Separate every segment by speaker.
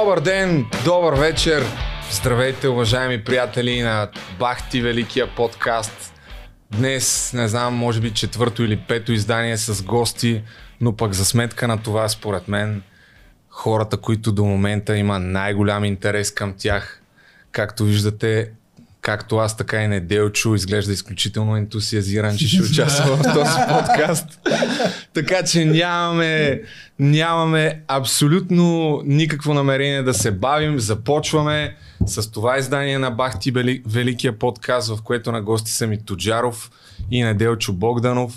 Speaker 1: Добър ден, добър вечер. Здравейте, уважаеми приятели на Бахти Великия подкаст. Днес, не знам, може би четвърто или пето издание с гости, но пък за сметка на това, според мен, хората, които до момента има най-голям интерес към тях, както виждате, както аз, така и Неделчо, изглежда изключително ентусиазиран, че ще участва в този подкаст. така че нямаме, нямаме абсолютно никакво намерение да се бавим. Започваме с това издание на Бахти Великия подкаст, в което на гости са ми Тоджаров и Неделчо Богданов.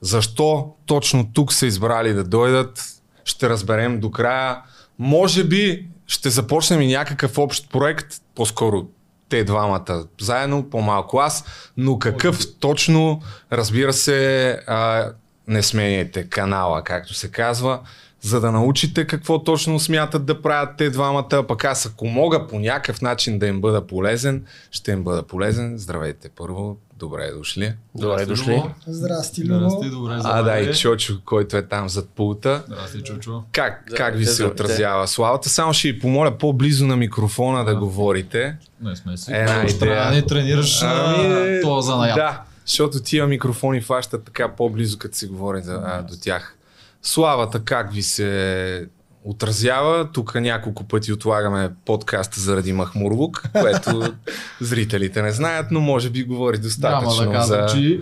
Speaker 1: Защо точно тук са избрали да дойдат, ще разберем до края. Може би ще започнем и някакъв общ проект, по-скоро те двамата заедно, по-малко аз, но какъв точно, разбира се, а, не сменяйте канала, както се казва, за да научите какво точно смятат да правят те двамата, пък аз ако мога по някакъв начин да им бъда полезен, ще им бъда полезен. Здравейте първо, добре дошли.
Speaker 2: Добре дошли.
Speaker 3: Здрасти, Любо.
Speaker 4: Здрасти, добре,
Speaker 1: А да, и Чочо, който е там зад пулта.
Speaker 4: Здрасти, Чучо.
Speaker 1: Как,
Speaker 2: Да,
Speaker 1: как ви се
Speaker 2: здравейте.
Speaker 1: отразява славата? Само ще ви помоля по-близо на микрофона да
Speaker 4: Да.
Speaker 1: говорите.
Speaker 4: Не сме си.
Speaker 1: Една идея.
Speaker 4: Да ни тренираш
Speaker 1: Ами,
Speaker 4: това за.
Speaker 1: Да, защото тия микрофони фащат така по-близо, като се говори за, а, до тях. Славата как ви се отразява? Тук няколко пъти отлагаме подкаста заради Махмурлук, което зрителите не знаят, но може би говори
Speaker 4: Няма
Speaker 1: достатъчно
Speaker 4: да казвам,
Speaker 1: за...
Speaker 4: че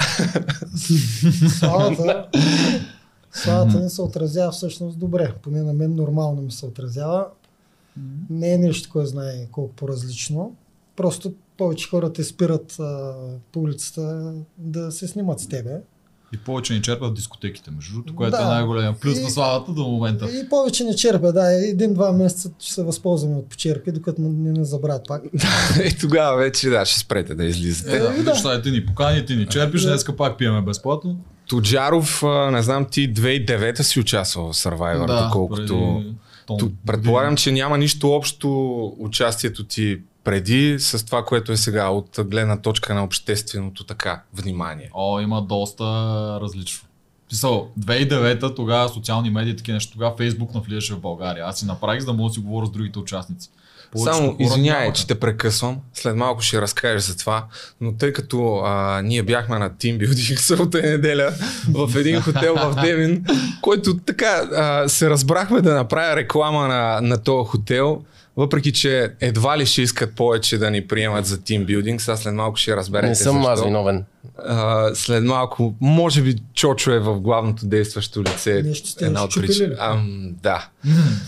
Speaker 3: Славата, славата ни се отразява всъщност добре. Поне на мен нормално ми се отразява. Не е нещо, кой знае колко по-различно. Просто повече хора те спират а, по улицата да се снимат с тебе.
Speaker 4: И повече ни черпят в дискотеките, между другото, което
Speaker 3: Да.
Speaker 4: е най-големия плюс
Speaker 3: И-
Speaker 4: на славата до момента.
Speaker 3: И повече не черпя, да. Един-два месеца ще се възползваме от почерпи, докато не не забравят пак.
Speaker 1: И тогава вече да, ще спрете да излизате.
Speaker 4: Е, да,
Speaker 3: Е, да.
Speaker 4: виж, ти ни покани, ти ни черпиш,
Speaker 3: Да.
Speaker 4: днеска пак пиеме безплатно.
Speaker 1: Тоджаров, не знам, ти 2009 си участвал в Survivor,
Speaker 4: да,
Speaker 1: доколкото...
Speaker 4: преди
Speaker 1: предполагам, че няма нищо общо участието ти преди с това, което е сега, от гледна точка на общественото така внимание.
Speaker 4: О, има доста различно. Писал, 2009-та, тогава социални медии, такива неща, тогава Фейсбук навлизаше в България. Аз си направих, за да мога да си говоря с другите участници. Повечето
Speaker 1: Само извинявай, че те прекъсвам. След малко ще разкажеш за това. Но тъй като а, ние бяхме на тимбилдинг събота и неделя в един хотел в Девин, който така а, се разбрахме да направя реклама на, на този хотел, въпреки че едва ли ще искат повече да ни приемат за тимбилдинг, сега след малко ще разберете
Speaker 2: Не съм
Speaker 1: защо.
Speaker 2: аз виновен.
Speaker 1: А, след малко, може би Чочо е в главното действащо лице.
Speaker 3: Нещо сте
Speaker 1: една от? Ам, да.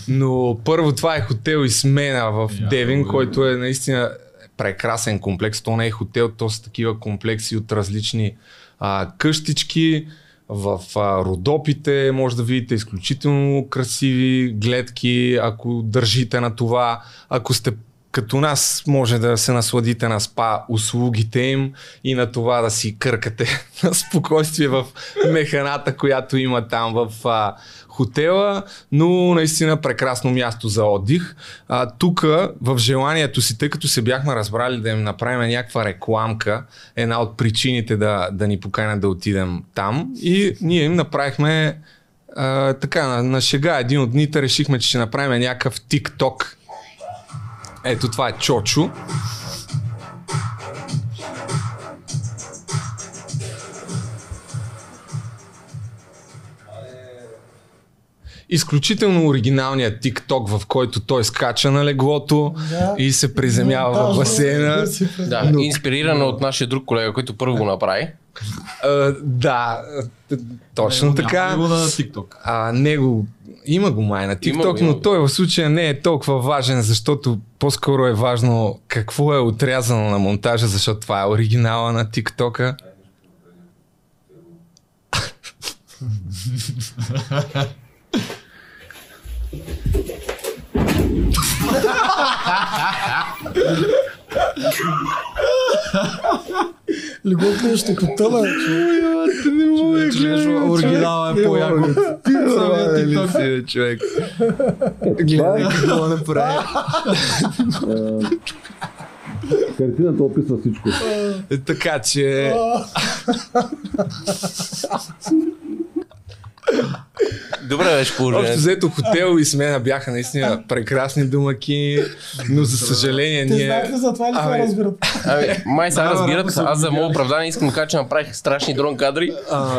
Speaker 1: Но първо това е хотел и смена в
Speaker 4: Я,
Speaker 1: Девин, който е наистина прекрасен комплекс. То не е хотел, то са такива комплекси от различни а, къщички. В Родопите може да видите изключително красиви гледки, ако държите на това. Ако сте като нас, може да се насладите на спа услугите им и на това да си къркате на спокойствие в механата, която има там в хотела, но наистина прекрасно място за отдих. А, Тук в желанието си, тъй като се бяхме разбрали да им направим някаква рекламка, една от причините да, да ни поканят да отидем там и ние им направихме а, така, на, на шега един от дните решихме, че ще направим някакъв TikTok. Ето това е Чочо. Изключително оригиналният TikTok, в който той скача на леглото
Speaker 3: Да.
Speaker 1: и се приземява в
Speaker 3: Монтажно
Speaker 1: басейна.
Speaker 3: да
Speaker 2: Да, инспирирано от нашия друг колега, който първо го направи.
Speaker 1: А, да, точно
Speaker 4: Него
Speaker 1: така.
Speaker 4: Няма го на TikTok.
Speaker 1: А, него има го май на
Speaker 2: Има
Speaker 1: TikTok,
Speaker 2: го, има
Speaker 1: но той в случая не е толкова важен, защото по-скоро е важно какво е отрязано на монтажа, защото това е оригинала на TikTok.
Speaker 3: Легото ще потъна.
Speaker 1: не мога
Speaker 4: Човек, оригинал е по-яко. Самия TikTok.
Speaker 1: човек. Гледай какво направи.
Speaker 5: Картината описва всичко.
Speaker 1: Така че...
Speaker 2: Добре беше
Speaker 1: Общо
Speaker 2: положението.
Speaker 1: взето хотел и смена бяха наистина прекрасни думаки, но за съжаление
Speaker 3: Те
Speaker 1: ние...
Speaker 3: знаят ли за това това
Speaker 1: Ами,
Speaker 3: разбират?
Speaker 2: Ами, май сега разбират, аз за мое оправдание искам да кажа, че направих страшни дрон кадри.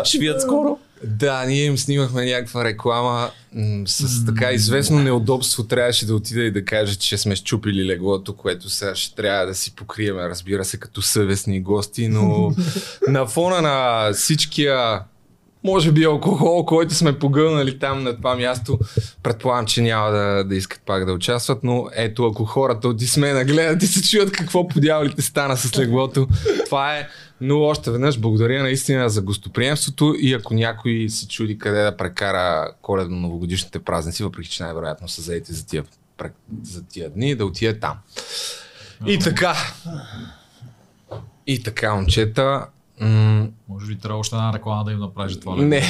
Speaker 2: Ще видят скоро.
Speaker 1: Да, ние им снимахме някаква реклама м- с така известно неудобство. Трябваше да отида и да кажа, че сме щупили леглото, което сега ще трябва да си покриеме, разбира се, като съвестни гости, но на фона на всичкия може би алкохол, който сме погълнали там на това място, предполагам, че няма да, да искат пак да участват, но ето ако хората от Дисмена гледат и се чуят какво по дяволите стана с леглото, това е. Но още веднъж благодаря наистина за гостоприемството и ако някой се чуди къде да прекара коледно-новогодишните празници, въпреки че най-вероятно са заети за тия, за тия дни, да отиде там. И така. И така, момчета. М-
Speaker 4: Може би трябва още една реклама да им направиш това.
Speaker 1: не,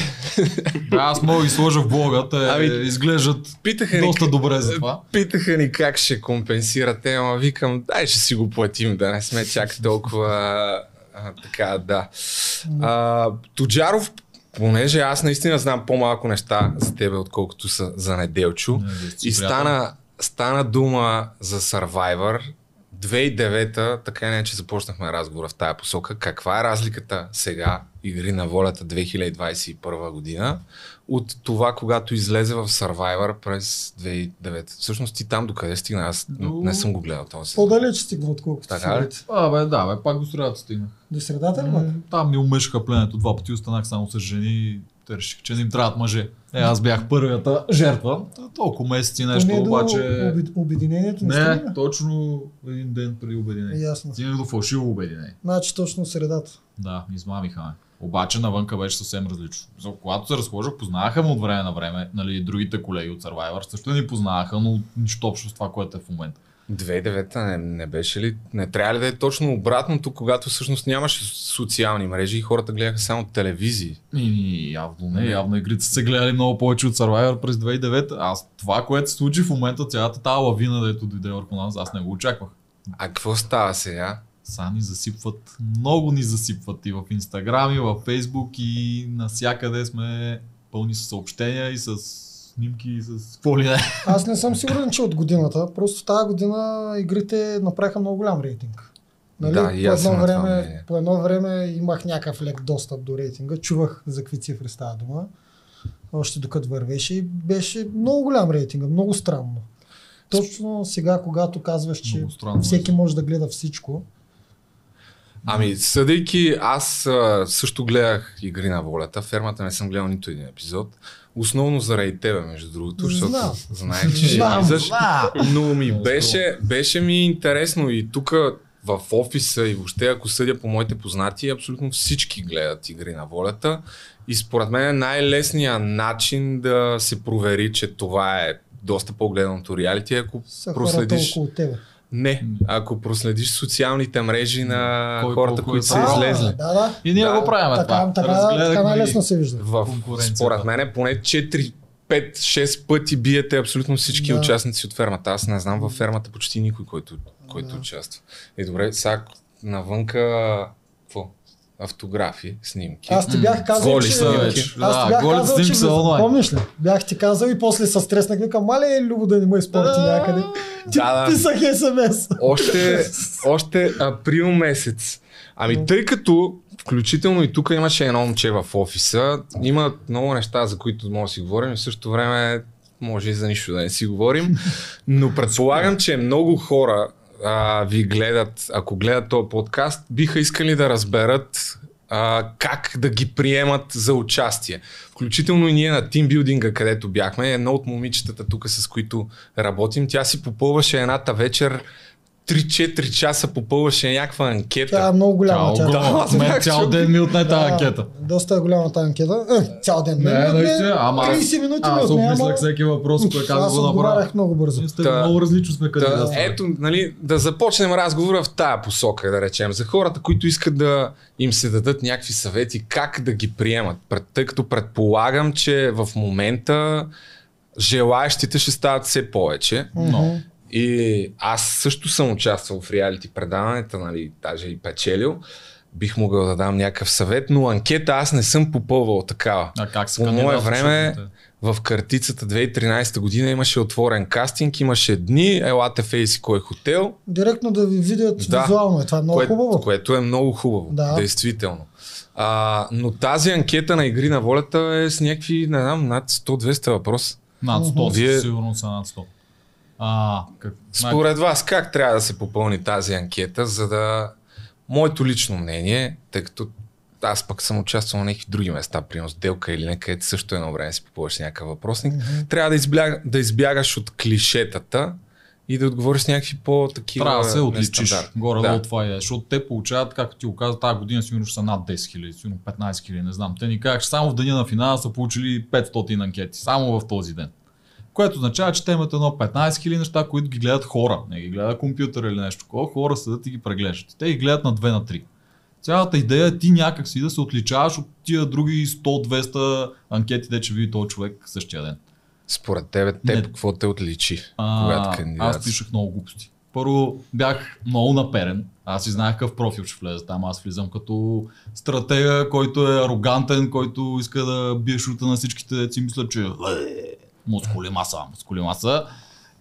Speaker 4: Да, аз мога ги сложа в блога, те
Speaker 1: Ами,
Speaker 4: изглеждат
Speaker 1: питаха ни,
Speaker 4: доста добре за това.
Speaker 1: питаха ни как ще компенсирате, ама викам, дай ще си го платим, да не сме чак толкова а, така, да. А, Тоджаров, понеже аз наистина знам по-малко неща за тебе, отколкото са за Неделчо,
Speaker 4: Не,
Speaker 1: и стана, стана дума за Survivor, 2009-та, така не че започнахме разговора в тая посока. Каква е разликата сега, Игри на волята 2021 година, от това, когато излезе в Survivor през 2009? Всъщност ти там докъде стигна? Аз не съм го гледал този.
Speaker 3: По-далеч стигна, отколкото
Speaker 1: Така ли?
Speaker 4: А, бе, да, бе, пак до средата стигнах.
Speaker 3: До средата ли?
Speaker 4: М? Там ми умешаха пленето два пъти, останах само с жени. Те решиха, че не им трябват мъже. Е, аз бях първата жертва. Толкова месеци нещо,
Speaker 3: Поне до
Speaker 4: обаче...
Speaker 3: Обединението не,
Speaker 4: Не,
Speaker 3: стигна?
Speaker 4: точно един ден преди обединение.
Speaker 3: Ясно.
Speaker 4: Стигнах до фалшиво обединение.
Speaker 3: Значи точно средата.
Speaker 4: Да, измамиха ме. Обаче навънка беше съвсем различно. За, когато се разхождах, познаваха ме от време на време, нали, другите колеги от Survivor също ни познаваха, но нищо общо с това, което е в момента.
Speaker 1: 2009-та не, не беше ли? Не трябва ли да е точно обратното, когато всъщност нямаше социални мрежи и хората гледаха само телевизии?
Speaker 4: И явно не, явно игрите са се гледали много повече от Survivor през 2009. Аз това, което се случи в момента, цялата тази лавина, дето дойде върху нас, аз не го очаквах.
Speaker 1: А какво става сега?
Speaker 4: Са ни засипват, много ни засипват и в Инстаграм, и в Фейсбук, и навсякъде сме пълни с съобщения и с снимки, и с какво ли не.
Speaker 3: Аз не съм сигурен, че от годината. Просто тази година игрите направиха много голям рейтинг. Нали?
Speaker 1: Да, и
Speaker 3: по,
Speaker 1: аз съм
Speaker 3: едно време, по едно време имах някакъв лек достъп до рейтинга. Чувах за какви цифри става дума. Още докато вървеше и беше много голям рейтинг. Много странно. Точно сега, когато казваш, че
Speaker 4: странно
Speaker 3: всеки може да гледа всичко,
Speaker 1: Ами, съдейки, аз а, също гледах Игри на волята. Фермата не съм гледал нито един епизод. Основно заради тебе, между другото, защото
Speaker 3: Знам.
Speaker 1: знаех, че ще излизаш. Но ми беше, беше ми интересно и тук в офиса и въобще, ако съдя по моите познати, абсолютно всички гледат Игри на волята. И според мен е най-лесният начин да се провери, че това е доста по-гледаното реалити, ако
Speaker 3: са хората
Speaker 1: проследиш...
Speaker 3: около тебе.
Speaker 1: Не, ако проследиш социалните мрежи на
Speaker 4: Кой
Speaker 1: хората,
Speaker 4: колко
Speaker 1: които
Speaker 4: е
Speaker 1: са
Speaker 4: правил.
Speaker 1: излезли.
Speaker 3: Да, да.
Speaker 4: И ние
Speaker 1: Да,
Speaker 4: го правим
Speaker 3: Така,
Speaker 4: това.
Speaker 3: така, така най-лесно се вижда.
Speaker 1: В, според мен поне 4, 5, 6 пъти биете абсолютно всички
Speaker 3: Да.
Speaker 1: участници от фермата. Аз не знам във фермата почти никой, който, който
Speaker 3: Да.
Speaker 1: участва. И добре, сега навънка? Автографи, снимки.
Speaker 3: Аз ти бях казал,
Speaker 1: Голи
Speaker 3: че...
Speaker 1: са
Speaker 4: вече.
Speaker 3: Аз ти
Speaker 4: Да,
Speaker 3: бях
Speaker 4: голите
Speaker 3: казал,
Speaker 4: снимки
Speaker 3: че...
Speaker 4: са онлайн.
Speaker 3: Помниш ли? Бях ти казал и после се стреснах. Викам, мале е любо да не ме изпорти някъде. Ти
Speaker 1: Да, да.
Speaker 3: писах смс.
Speaker 1: Още, още април месец. Ами тъй като, включително и тук имаше едно момче в офиса, има много неща, за които може да си говорим и в същото време може и за нищо да не си говорим, но предполагам, че много хора а, ви гледат, ако гледат този подкаст, биха искали да разберат а, как да ги приемат за участие. Включително и ние на тимбилдинга, където бяхме, едно от момичетата тук, с които работим, тя си попълваше едната вечер 3-4 часа попълваше някаква анкета.
Speaker 3: Тя е много голяма. Тя.
Speaker 1: Да, аз
Speaker 4: да, мен цял ден ми отне тази анкета.
Speaker 3: Доста е голяма тази анкета. Е, цял ден.
Speaker 4: Не,
Speaker 3: отне
Speaker 4: наистина, ама
Speaker 3: 30 минути ми
Speaker 4: аз обмислях всеки въпрос, кой как да го направя.
Speaker 3: много бързо.
Speaker 4: Сте
Speaker 1: Та-
Speaker 4: много различно сме
Speaker 1: Да,
Speaker 4: кандидатствали.
Speaker 1: ето, нали, да започнем разговора в тая посока, да речем. За хората, които искат да им се дадат някакви съвети, как да ги приемат. Пред, тъй като предполагам, че в момента желаящите ще стават все повече.
Speaker 4: Но.
Speaker 1: И аз също съм участвал в реалити предаването, нали, даже и печелил. бих могъл да дам някакъв съвет, но анкета аз не съм попълвал такава.
Speaker 4: А как се
Speaker 1: По мое време в картицата 2013 година имаше отворен кастинг, имаше дни, елате в Ейси кой хотел,
Speaker 3: Директно да ви видят
Speaker 1: Да.
Speaker 3: визуално. Е. Това е много
Speaker 1: кое,
Speaker 3: хубаво.
Speaker 1: което е много хубаво,
Speaker 3: Да.
Speaker 1: действително. А, но тази анкета на Игри на волята е с някакви, не знам, над 100-200 въпроса.
Speaker 4: Над 100,
Speaker 1: Вие-
Speaker 4: сигурно са над 100. А, как...
Speaker 1: Според вас, как трябва да се попълни тази анкета, за да... Моето лично мнение, тъй като аз пък съм участвал на някакви други места, примерно с Делка или не, където също едно време си попълваш някакъв въпросник, трябва да, избяга, да избягаш от клишетата и да отговориш с някакви по-такива
Speaker 4: Трябва да се отличиш. Горе
Speaker 1: да.
Speaker 4: това е. Защото те получават, както ти го каза, тази година сигурно ще са над 10 хиляди, сигурно 15 хиляди, не знам. Те ни казах, само в деня на финала са получили 500 анкети. Само в този ден. Което означава, че те имат едно 15 хиляди неща, които ги гледат хора. Не ги гледа компютър или нещо такова. Хора седат и ги преглеждат. И Те ги гледат на 2 на 3. Цялата идея е ти някак си да се отличаваш от тия други 100-200 анкети, де че види този човек същия ден.
Speaker 1: Според тебе,
Speaker 4: Не.
Speaker 1: теб какво те отличи,
Speaker 4: А,
Speaker 1: когато
Speaker 4: аз
Speaker 1: кандидат?
Speaker 4: пишах много глупости. Първо бях много наперен. Аз си знаех какъв профил ще влезе там. Аз влизам като стратега, който е арогантен, който иска да бие шута на всичките деца и мисля, че «Е, мускули маса, мускули маса.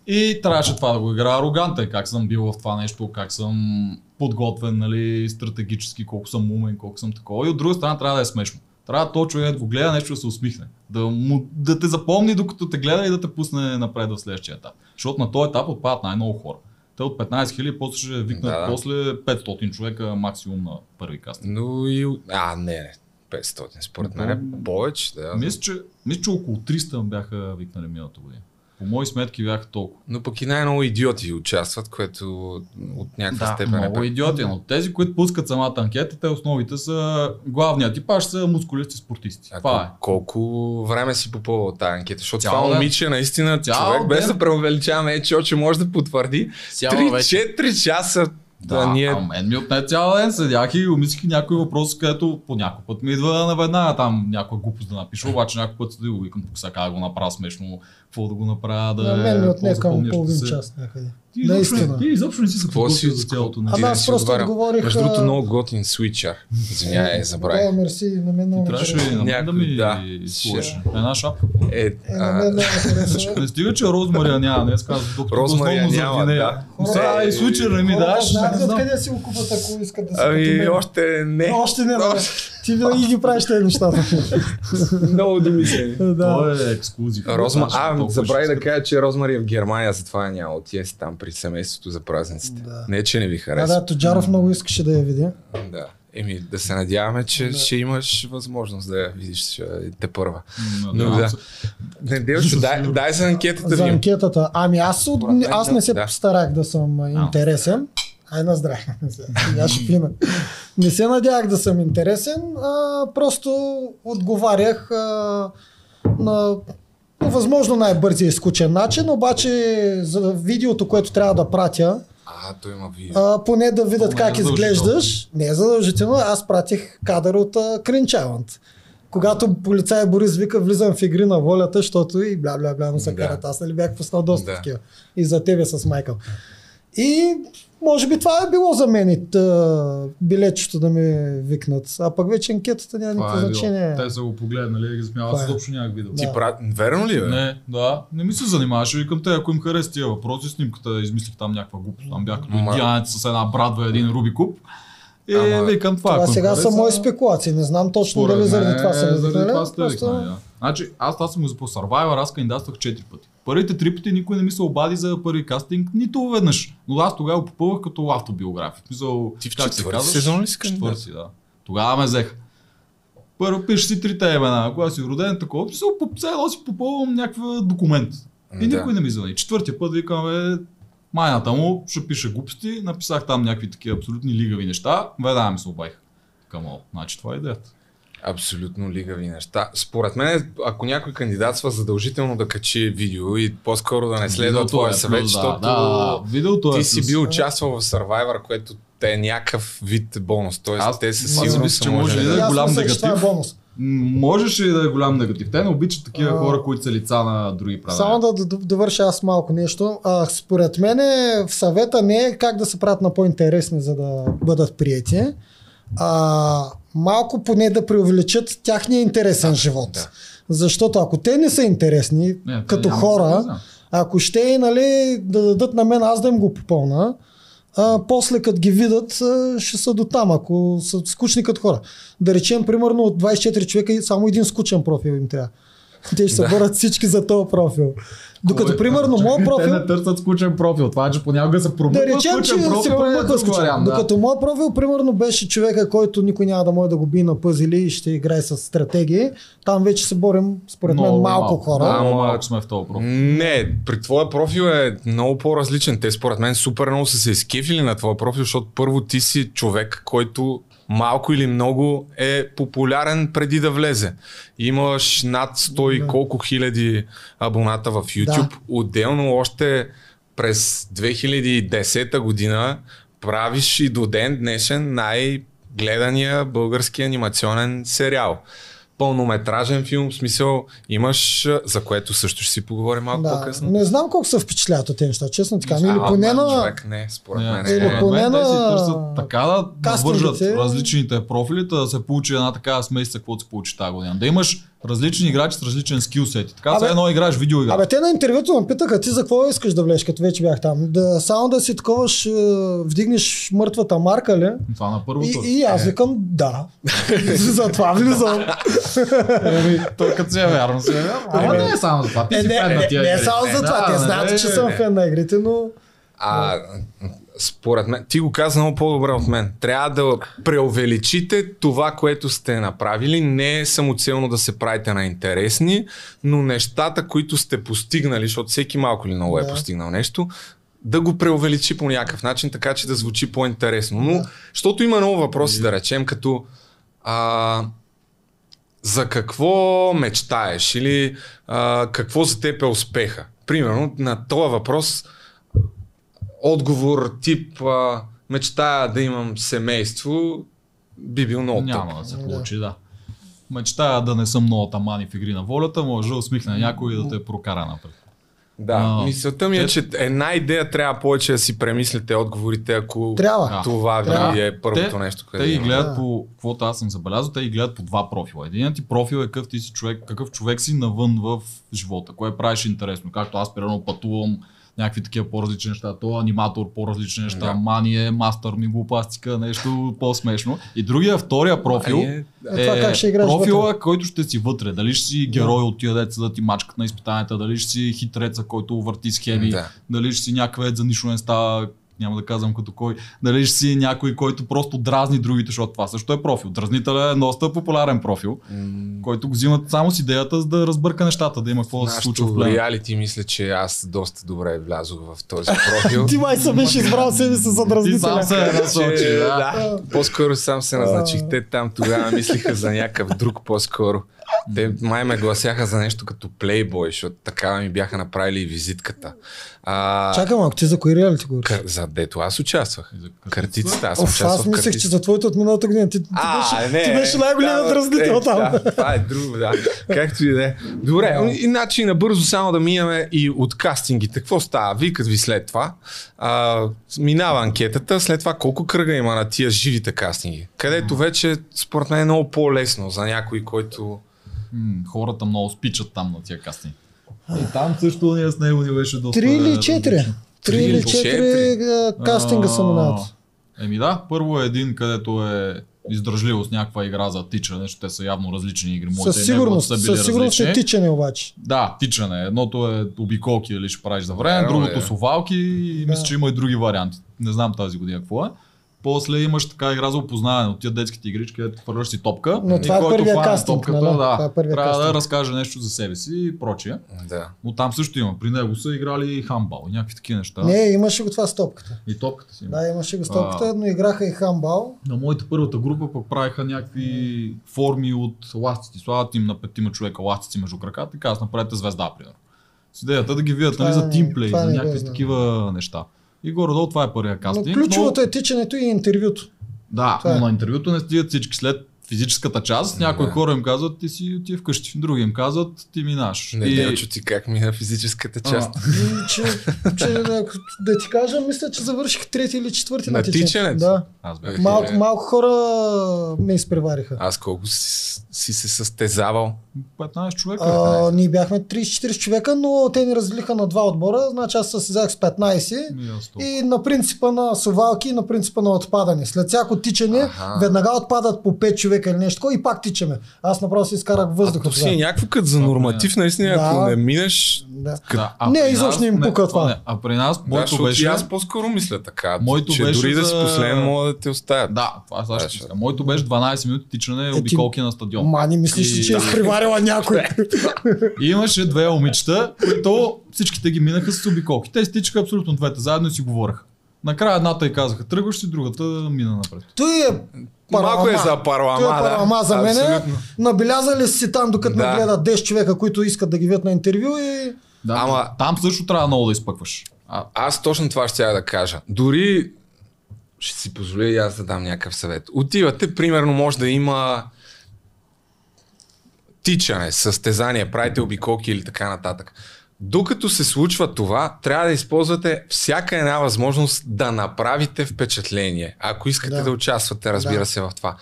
Speaker 4: И трябваше това да го играя арогантен, как съм бил в това нещо, как съм подготвен, нали, стратегически, колко съм умен, колко съм такова. И от друга страна трябва да е смешно. Трябва то човек да го гледа нещо да се усмихне. Да, му, да те запомни докато те гледа и да те пусне напред в следващия етап. Защото на този етап отпадат най-много хора. Те от 15 хиляди после ще викнат
Speaker 1: Да, да.
Speaker 4: после 500 човека максимум на първи кастинг.
Speaker 1: Но и... А, не. 500. Според мен е повече. Да.
Speaker 4: Мисля, че, мисля, че около 300 бяха викнали миналата година. По мои сметки бяха толкова.
Speaker 1: Но пък и най-много идиоти участват, което от някаква
Speaker 4: Да,
Speaker 1: степен е
Speaker 4: много идиоти, но тези, които пускат самата анкета, те основите са главният типаж са мускулисти спортисти.
Speaker 1: А
Speaker 4: Това е.
Speaker 1: кол- колко време си попълвал тази анкета? Защото
Speaker 4: Цял
Speaker 1: това
Speaker 4: ден.
Speaker 1: момиче наистина
Speaker 4: Цял
Speaker 1: човек, без
Speaker 4: ден.
Speaker 1: да преувеличаваме, е, че очи може да потвърди.
Speaker 2: Цяла вече.
Speaker 1: 3-4 часа да,
Speaker 4: Да,
Speaker 1: ние...
Speaker 4: а мен ми отне цял ден, седях и умислих някои въпроси, където по някой път ми идва наведнага там някаква глупост да напиша, обаче някой път да го викам тук сега да го направя смешно, какво да го направя, да
Speaker 3: На мен ми отне към половин
Speaker 4: се.
Speaker 3: час някъде.
Speaker 4: Ти изобщо,
Speaker 3: Наистина.
Speaker 4: ти изобщо не си се
Speaker 1: Какво си-
Speaker 4: подготвил за цялото нещо.
Speaker 3: Ама аз просто отговорих,
Speaker 1: Между другото, много готин свичър. Извинявай, забравих.
Speaker 3: Да, мерси, на мен много
Speaker 4: Ти трябваше и на мен да ми
Speaker 1: да.
Speaker 4: сложиш
Speaker 1: Ще-
Speaker 4: една шапка.
Speaker 1: Е,
Speaker 3: Е.
Speaker 4: Не стига, че Розмария няма, днес казвам, докато
Speaker 1: Розмария няма, да.
Speaker 4: Сега
Speaker 1: Е,
Speaker 4: и случай не ми даш,
Speaker 3: знаят откъде си го купат, ако искат да се
Speaker 1: ами, още не.
Speaker 3: Още не, да. Ти винаги ги правиш тези нещата.
Speaker 1: Много домислени.
Speaker 3: да.
Speaker 4: Той е ексклюзив.
Speaker 1: Розма...
Speaker 4: Значи,
Speaker 1: А,
Speaker 4: ще
Speaker 1: да кажа, че Розмари е в Германия, затова няма отиде си там при семейството за празниците.
Speaker 3: Да.
Speaker 1: Не, че не ви
Speaker 3: Да,
Speaker 1: харесва.
Speaker 3: да, Тоджаров много искаше да я види.
Speaker 1: Да. Еми, да се надяваме, че ще имаш възможност да я видиш а, те първа. Но да.
Speaker 4: се.
Speaker 1: Не, Делчо, дай, дай за анкетата
Speaker 3: За анкетата. Ами аз, от, аз не се
Speaker 1: да.
Speaker 3: старах да съм а, интересен. Ай на здраве. Сега ще пина. Не се надявах да съм интересен, а, просто отговарях а, на по възможно най-бързия и скучен начин, обаче за видеото, което трябва да пратя,
Speaker 1: А, той има видео.
Speaker 3: а, поне да видят
Speaker 4: не е
Speaker 3: как изглеждаш. Не е задължително, аз пратих кадър от Кринчаланд. Когато полицай Борис вика, влизам в игри на волята, защото и бля бля бля му се
Speaker 1: Да.
Speaker 3: карат. Аз нали бях пуснал доста
Speaker 1: Да.
Speaker 3: такива. И за тебе с Майкъл. И може би това е било за мен и тъ, билетчето да ме викнат. А пък вече анкетата няма никакво
Speaker 4: е
Speaker 3: значение.
Speaker 4: Те са го погледнали и ги смява.
Speaker 3: Това
Speaker 4: Аз
Speaker 3: е.
Speaker 4: изобщо нямах видео.
Speaker 1: Ти
Speaker 3: да.
Speaker 1: прат... Верно ли, бе?
Speaker 4: Не, да, не ми се занимаваше. Викам те, ако им хареса тия въпроси, снимката измислих там някаква глупост. Там бях като индианец с една брадва, един Руби куб. И
Speaker 1: Ама-
Speaker 4: викам това.
Speaker 3: Това сега са мои спекулации. Не знам точно дали заради това са
Speaker 4: Заради това сте. Значи, аз това съм го за по Survivor, аз кандидатствах 4 пъти. Първите три пъти никой не ми се обади за първи кастинг, нито веднъж. Но аз тогава го попълвах като автобиография. В Смисъл,
Speaker 1: Ти в
Speaker 4: как се казваш?
Speaker 1: сезон ли си?
Speaker 4: Четвърти, да. Тогава ме взеха. Първо пишеш си трите имена, кога си роден, такова. По- все едно си попълвам някакъв документ. И
Speaker 1: Да.
Speaker 4: никой не ми звъни. Четвъртия път викам, бе, майната му ще пише глупости, написах там някакви такива абсолютни лигави неща, веднага ми се обаих. Камо, значи това е идеята.
Speaker 1: Абсолютно лигави неща. Според мен, ако някой кандидатства, задължително да качи видео и по-скоро да не следва
Speaker 4: Видеото
Speaker 1: твоя
Speaker 4: е
Speaker 1: съвет,
Speaker 4: плюс, да,
Speaker 1: защото
Speaker 4: да, да, видеото е
Speaker 1: ти си
Speaker 4: плюс.
Speaker 1: бил участвал в Survivor, което те е някакъв вид бонус. Тоест,
Speaker 4: Аз-
Speaker 1: те със
Speaker 4: аз си
Speaker 1: сигурност
Speaker 4: мисля,
Speaker 1: са
Speaker 4: че може ли да е голям
Speaker 3: това е
Speaker 4: негатив.
Speaker 3: бонус.
Speaker 4: Можеше и да е голям негатив. Те не обичат такива
Speaker 3: А.
Speaker 4: хора, които са лица на други права.
Speaker 3: Само да довърша аз малко нещо. А, според мен в съвета не е как да се правят на по-интересни, за да бъдат прияти, а, малко поне да преувеличат тяхния интересен живот.
Speaker 1: да.
Speaker 3: Защото ако те не са интересни
Speaker 4: Не,
Speaker 3: като хора,
Speaker 4: да
Speaker 3: ако ще нали, да дадат на мен, аз да им го попълна, а, после като ги видят, ще са до там, ако са скучни като хора. Да речем, примерно от 24 човека само един скучен профил им трябва. Те ще се борят всички за този профил. Докато,
Speaker 4: Кой-
Speaker 3: примерно, моят профил...
Speaker 4: Те не търсят скучен профил. Това е, че понякога се промъква
Speaker 3: Да речем, че се
Speaker 4: профил, е
Speaker 3: промъква скучен.
Speaker 4: вариант, да.
Speaker 3: Докато моят профил, примерно, беше човека, който никой няма да може да го би на пъзели и ще играе с стратегии. Там вече се борим, според мен,
Speaker 4: Много
Speaker 3: малко, хора.
Speaker 4: Да, много малко сме в този профил.
Speaker 1: Не, при твоя профил е много по-различен. Те според мен супер много са се изкефили на твоя профил, защото първо ти си човек, който малко или много е популярен преди да влезе. Имаш над 100 и
Speaker 3: Да.
Speaker 1: колко хиляди абоната в YouTube.
Speaker 3: Да.
Speaker 1: Отделно още през 2010 година правиш и до ден днешен най-гледания български анимационен сериал. Пълнометражен филм, в смисъл имаш, за което също ще си поговорим малко
Speaker 3: Да.
Speaker 1: по-късно.
Speaker 3: Не знам колко се впечатляват от тези неща, честно така. Или
Speaker 1: А,
Speaker 3: поне на...
Speaker 1: човек не, според
Speaker 4: Не,
Speaker 1: мен.
Speaker 3: Или
Speaker 1: е.
Speaker 3: по- поне
Speaker 4: Мен те си
Speaker 3: на
Speaker 4: търсят така да
Speaker 3: кастингите.
Speaker 4: навържат различните профилите, да се получи една такава смесица, каквото се получи тази година. Да имаш различни играчи с различен скилсет. И Така за едно играеш видеоигра.
Speaker 3: Абе, те на интервюто ме питаха, ти за какво искаш да влезеш, като вече бях там? Да, само да си такова, ще вдигнеш мъртвата марка ли?
Speaker 4: Това на първото.
Speaker 3: И, и аз викам, да. за това влизам.
Speaker 4: Той като си е вярно, си е вярно. Ама не е само за това. Ти
Speaker 3: Е,
Speaker 4: си
Speaker 3: не,
Speaker 4: фен на
Speaker 3: не,
Speaker 4: тия
Speaker 3: не е само за това, те знаят, че съм фен на игрите, но...
Speaker 1: А, според мен, ти го каза много по-добре от мен. Трябва да преувеличите това, което сте направили. Не е самоцелно да се правите на интересни, но нещата, които сте постигнали, защото всеки малко или много е
Speaker 3: Да.
Speaker 1: постигнал нещо, да го преувеличи по някакъв начин, така че да звучи по-интересно. Но,
Speaker 3: Да.
Speaker 1: защото има много въпроси, да речем, като а, за какво мечтаеш или а, какво за теб е успеха. Примерно на този въпрос отговор тип а, мечтая да имам семейство би бил много
Speaker 4: Няма
Speaker 1: тъп.
Speaker 4: да се
Speaker 3: Да.
Speaker 4: получи, да. Мечтая да не съм много тамани в игри на волята, може да усмихне някой и да те прокара напред.
Speaker 1: Да,
Speaker 4: А,
Speaker 1: мисълта ми е,
Speaker 4: те-
Speaker 1: че една идея трябва повече да си премислите отговорите, ако
Speaker 3: Трябва.
Speaker 4: Да.
Speaker 1: това ви
Speaker 3: Трябва.
Speaker 1: е първото
Speaker 4: те,
Speaker 1: нещо,
Speaker 4: Те
Speaker 1: което
Speaker 4: ги гледат
Speaker 3: Да.
Speaker 4: по, каквото аз съм забелязал, те ги гледат по два профила. Единият ти профил е какъв ти си човек, какъв човек си навън в живота, кое правиш интересно. Както аз, примерно, пътувам някакви такива по-различни неща. То аниматор по-различни неща,
Speaker 1: Да.
Speaker 4: мание, мастър ми глупастика, нещо по-смешно. И другия, втория профил
Speaker 1: А, е,
Speaker 3: Е, това как ще играеш
Speaker 4: профила,
Speaker 3: вътре?
Speaker 4: който ще си вътре. Дали ще си герой от тия деца да ти мачкат на изпитанията, дали ще си хитреца, който върти схеми,
Speaker 1: Да.
Speaker 4: дали ще си някакъв за нищо не става, няма да казвам като кой, дали ще си някой, който просто дразни другите, защото това също е профил. Дразнителя е доста популярен профил, който го взимат само с идеята, за да разбърка нещата, да има какво да се случва в плена.
Speaker 1: реалити мисля, че аз доста добре влязох в този профил.
Speaker 3: Ти май се беше избрал себе си за
Speaker 4: Ти сам
Speaker 3: дразнителя.
Speaker 4: се насочи,
Speaker 1: Че,
Speaker 4: да.
Speaker 1: да. По-скоро сам се назначих. Те там тогава мислиха за някакъв друг по-скоро. Те май ме гласяха за нещо като плейбой, защото така ми бяха направили и визитката. А,
Speaker 3: Чакай малко, ти за кои реалити говориш?
Speaker 1: кър, за дето аз участвах.
Speaker 4: Картицата.
Speaker 1: Аз
Speaker 3: Оф,
Speaker 1: участвах
Speaker 3: аз мислех, че за твоето от миналата година. Ти, ти беше, ти беше най-големият
Speaker 1: да,
Speaker 3: дразнител
Speaker 1: е,
Speaker 3: там.
Speaker 1: Да, това е друго, да. Както и да е. Добре, иначе набързо само да минаме и от кастингите. Какво става? Викат ви след това. А, минава анкетата, след това колко кръга има на тия живите кастинги. Където вече, според мен, е много по-лесно за някой, който...
Speaker 4: М, хората много спичат там на тия кастинги. И там също ние с него ни беше доста...
Speaker 3: Три или четири? Три или четири кастинга са минават.
Speaker 4: Еми да, първо е един, където е издръжливост, някаква игра за тичане, защото те са явно различни игри. Моите
Speaker 3: Със сигурност,
Speaker 4: са били
Speaker 3: със сигурност е тичане обаче.
Speaker 4: Да, тичане. Едното е обиколки, или ще правиш за време,
Speaker 1: Верно
Speaker 4: другото
Speaker 1: е.
Speaker 4: с овалки и
Speaker 3: Да.
Speaker 4: мисля, че има и други варианти. Не знам тази година какво е. После имаш така игра за опознаване от тия детските игрички, където хвърляш си топка.
Speaker 3: Но
Speaker 4: и
Speaker 3: това е
Speaker 4: който
Speaker 3: първия
Speaker 4: хване
Speaker 3: кастинг,
Speaker 4: топката,
Speaker 3: нали?
Speaker 4: да,
Speaker 3: Това е първия
Speaker 4: трябва да
Speaker 3: кастинг.
Speaker 4: разкаже нещо за себе си и прочие.
Speaker 1: Да.
Speaker 4: Но там също има. При него са играли и хамбал и някакви такива неща.
Speaker 3: Не, имаше го това с топката.
Speaker 4: И топката си. има.
Speaker 3: Да, имаше го с топката, но играха и хамбал.
Speaker 4: На моята първата група пък правиха някакви форми от ластици. Слагат им на петима човека ластици между краката и казват направете звезда, примерно. С идеята да ги видят нали, за тимплей, за някакви такива неща. И горе-долу това е първия
Speaker 3: Но
Speaker 4: кастинг.
Speaker 3: ключовото е тичането и интервюто.
Speaker 4: Да,
Speaker 3: това е.
Speaker 4: но на интервюто не стигат всички. След физическата част. Някои
Speaker 1: Да.
Speaker 4: хора им казват, ти си отива вкъщи. Други им казват, ти минаш.
Speaker 1: Не,
Speaker 4: И-
Speaker 1: и... ти как мина физическата част.
Speaker 4: А,
Speaker 3: И, че, че да, да ти кажа, мисля, че завърших трети или четвърти
Speaker 1: На
Speaker 3: на тичането. Да.
Speaker 4: аз бях.
Speaker 1: Е,
Speaker 3: Малко, малко хора ме изпревариха.
Speaker 1: Аз колко си, си се състезавал?
Speaker 4: 15 човека.
Speaker 3: А, ние бяхме 30-40 човека, но те ни разделиха на два отбора. Значи аз се състезах с 15
Speaker 4: Ми, аз толкова.
Speaker 3: и на принципа на совалки и на принципа на отпадане. След всяко тичане
Speaker 1: Аха.
Speaker 3: веднага отпадат по 5 човека или нещо и пак тичаме. Аз направо си изкарах въздуха.
Speaker 1: То си е някакво като за норматив, наистина, ако
Speaker 3: Да.
Speaker 1: не минеш...
Speaker 3: Да.
Speaker 4: Да, а
Speaker 3: Не, изобщо им пука това.
Speaker 4: Не, а при нас
Speaker 1: Да,
Speaker 4: моето
Speaker 1: защото
Speaker 4: беше...
Speaker 1: аз по-скоро мисля така,
Speaker 4: Моето
Speaker 1: че
Speaker 4: беше
Speaker 1: дори да си
Speaker 4: за-
Speaker 1: последен, могат да те оставят.
Speaker 4: Да, това сега ще. Моето беше 12 минути тичане
Speaker 3: ти-
Speaker 4: обиколки на стадион.
Speaker 3: Ма не мислиш, ли,
Speaker 4: И-
Speaker 3: че е изпреварила някой.
Speaker 4: И имаше две момичета, които всичките ги минаха с обиколки. Те стичаха абсолютно двете, заедно и си говореха. Накрая едната й казаха тръгваш си, другата мина напред.
Speaker 3: Той е
Speaker 1: Малко е за
Speaker 3: Той е
Speaker 1: парлама,
Speaker 3: паралама
Speaker 1: да.
Speaker 3: за мен.
Speaker 1: Абсолютно.
Speaker 3: Набелязали си там, докато
Speaker 1: Да.
Speaker 3: ме гледат 10 човека, които искат да ги видят на интервю и...
Speaker 4: Да,
Speaker 1: Ама-
Speaker 4: там също трябва много да изпъкваш. А,
Speaker 1: Аз точно това ще да кажа. Дори ще си позволя и аз да дам някакъв съвет. Отивате, примерно може да има тичане, състезание, правите обиколки или така нататък. Докато се случва това, трябва да използвате всяка една възможност да направите впечатление. Ако искате да,
Speaker 3: Да.
Speaker 1: участвате, разбира
Speaker 3: Да.
Speaker 1: се, в това.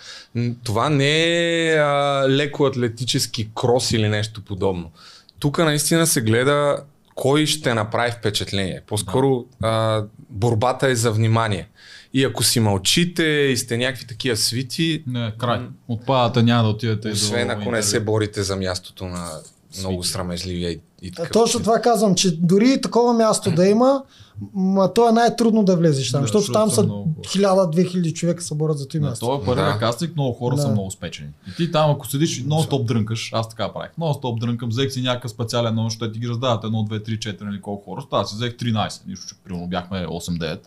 Speaker 1: Това не е а, леко атлетически крос или нещо подобно. Тук наистина се гледа кой ще направи впечатление. По-скоро а, борбата е за внимание. И ако си мълчите и сте някакви такива свити,
Speaker 4: не, край. Отпадате, няма да отидете
Speaker 1: освен
Speaker 4: до
Speaker 1: ако не се борите за мястото на много срамежливия и, и
Speaker 3: А
Speaker 1: такъв.
Speaker 3: Точно това казвам, че дори такова място да има, ма то е най-трудно да влезеш там,
Speaker 4: Да,
Speaker 3: защото там
Speaker 4: са
Speaker 3: са
Speaker 4: много хора.
Speaker 3: 1000-2000 човека се борят за това място.
Speaker 4: този първия
Speaker 1: Да.
Speaker 4: кастинг много хора
Speaker 3: Да.
Speaker 4: са много спечени. И ти там, ако седиш и нон-стоп дрънкаш, аз така правих. Нон-стоп дрънкам, взех си някакъв специален номер, те ти ги раздават 1, 2, 3, 4 или колко хора. Аз си взех 13, нищо, че примерно бяхме 8-9.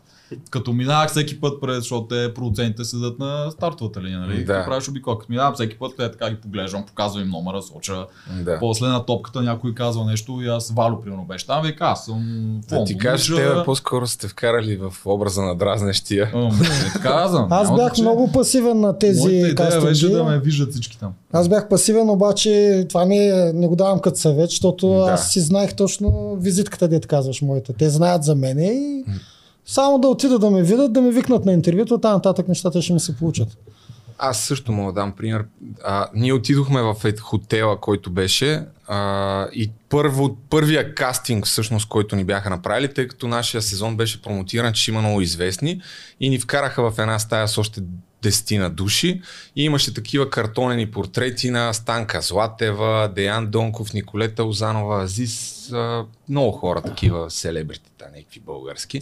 Speaker 4: Като минавах всеки път пред, защото те продуцентите седат на стартовата линия, нали?
Speaker 1: Да.
Speaker 4: Да. правиш обикол. Като минавам всеки път, те така ги поглеждам, показвам им номера, соча.
Speaker 1: Да.
Speaker 4: После на топката някой казва нещо и аз Вало примерно беше там, вика аз съм
Speaker 1: Да
Speaker 4: фон.
Speaker 1: ти кажеш,
Speaker 4: момиче.
Speaker 1: те по-скоро сте вкарали в образа на дразнещия.
Speaker 4: Ам, не казвам.
Speaker 3: Аз бях
Speaker 4: значение.
Speaker 3: много пасивен на
Speaker 4: Моята
Speaker 3: тези
Speaker 4: идея беше да ме виждат всички там.
Speaker 3: Аз бях пасивен, обаче това не, е- не го давам като съвет, защото
Speaker 1: Да.
Speaker 3: аз си знаех точно визитката, дете казваш моята. Те знаят за мене и само да отида да ме видят, да ме викнат на интервюто, там нататък нещата ще ми се получат.
Speaker 1: Аз също мога да дам пример. А, ние отидохме в хотела, който беше а, и първо, първия кастинг, всъщност, който ни бяха направили, тъй като нашия сезон беше промотиран, че има много известни и ни вкараха в една стая с още десетина души и имаше такива картонени портрети на Станка Златева, Деян Донков, Николета Озанова, Азис, много хора такива селебритита, някакви български.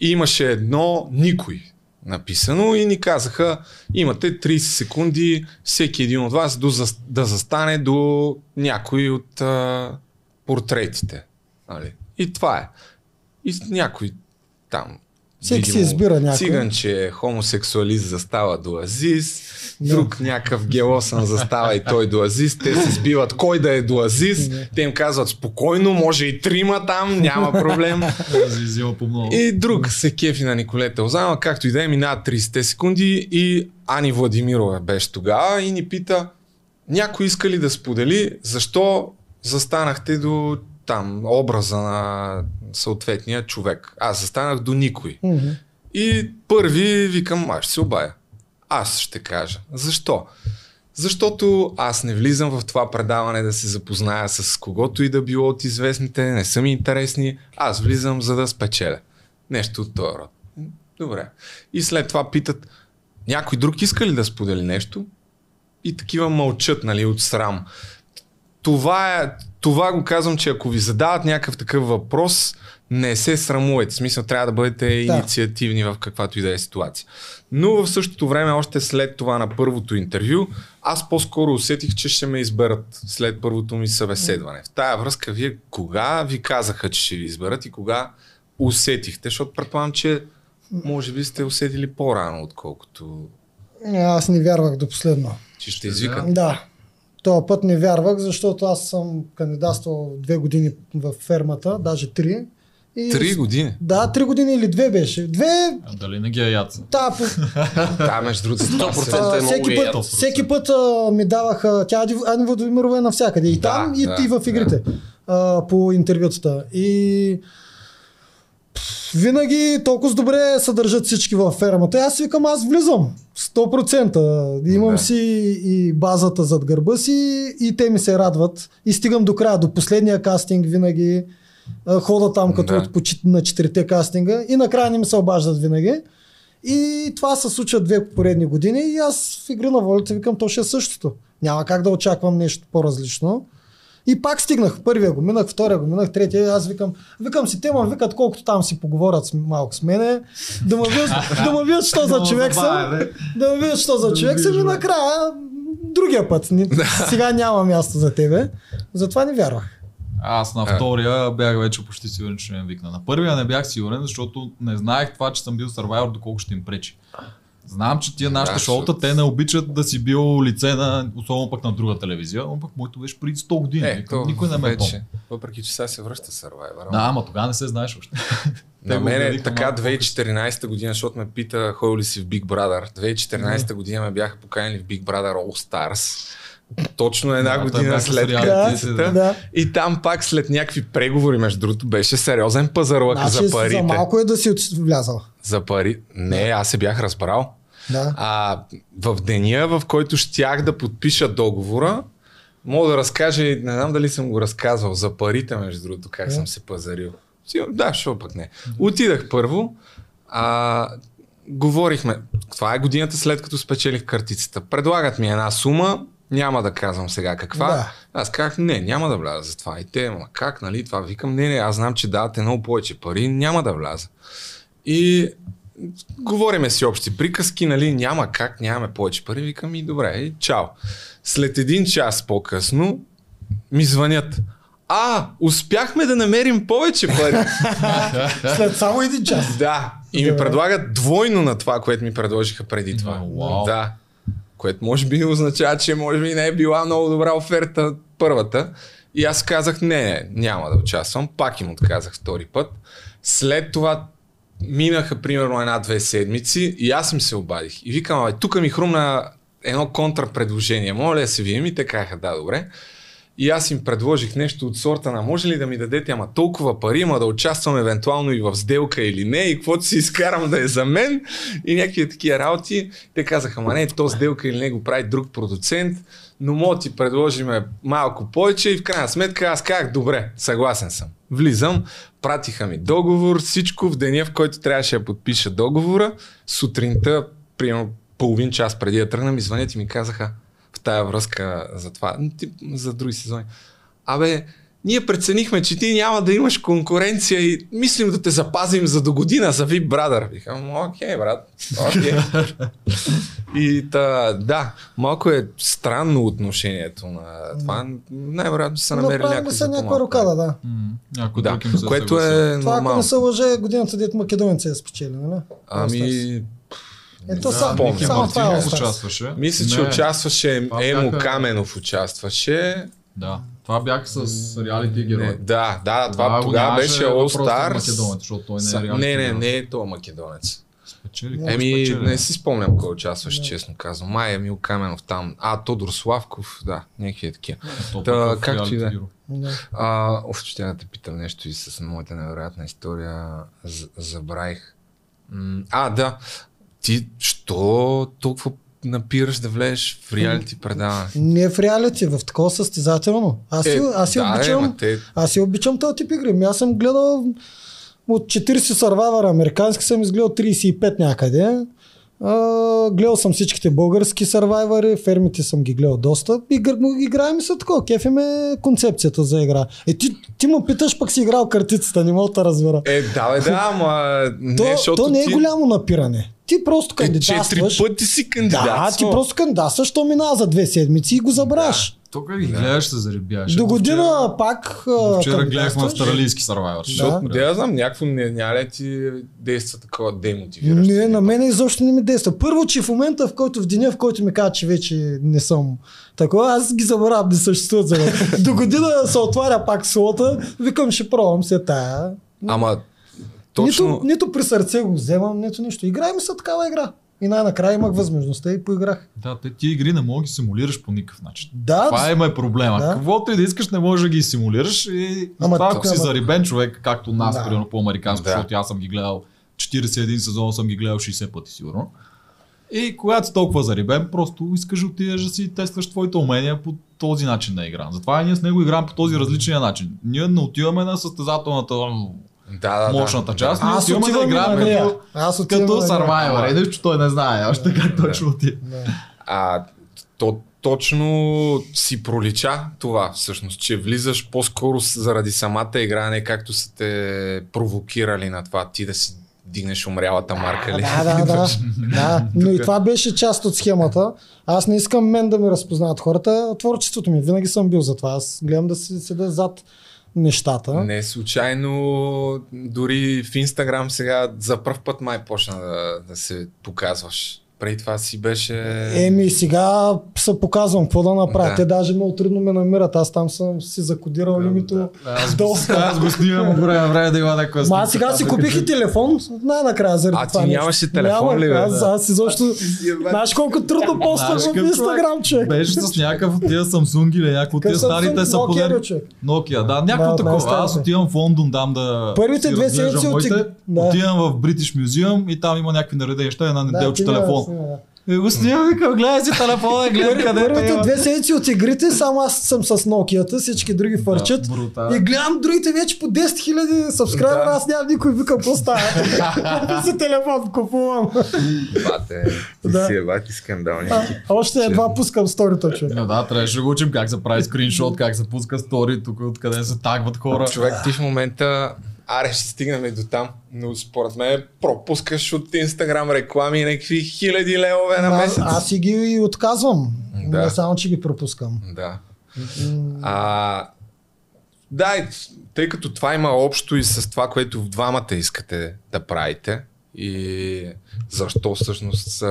Speaker 1: И имаше едно никой написано и ни казаха, имате 30 секунди всеки един от вас да застане до някой от а, портретите. Нали? И това е. И някой там.
Speaker 3: Всеки си избира някой.
Speaker 1: Циганче, хомосексуалист застава до Азис, друг някакъв гелосън застава и той до Азис. Те се сбиват кой да е до Азис. Те им казват спокойно, може и трима там, няма проблем. И друг се кефи на Николета Озанова, както и да е, минават 30 секунди и Ани Владимирова беше тогава и ни пита, някой иска ли да сподели защо застанахте до там образа на съответния човек. Аз застанах до никой.
Speaker 3: Мгм.
Speaker 1: И първи викам, аз ще се обая. Аз ще кажа. Защо? Защото аз не влизам в това предаване да се запозная с когото и да било от известните, не са ми интересни, аз влизам за да спечеля. Нещо от този род. Добре. И след това питат, някой друг иска ли да сподели нещо? И такива мълчат, нали, от срам. Това, е, това го казвам, че ако ви задават някакъв такъв въпрос, не се срамувайте. В смисъл, трябва да бъдете
Speaker 3: Да.
Speaker 1: инициативни в каквато и да е ситуация. Но в същото време, още след това на първото интервю, аз по-скоро усетих, че ще ме изберат след първото ми събеседване. В тая връзка, вие кога ви казаха, че ще ви изберат и кога усетихте? Защото предполагам, че може би сте усетили по-рано, отколкото
Speaker 3: Е, Аз не вярвах до последно.
Speaker 1: че ще извикат.
Speaker 3: Да. Този път не вярвах, защото аз съм кандидатствал две години в фермата, даже три. И
Speaker 1: Три години.
Speaker 3: Да, три години или две беше. Две,
Speaker 4: А дали не ги е яца?
Speaker 3: да, по,
Speaker 1: Да, между другото, за това
Speaker 2: 100%
Speaker 1: се-
Speaker 2: е много
Speaker 3: всеки, път, всеки път а, ми даваха, тя Ани Владимирова е навсякъде, и
Speaker 1: Да,
Speaker 3: там, и,
Speaker 1: да,
Speaker 3: и в игрите, а, по интервютата. И винаги толкова добре се държат всички във фермата. Аз викам, аз влизам. 100%. Имам
Speaker 1: Да.
Speaker 3: си и базата зад гърба си и те ми се радват. И стигам до края, до последния кастинг винаги. Хода там като
Speaker 1: Да.
Speaker 3: на четирите кастинга и накрая не ми се обаждат винаги. И това се случва две поредни години и аз в игра на волята викам, то ще е същото. Няма как да очаквам нещо по-различно. И пак стигнах. Първия го минах, втория го минах, третия. Аз викам, викам си, те ме викат колкото там си поговорят с, малко с мене, да ме видят, да ме видят, що за човек съм,
Speaker 4: е.
Speaker 3: да ме видят, що за човек съм и накрая другия път. Сега няма място за тебе. Затова не вярвах.
Speaker 4: Аз на втория бях вече почти сигурен, че ще ме викна. На първия не бях сигурен, защото не знаех това, че съм бил Survivor, доколко ще им пречи. Знам, че тия нашите
Speaker 1: Да,
Speaker 4: шоута, те не обичат да си бил лице на, особено пък на друга телевизия, но пък моето беше преди 100 години.
Speaker 1: Е,
Speaker 4: Викам,
Speaker 1: то
Speaker 4: Никой не ме
Speaker 1: вече. Въпреки, че сега се връща Survivor.
Speaker 4: Да, ама тогава не се знаеш още.
Speaker 1: На мен е така
Speaker 4: малко
Speaker 1: 2014 година, защото ме пита ходил ли си в Big Brother. 2014 година ме бяха поканили в Big Brother All Stars. Точно една
Speaker 4: Да,
Speaker 1: година след картицата.
Speaker 3: да.
Speaker 1: И там пак след някакви преговори, между другото, беше сериозен пазарлък
Speaker 3: Значи
Speaker 1: за парите.
Speaker 3: за малко е да си влязал.
Speaker 1: За пари. Не, аз се бях разбрал.
Speaker 3: Да.
Speaker 1: А в деня, в който щях да подпиша договора, мога да разкажа, не знам дали съм го разказвал, за парите, между другото, как
Speaker 3: Да.
Speaker 1: съм се пазарил. Да, що пък не. Отидах първо, а, говорихме, това е годината след като спечелих картицата. Предлагат ми една сума, няма да казвам сега каква.
Speaker 3: Да.
Speaker 1: Аз казах, не, няма да вляза за това. И те, ма как, нали, това викам, не, не, аз знам, че давате много повече пари, няма да вляза. И говориме си общи приказки, нали, няма как, нямаме повече пари, викам и добре, и чао. След един час по-късно ми звънят. А, успяхме да намерим повече пари.
Speaker 3: След само един час.
Speaker 1: да. И ми предлагат двойно на това, което ми предложиха преди това. Да. Което може би означава, че може би не е била много добра оферта първата. И аз казах, не, не, няма да участвам. Пак им отказах втори път. След това минаха примерно една-две седмици и аз им се обадих. И викам, абе, тук ми хрумна едно контрапредложение. Моля ли да се видим? И те казаха, да, добре. И аз им предложих нещо от сорта на може ли да ми дадете ама толкова пари, ама да участвам евентуално и в сделка или не, и каквото си изкарам да е за мен и някакви такива работи. Те казаха, ама не, то сделка или не го прави друг продуцент, но мога ти предложиме малко повече и в крайна сметка аз казах, добре, съгласен съм. Влизам, пратиха ми договор, всичко в деня, в който трябваше да подпиша договора, сутринта, примерно половин час преди да тръгна, ми звънят и ми казаха, в тая връзка за това, за други сезони. Абе, ние преценихме, че ти няма да имаш конкуренция и мислим да те запазим за до година за VIP Brother. Викам, окей, брат. Окей. и та, да, малко е странно отношението на това. Най-вероятно са намерили
Speaker 3: Направили
Speaker 1: някой
Speaker 3: се някаква рокада, да.
Speaker 4: Някой
Speaker 1: Да,
Speaker 4: друг им се
Speaker 1: което е
Speaker 3: Това ако не се лъже, годината дет македонец е спечели, нали?
Speaker 1: Ами,
Speaker 3: Ето
Speaker 1: Да,
Speaker 3: само,
Speaker 1: помня.
Speaker 3: Само това е
Speaker 4: участваше.
Speaker 1: мисля, че
Speaker 4: Не,
Speaker 1: участваше Емо Каменов участваше.
Speaker 4: Да. Това бях с реалити
Speaker 1: Не,
Speaker 4: герой.
Speaker 1: да, да, това
Speaker 4: го
Speaker 1: тогава беше All Stars.
Speaker 4: Македонец, защото той не е реалити
Speaker 1: не, не,
Speaker 4: герой.
Speaker 1: не е то македонец.
Speaker 4: Спечели,
Speaker 1: Еми,
Speaker 4: спечели?
Speaker 1: не си спомням кой участваше, честно казвам. Май Емил Каменов там. А, Тодор Славков, да, някакви е такива. Та,
Speaker 4: в
Speaker 1: както и да е. А, оф, ще да те питам нещо и с моята невероятна история з- забравих. А, да. Ти, що толкова напираш да влезеш в реалити предаване?
Speaker 3: Не е в реалити, в такова състезателно. Аз си, аз си
Speaker 1: Е, да,
Speaker 3: обичам,
Speaker 1: Е, те,
Speaker 3: аз си обичам този тип игри. Ами Аз съм гледал от 40 сървайвера американски съм изгледал 35 някъде. А, гледал съм всичките български сървайвари, фермите съм ги гледал доста. Игр, играе ми се такова, кефи ме концепцията за игра. Е, ти, ти му питаш, пък си играл картицата, не мога да разбера.
Speaker 1: е, да, бе, да, ама не,
Speaker 3: то,
Speaker 1: защото
Speaker 3: то не е
Speaker 1: ти...
Speaker 3: голямо напиране. Ти просто
Speaker 1: Е, четири
Speaker 3: кандидатстваш.
Speaker 1: пъти си кандидат.
Speaker 3: да, ти просто кандидатстваш, то минава за две седмици и го забраш.
Speaker 4: Тук ги гледаш се заребяваш.
Speaker 3: До година пак а,
Speaker 4: Вчера гледахме австралийски сървайвър.
Speaker 1: Защото,
Speaker 3: Да.
Speaker 1: да. я знам, някакво не, няма ти действа такова демотивиращо?
Speaker 3: Не, на мен изобщо не ми действа. Първо, че в момента, в който в деня, в който ми казва, че вече не съм такова, аз ги забравям, не съществуват за мен. До година се отваря пак слота, викам, ще пробвам се тая
Speaker 1: Ама точно...
Speaker 3: Нито, нито при сърце го вземам, нито нищо. Играй ми се такава игра. И най-накрая имах възможността и поиграх.
Speaker 4: Да, те ти игри не мога да ги симулираш по никакъв начин.
Speaker 3: Да,
Speaker 4: Това има е проблема.
Speaker 3: Да.
Speaker 4: Каквото и да искаш, не можеш да ги симулираш. И
Speaker 3: Ама
Speaker 4: това, ако си
Speaker 3: ама-
Speaker 4: зарибен човек, както нас,
Speaker 3: Да.
Speaker 4: примерно по-американско,
Speaker 1: Да.
Speaker 4: защото аз съм ги гледал 41 сезон, съм ги гледал 60 пъти сигурно. И когато си толкова зарибен, просто искаш да отидеш да си тестваш твоите умения по този начин на игра. Затова ние с него играем по този различен начин. Ние не отиваме на състезателната
Speaker 1: Да, да,
Speaker 4: мощната
Speaker 1: да.
Speaker 4: част, ние
Speaker 3: Аз
Speaker 4: да
Speaker 3: отивам и на
Speaker 4: играем като,
Speaker 3: Аз
Speaker 4: като. Survivor. Е, нещо той не знае още как точно отива.
Speaker 3: Да.
Speaker 1: А, то, точно си пролича това, всъщност, че влизаш по-скоро заради самата игра, не както са те провокирали на това ти да си дигнеш умрялата марка. ли?
Speaker 3: Да, да, да. да. Но и това беше част от схемата. Аз не искам мен да ме разпознават хората. Творчеството ми винаги съм бил за това. Аз гледам да си седа зад нещата.
Speaker 1: Не случайно, дори в Инстаграм сега за първ път май почна да, да се показваш. Преди това си беше...
Speaker 3: Еми, сега се показвам какво да направя.
Speaker 1: Да.
Speaker 3: Те даже много трудно ме намират. Аз там съм си закодирал името
Speaker 4: Аз,
Speaker 3: долу.
Speaker 4: аз го снимам от време време да има някаква
Speaker 3: Ма аз сега си купих и телефон, най-накрая заради
Speaker 1: А, ти
Speaker 3: това нещо.
Speaker 1: нямаш ли телефон ли, бе?
Speaker 3: Аз, аз изобщо... Знаеш колко трудно поствам в Инстаграм, човек.
Speaker 4: Беше с някакъв от тия Samsung или някакво от тия старите са
Speaker 3: човек.
Speaker 4: Nokia, да, някакво
Speaker 3: Да,
Speaker 4: такова. Аз отивам в Лондон, дам да.
Speaker 3: Първите две седмици да.
Speaker 4: Отивам в British Museum и там има някакви наредени неща, една неделче
Speaker 3: ти няма да
Speaker 4: телефон.
Speaker 3: Да.
Speaker 4: И го снимам, викам, гледай си телефона, гледам къде те
Speaker 3: Първите
Speaker 4: има.
Speaker 3: две седмици от игрите, само аз съм с Nokia-та, всички други фърчат.
Speaker 4: брутално.
Speaker 3: и гледам другите вече по 10 000 сабскрайбера,
Speaker 1: Да.
Speaker 3: аз нямам никой, викам, какво става? Си телефон, купувам.
Speaker 1: Бате, ти
Speaker 3: Да.
Speaker 1: си е бати скандални.
Speaker 3: А, Още едва пускам сторито, човек.
Speaker 4: Да, да, трябваше да го учим как се прави скриншот, как се пуска стори, тук откъде се тагват хора.
Speaker 1: Човек, ти в момента Аре, ще стигнем и до там, но според мен пропускаш от Инстаграм реклами някакви хиляди левове на
Speaker 3: Аз,
Speaker 1: месец.
Speaker 3: аз си ги отказвам.
Speaker 1: Да.
Speaker 3: Не само, че ги пропускам.
Speaker 1: Да. А, да, тъй като това има общо и с това, което в двамата искате да правите и защо всъщност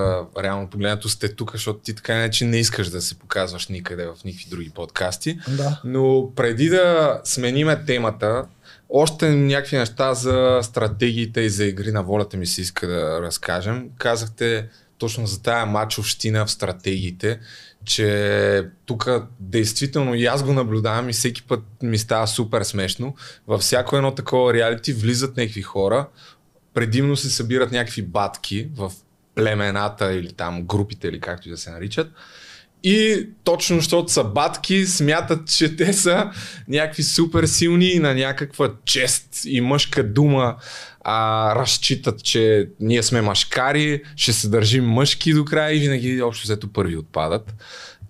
Speaker 1: реално погледнато сте тук, защото ти така иначе не искаш да се показваш никъде в никакви други подкасти.
Speaker 3: Да.
Speaker 1: Но преди да смениме темата, още някакви неща за стратегиите и за игри на волята ми се иска да разкажем. Казахте точно за тая мачовщина в стратегиите, че тук действително и аз го наблюдавам и всеки път ми става супер смешно. Във всяко едно такова реалити влизат някакви хора, предимно се събират някакви батки в племената или там групите или както и да се наричат. И точно защото са батки, смятат, че те са някакви супер силни и на някаква чест и мъжка дума а, разчитат, че ние сме машкари, ще се държим мъжки до края и винаги общо взето първи отпадат.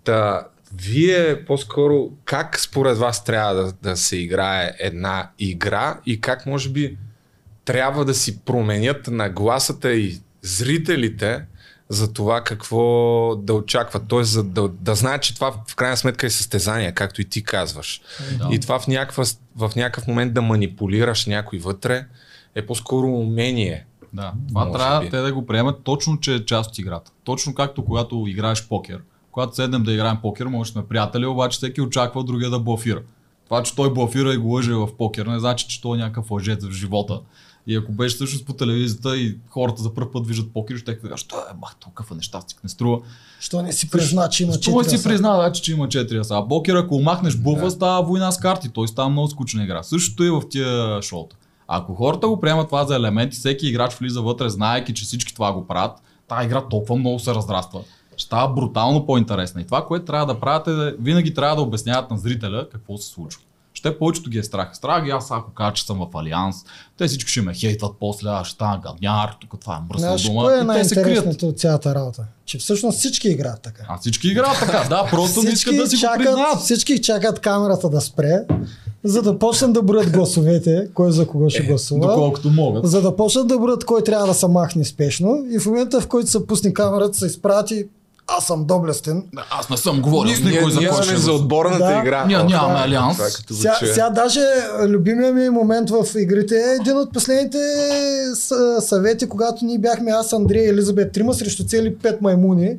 Speaker 1: Та, вие по-скоро как според вас трябва да, да се играе една игра и как може би трябва да си променят нагласата и зрителите за това какво да очакват. Тоест, за да, да знаят, че това в крайна сметка е състезание, както и ти казваш.
Speaker 4: Да.
Speaker 1: И това в, някаква, в някакъв момент да манипулираш някой вътре е по-скоро умение.
Speaker 4: Да, това
Speaker 1: Може
Speaker 4: трябва
Speaker 1: би.
Speaker 4: те да го приемат точно, че е част от играта. Точно както когато играеш покер. Когато седнем да играем покер, може сме приятели, обаче всеки очаква другия да блафира. Това, че той блафира и го лъже в покер, не значи, че той е някакъв лъжец в живота. И ако беше всъщност по телевизията и хората за първ път виждат покер, ще кажат, що е, бах, толкова нещастик не струва.
Speaker 3: Що не си призна, че има
Speaker 4: Що
Speaker 3: четири
Speaker 4: си призна, значи, че има 4 аса. А покер, ако махнеш блъфа,
Speaker 1: Да.
Speaker 4: става война с карти. Той става много скучна игра. Същото и в тия шоута. Ако хората го приемат това за елемент и всеки играч влиза вътре, знаеки, че всички това го правят, тази игра толкова много се разраства. Ще става брутално по-интересна. И това, което трябва да правят е да винаги трябва да обясняват на зрителя какво се случва. Ще повечето ги е страх. Страх ги аз, ако кажа, че съм в Алианс, те всички ще ме хейтват после, аз ще стана гадняр, тук това е мръсна
Speaker 3: Знаеш,
Speaker 4: дума.
Speaker 3: кое е най-интересното от цялата работа? Че всъщност всички играят така.
Speaker 4: А всички играят така, да, просто не искат да си го
Speaker 3: чакат,
Speaker 4: признаят.
Speaker 3: всички чакат камерата да спре, за да почнат да броят гласовете, кой за кого ще гласува.
Speaker 4: Доколкото могат.
Speaker 3: За да почнат да броят кой трябва да се махне спешно и в момента в който се пусне камерата се изпрати аз съм доблестен.
Speaker 4: Аз не съм говорил с никой за кой
Speaker 1: за отборната
Speaker 3: Да.
Speaker 1: игра.
Speaker 4: Ние нямаме
Speaker 1: е-
Speaker 4: алианс.
Speaker 1: е
Speaker 3: Сега, сега даже а, любимия ми момент в игрите е един от последните с- съвети, когато ние бяхме аз, Андрей и Елизабет Трима срещу цели пет маймуни.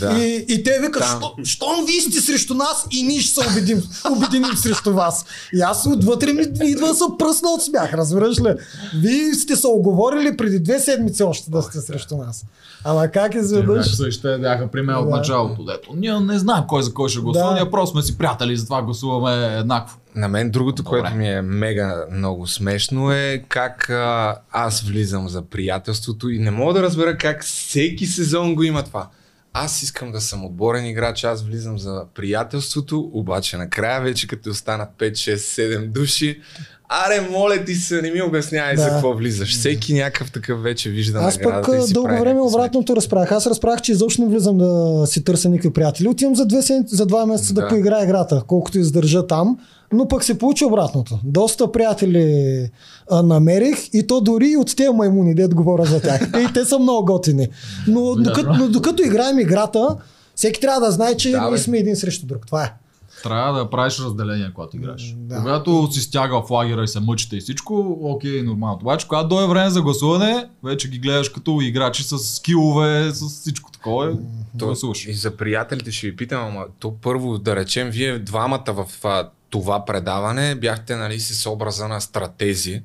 Speaker 1: Да.
Speaker 3: И, и те викат, що, щом вие сте срещу нас и ние ще се убедим, обединим срещу вас. И аз отвътре ми идва да се пръсна от смях, разбираш ли? Вие сте се оговорили преди две седмици още да сте срещу нас. Ама как изведнъж?
Speaker 4: Същите бяха при мен от
Speaker 3: Да.
Speaker 4: началото, дето. Ние не знаем кой за кой ще гласува,
Speaker 3: Да.
Speaker 4: ние просто сме си приятели, затова гласуваме еднакво.
Speaker 1: На мен другото,
Speaker 4: Добре.
Speaker 1: което ми е мега много смешно е как а, аз влизам за приятелството и не мога да разбера как всеки сезон го има това. Аз искам да съм отборен играч, аз влизам за приятелството, обаче накрая вече като останат 5, 6, 7 души, аре, моля ти се, не ми обяснявай
Speaker 3: Да.
Speaker 1: за какво влизаш. Всеки някакъв такъв вече вижда
Speaker 3: Аз пък
Speaker 1: наградата и
Speaker 3: а,
Speaker 1: си
Speaker 3: дълго време обратното разправях. Аз разправях, че изобщо не влизам да си търся никакви приятели. Отивам за, две, за два месеца да.
Speaker 1: Да.
Speaker 3: поиграя играта, колкото издържа там. Но пък се получи обратното. Доста приятели а, намерих и то дори и от тези маймуни, дед говоря за тях. И те са много готини. Но докато, но докато играем играта, всеки трябва да знае, че
Speaker 1: Да,
Speaker 3: ние сме един срещу друг. Това е.
Speaker 4: Трябва да правиш разделение, когато играеш.
Speaker 3: Да.
Speaker 4: Когато си стяга в лагера и се мъчите и всичко, окей, нормално. Обаче, когато дойде време за гласуване, вече ги гледаш като играчи с скилове, с всичко такова. и
Speaker 1: То,
Speaker 4: гласуваш.
Speaker 1: и за приятелите ще ви питам, ама то първо да речем, вие двамата в а, това предаване бяхте нали, с образа на стратези.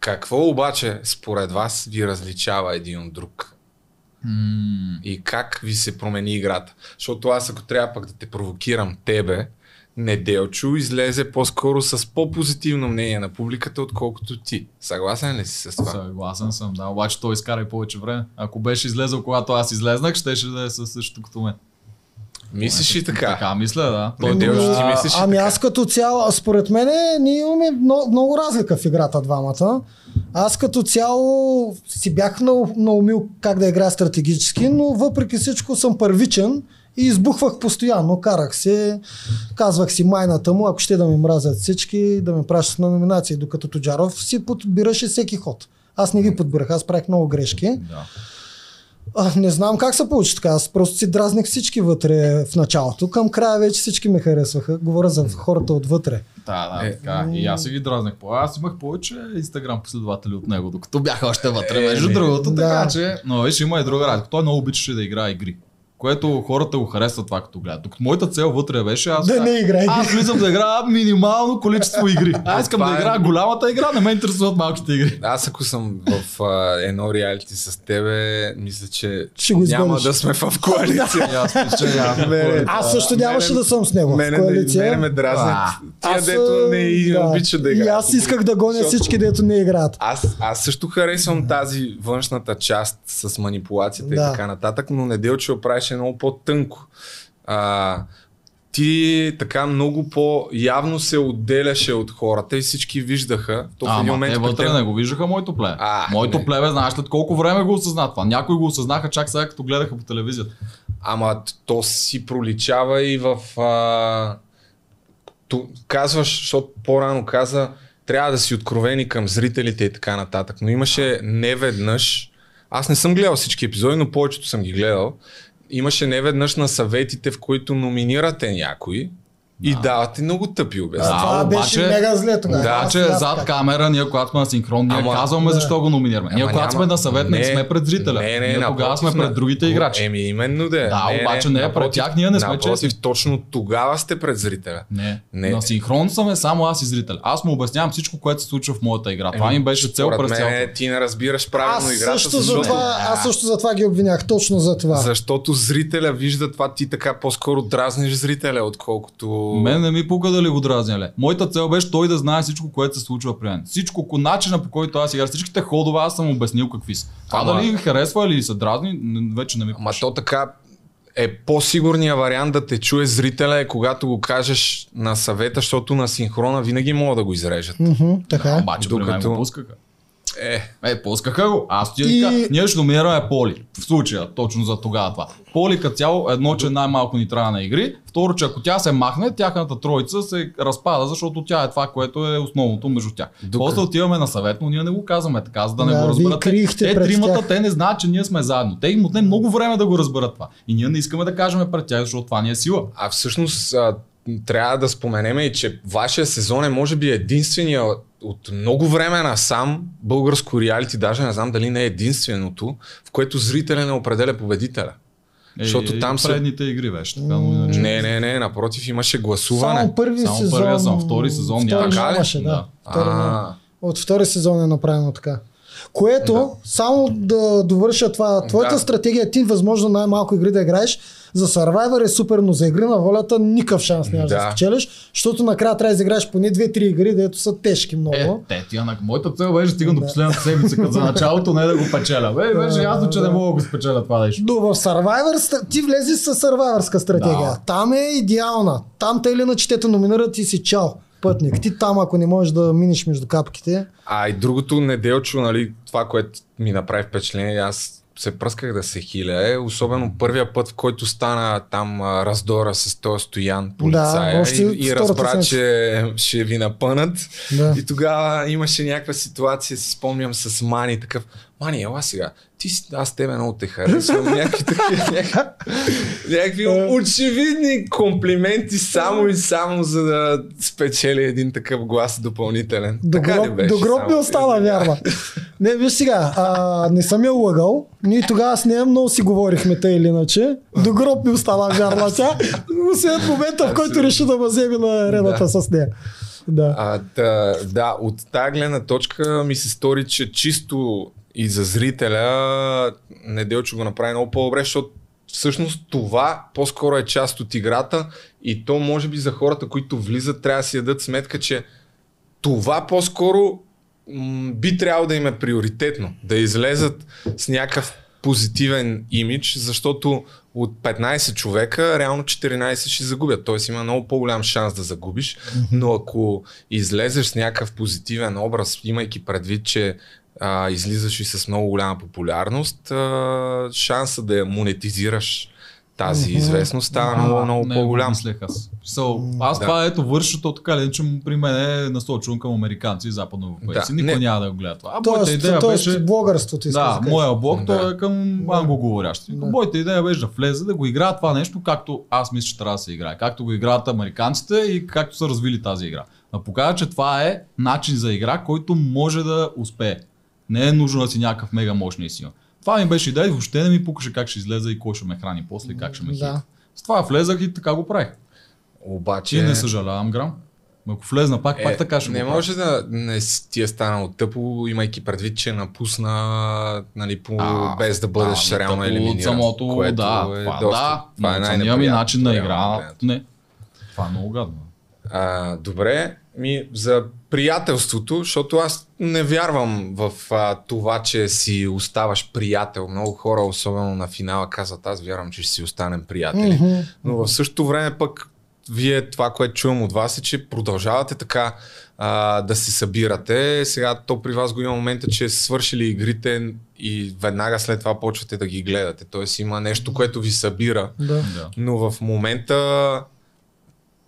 Speaker 1: Какво обаче според вас ви различава един от друг?
Speaker 4: М,
Speaker 1: И как ви се промени играта? Защото аз ако трябва пък да те провокирам тебе, Неделчо излезе по-скоро с по-позитивно мнение на публиката, отколкото ти. Съгласен ли си с това?
Speaker 4: Съгласен съм, да. Обаче той изкара и повече време. Ако беше излезъл, когато аз излезнах, щеше да е със същото като мен.
Speaker 1: Мислиш и така?
Speaker 4: Така мисля, да.
Speaker 1: Той
Speaker 4: Той
Speaker 1: Делчо, ти мислиш ли
Speaker 3: ами
Speaker 1: така?
Speaker 3: аз като цяло, според мен, ние имаме много, много разлика в играта двамата. Аз като цяло си бях нау- наумил как да играя стратегически, но въпреки всичко съм първичен и избухвах постоянно. Карах се, казвах си майната му, ако ще да ме мразят всички, да ме пращат на номинации, докато Тоджаров си подбираше всеки ход. Аз не ги подбирах, аз правих много грешки.
Speaker 4: Да.
Speaker 3: А, не знам как се получи така. Аз просто си дразних всички вътре в началото. Към края вече всички ме харесваха. Говоря за хората отвътре.
Speaker 4: Да, да,
Speaker 1: Е,
Speaker 4: така. И аз си ги дразнах. Аз имах повече инстаграм последователи от него, докато бяха още вътре, между
Speaker 1: Еми,
Speaker 4: другото,
Speaker 3: да.
Speaker 4: така че. Но виж, има и друга разлика. Той много обичаше да играе игри. Което хората го харесват това, като гледат. Докато моята цел вътре беше аз.
Speaker 3: Да не играй.
Speaker 4: Аз влизам да играя минимално количество игри. Аз искам да играя голямата игра, не ме интересуват малките игри.
Speaker 1: Аз ако съм в а, едно реалити с тебе, мисля, че
Speaker 3: Ще го
Speaker 1: няма да сме в коалиция.
Speaker 4: И аз мисля, че аз-
Speaker 1: Мене-
Speaker 3: Аз също нямаше да съм с него
Speaker 1: Мене,
Speaker 3: в коалиция.
Speaker 1: мене ме дразнят. Тия,
Speaker 3: Аз,
Speaker 1: дето не и
Speaker 3: да.
Speaker 1: обича да
Speaker 3: И
Speaker 1: играят.
Speaker 3: аз исках да гоня
Speaker 1: Защото-
Speaker 3: всички, дето не играят.
Speaker 1: Аз, аз също харесвам тази външната част с манипулацията
Speaker 3: Да.
Speaker 1: и така нататък, но Неделчо го правеше много по-тънко. А, ти така много по-явно се отделяше от хората и всички виждаха. То в един момент
Speaker 4: те
Speaker 1: при
Speaker 4: вътре
Speaker 1: теб-
Speaker 4: не го виждаха моето племе.
Speaker 1: А,
Speaker 4: моето
Speaker 1: не.
Speaker 4: племе, знаеш след колко време го осъзна това. Някои го осъзнаха чак сега, като гледаха по телевизията.
Speaker 1: Ама то си проличава и в... А... То, казваш, защото по-рано каза, трябва да си откровени към зрителите и така нататък. Но имаше не веднъж, аз не съм гледал всички епизоди, но повечето съм ги гледал, имаше не веднъж на съветите, в които номинирате някой и давате много тъпи обяснения.
Speaker 4: Да,
Speaker 3: Това беше
Speaker 4: обаче-
Speaker 3: мега зле тогава.
Speaker 4: Да, че
Speaker 3: не
Speaker 4: зад
Speaker 3: как.
Speaker 4: камера, ние когато сме на синхрон, ние
Speaker 1: Ама-
Speaker 4: казваме
Speaker 3: да.
Speaker 4: защо го номинираме. Ние
Speaker 1: Ама
Speaker 4: когато
Speaker 1: няма-
Speaker 4: сме на съвет, не, сме пред зрителя.
Speaker 1: Не, не,
Speaker 4: ние тогава сме пред другите играчи.
Speaker 1: Еми, именно да.
Speaker 4: Да, обаче не, пред тях ние не сме
Speaker 1: напротив,
Speaker 4: честни.
Speaker 1: точно тогава сте пред зрителя.
Speaker 4: Не.
Speaker 1: Не.
Speaker 4: На синхрон съм само аз и зрител. Аз му обяснявам всичко, което се случва в моята игра. Това ми беше цел през цялото.
Speaker 1: ти не разбираш правилно играта,
Speaker 3: аз също за това ги обвинях. Точно за това.
Speaker 1: Защото зрителя вижда това, ти така по-скоро дразниш зрителя, отколкото...
Speaker 4: Мен не ми пука дали го дразня ле. Моята цел беше той да знае всичко, което се случва при мен. Всичко, ко- начина по който аз играя, всичките ходове, аз съм обяснил какви са. Това
Speaker 1: Ама-
Speaker 4: дали ги харесва или се дразни, вече не ми
Speaker 1: Ама то така е по-сигурният вариант да те чуе зрителя е когато го кажеш на съвета, защото на синхрона винаги могат да го изрежат.
Speaker 3: Мгм, така е.
Speaker 4: Обаче
Speaker 1: Докато-
Speaker 4: го пускаха.
Speaker 1: Е,
Speaker 4: Е, пускаха го. Аз ти
Speaker 3: И-
Speaker 4: кажа, ние ще номинираме Поли. В случая, точно за тогава това. Поли като цяло, едно, че най-малко ни трябва на игри. Второ, че ако тя се махне, тяхната троица се разпада, защото тя е това, което е основното между тях.
Speaker 1: Докато-
Speaker 4: После отиваме на съвет, но ние не го казваме така, за да не
Speaker 3: Да,
Speaker 4: го разберат. Те, те тримата,
Speaker 3: тях.
Speaker 4: те не знаят, че ние сме заедно. Те им отне много време да го разберат това. И ние не искаме да кажем пред тях, защото това ни е сила.
Speaker 1: а всъщност трябва да споменем и, че вашия сезон е може би единствения от много време насам българско реалити, даже не знам дали не е единственото, в което зрителя не определя победителя.
Speaker 4: Е,
Speaker 1: Защото
Speaker 4: и
Speaker 1: там са-
Speaker 4: предните игри беше така, но иначе.
Speaker 1: Не, не, не, напротив, имаше гласуване.
Speaker 3: Само първи
Speaker 4: Само
Speaker 3: сезон.
Speaker 4: първия сезон, втори сезон
Speaker 3: втори
Speaker 4: нямаше.
Speaker 3: да.
Speaker 4: Да.
Speaker 3: Втори.
Speaker 1: А,
Speaker 3: От втори сезон е направено така. Което, само да довърша това, твоята
Speaker 1: Да.
Speaker 3: стратегия ти възможно най-малко игри да играеш. За Survivor е супер, но за игри на волята никакъв шанс нямаш да,
Speaker 1: Да.
Speaker 3: спечелиш, защото накрая трябва да изиграеш поне 2-3 игри, дето са тежки много.
Speaker 4: Е, те, тия, на... моята цел беше да стигна до
Speaker 3: Да.
Speaker 4: последната седмица, като за началото не да го печеля. Бе, беше ясно, че не мога да го спечеля това нещо.
Speaker 3: Но в Survivor ти влези с Survivorска стратегия.
Speaker 4: Да.
Speaker 3: Там е идеална. Там те или иначе те номинират и си чао. Пътник. Ти там, ако не можеш да минеш между капките.
Speaker 1: а и другото неделчо, нали, това, което ми направи впечатление, аз се пръсках да се хиля, е особено първия път, в който стана там раздора с този стоян полицая
Speaker 3: още
Speaker 1: и, и разбра,
Speaker 3: седмица.
Speaker 1: че ще ви напънат.
Speaker 3: Да.
Speaker 1: И тогава имаше някаква ситуация, си спомням с Мани, такъв, Мани, ела сега, ти си, аз тебе много те харесвам, някакви такива, някакви, някакви очевидни комплименти само и само за да спечели един такъв глас допълнителен.
Speaker 3: До
Speaker 1: така ли
Speaker 3: гроб,
Speaker 1: беше?
Speaker 3: до гроб ми остана вярва. Не, виж сега, а, не съм я лъгал. Ние тогава с нея много си говорихме тъй или иначе. До гроб ми остана вярна тя. Освен момента, в който реши да ме вземе на арената
Speaker 1: Да.
Speaker 3: с нея. Да.
Speaker 1: А, да, да, от тази гледна точка ми се стори, че чисто и за зрителя Неделчо го направи много по-добре, защото всъщност това по-скоро е част от играта и то може би за хората, които влизат, трябва да си дадат сметка, че това по-скоро м, би трябвало да им е приоритетно. Да излезат с някакъв позитивен имидж, защото от 15 човека, реално 14 ще загубят. Тоест има много по-голям шанс да загубиш, но ако излезеш с някакъв позитивен образ, имайки предвид, че а, излизаш и с много голяма популярност, а, шанса да я монетизираш тази известност става много, много
Speaker 4: не,
Speaker 1: по-голям.
Speaker 4: Мислех аз. So, аз
Speaker 1: Да.
Speaker 4: това ето върша, то така ли, че при мен е насочено към американци и западноевропейци.
Speaker 1: Да,
Speaker 4: Никой
Speaker 1: не.
Speaker 4: няма да го гледа това. А моята
Speaker 3: Тоест,
Speaker 4: идея
Speaker 3: тоест
Speaker 4: беше...
Speaker 3: блогърството иска
Speaker 4: Да,
Speaker 3: да,
Speaker 4: моя блог
Speaker 1: Да.
Speaker 4: той е към англоговорящи.
Speaker 3: Да.
Speaker 4: Моята идея беше да влезе, да го играят това нещо, както аз мисля, че трябва да се играе. Както го играят американците и както са развили тази игра. Да покажа, че това е начин за игра, който може да успее. Не е нужно да си някакъв мега мощния и силен. Това ми беше идея и въобще не ми пукаше как ще излезе и кой ще ме храни после и как ще ме
Speaker 3: Да.
Speaker 4: хейт. С това влезах и така го правих.
Speaker 1: Обаче...
Speaker 4: И не съжалявам грам. Ако влезна пак, пак така ще
Speaker 1: Е, не може да не ти е станало тъпо, имайки предвид, че напусна нали, по,
Speaker 4: А,
Speaker 1: без да бъдеш
Speaker 4: а,
Speaker 1: реално
Speaker 4: тъпо
Speaker 1: елиминиран.
Speaker 4: От самото,
Speaker 1: което
Speaker 4: да,
Speaker 1: е
Speaker 4: това,
Speaker 1: доста,
Speaker 4: да,
Speaker 1: това е
Speaker 4: самия ми начин на
Speaker 1: реално
Speaker 4: игра, не. Това е много гадно.
Speaker 1: А, добре, ми за приятелството, защото аз не вярвам в а, това, че си оставаш приятел. Много хора, особено на финала, казват, аз вярвам, че ще си останем приятели.
Speaker 3: Мгм.
Speaker 1: Но в същото време пък вие това, което чувам от вас е, че продължавате така а, да се събирате. Сега то при вас го има момента, че са свършили игрите и веднага след това почвате да ги гледате. Тоест има нещо, което ви събира.
Speaker 3: Да.
Speaker 4: Да.
Speaker 1: Но в момента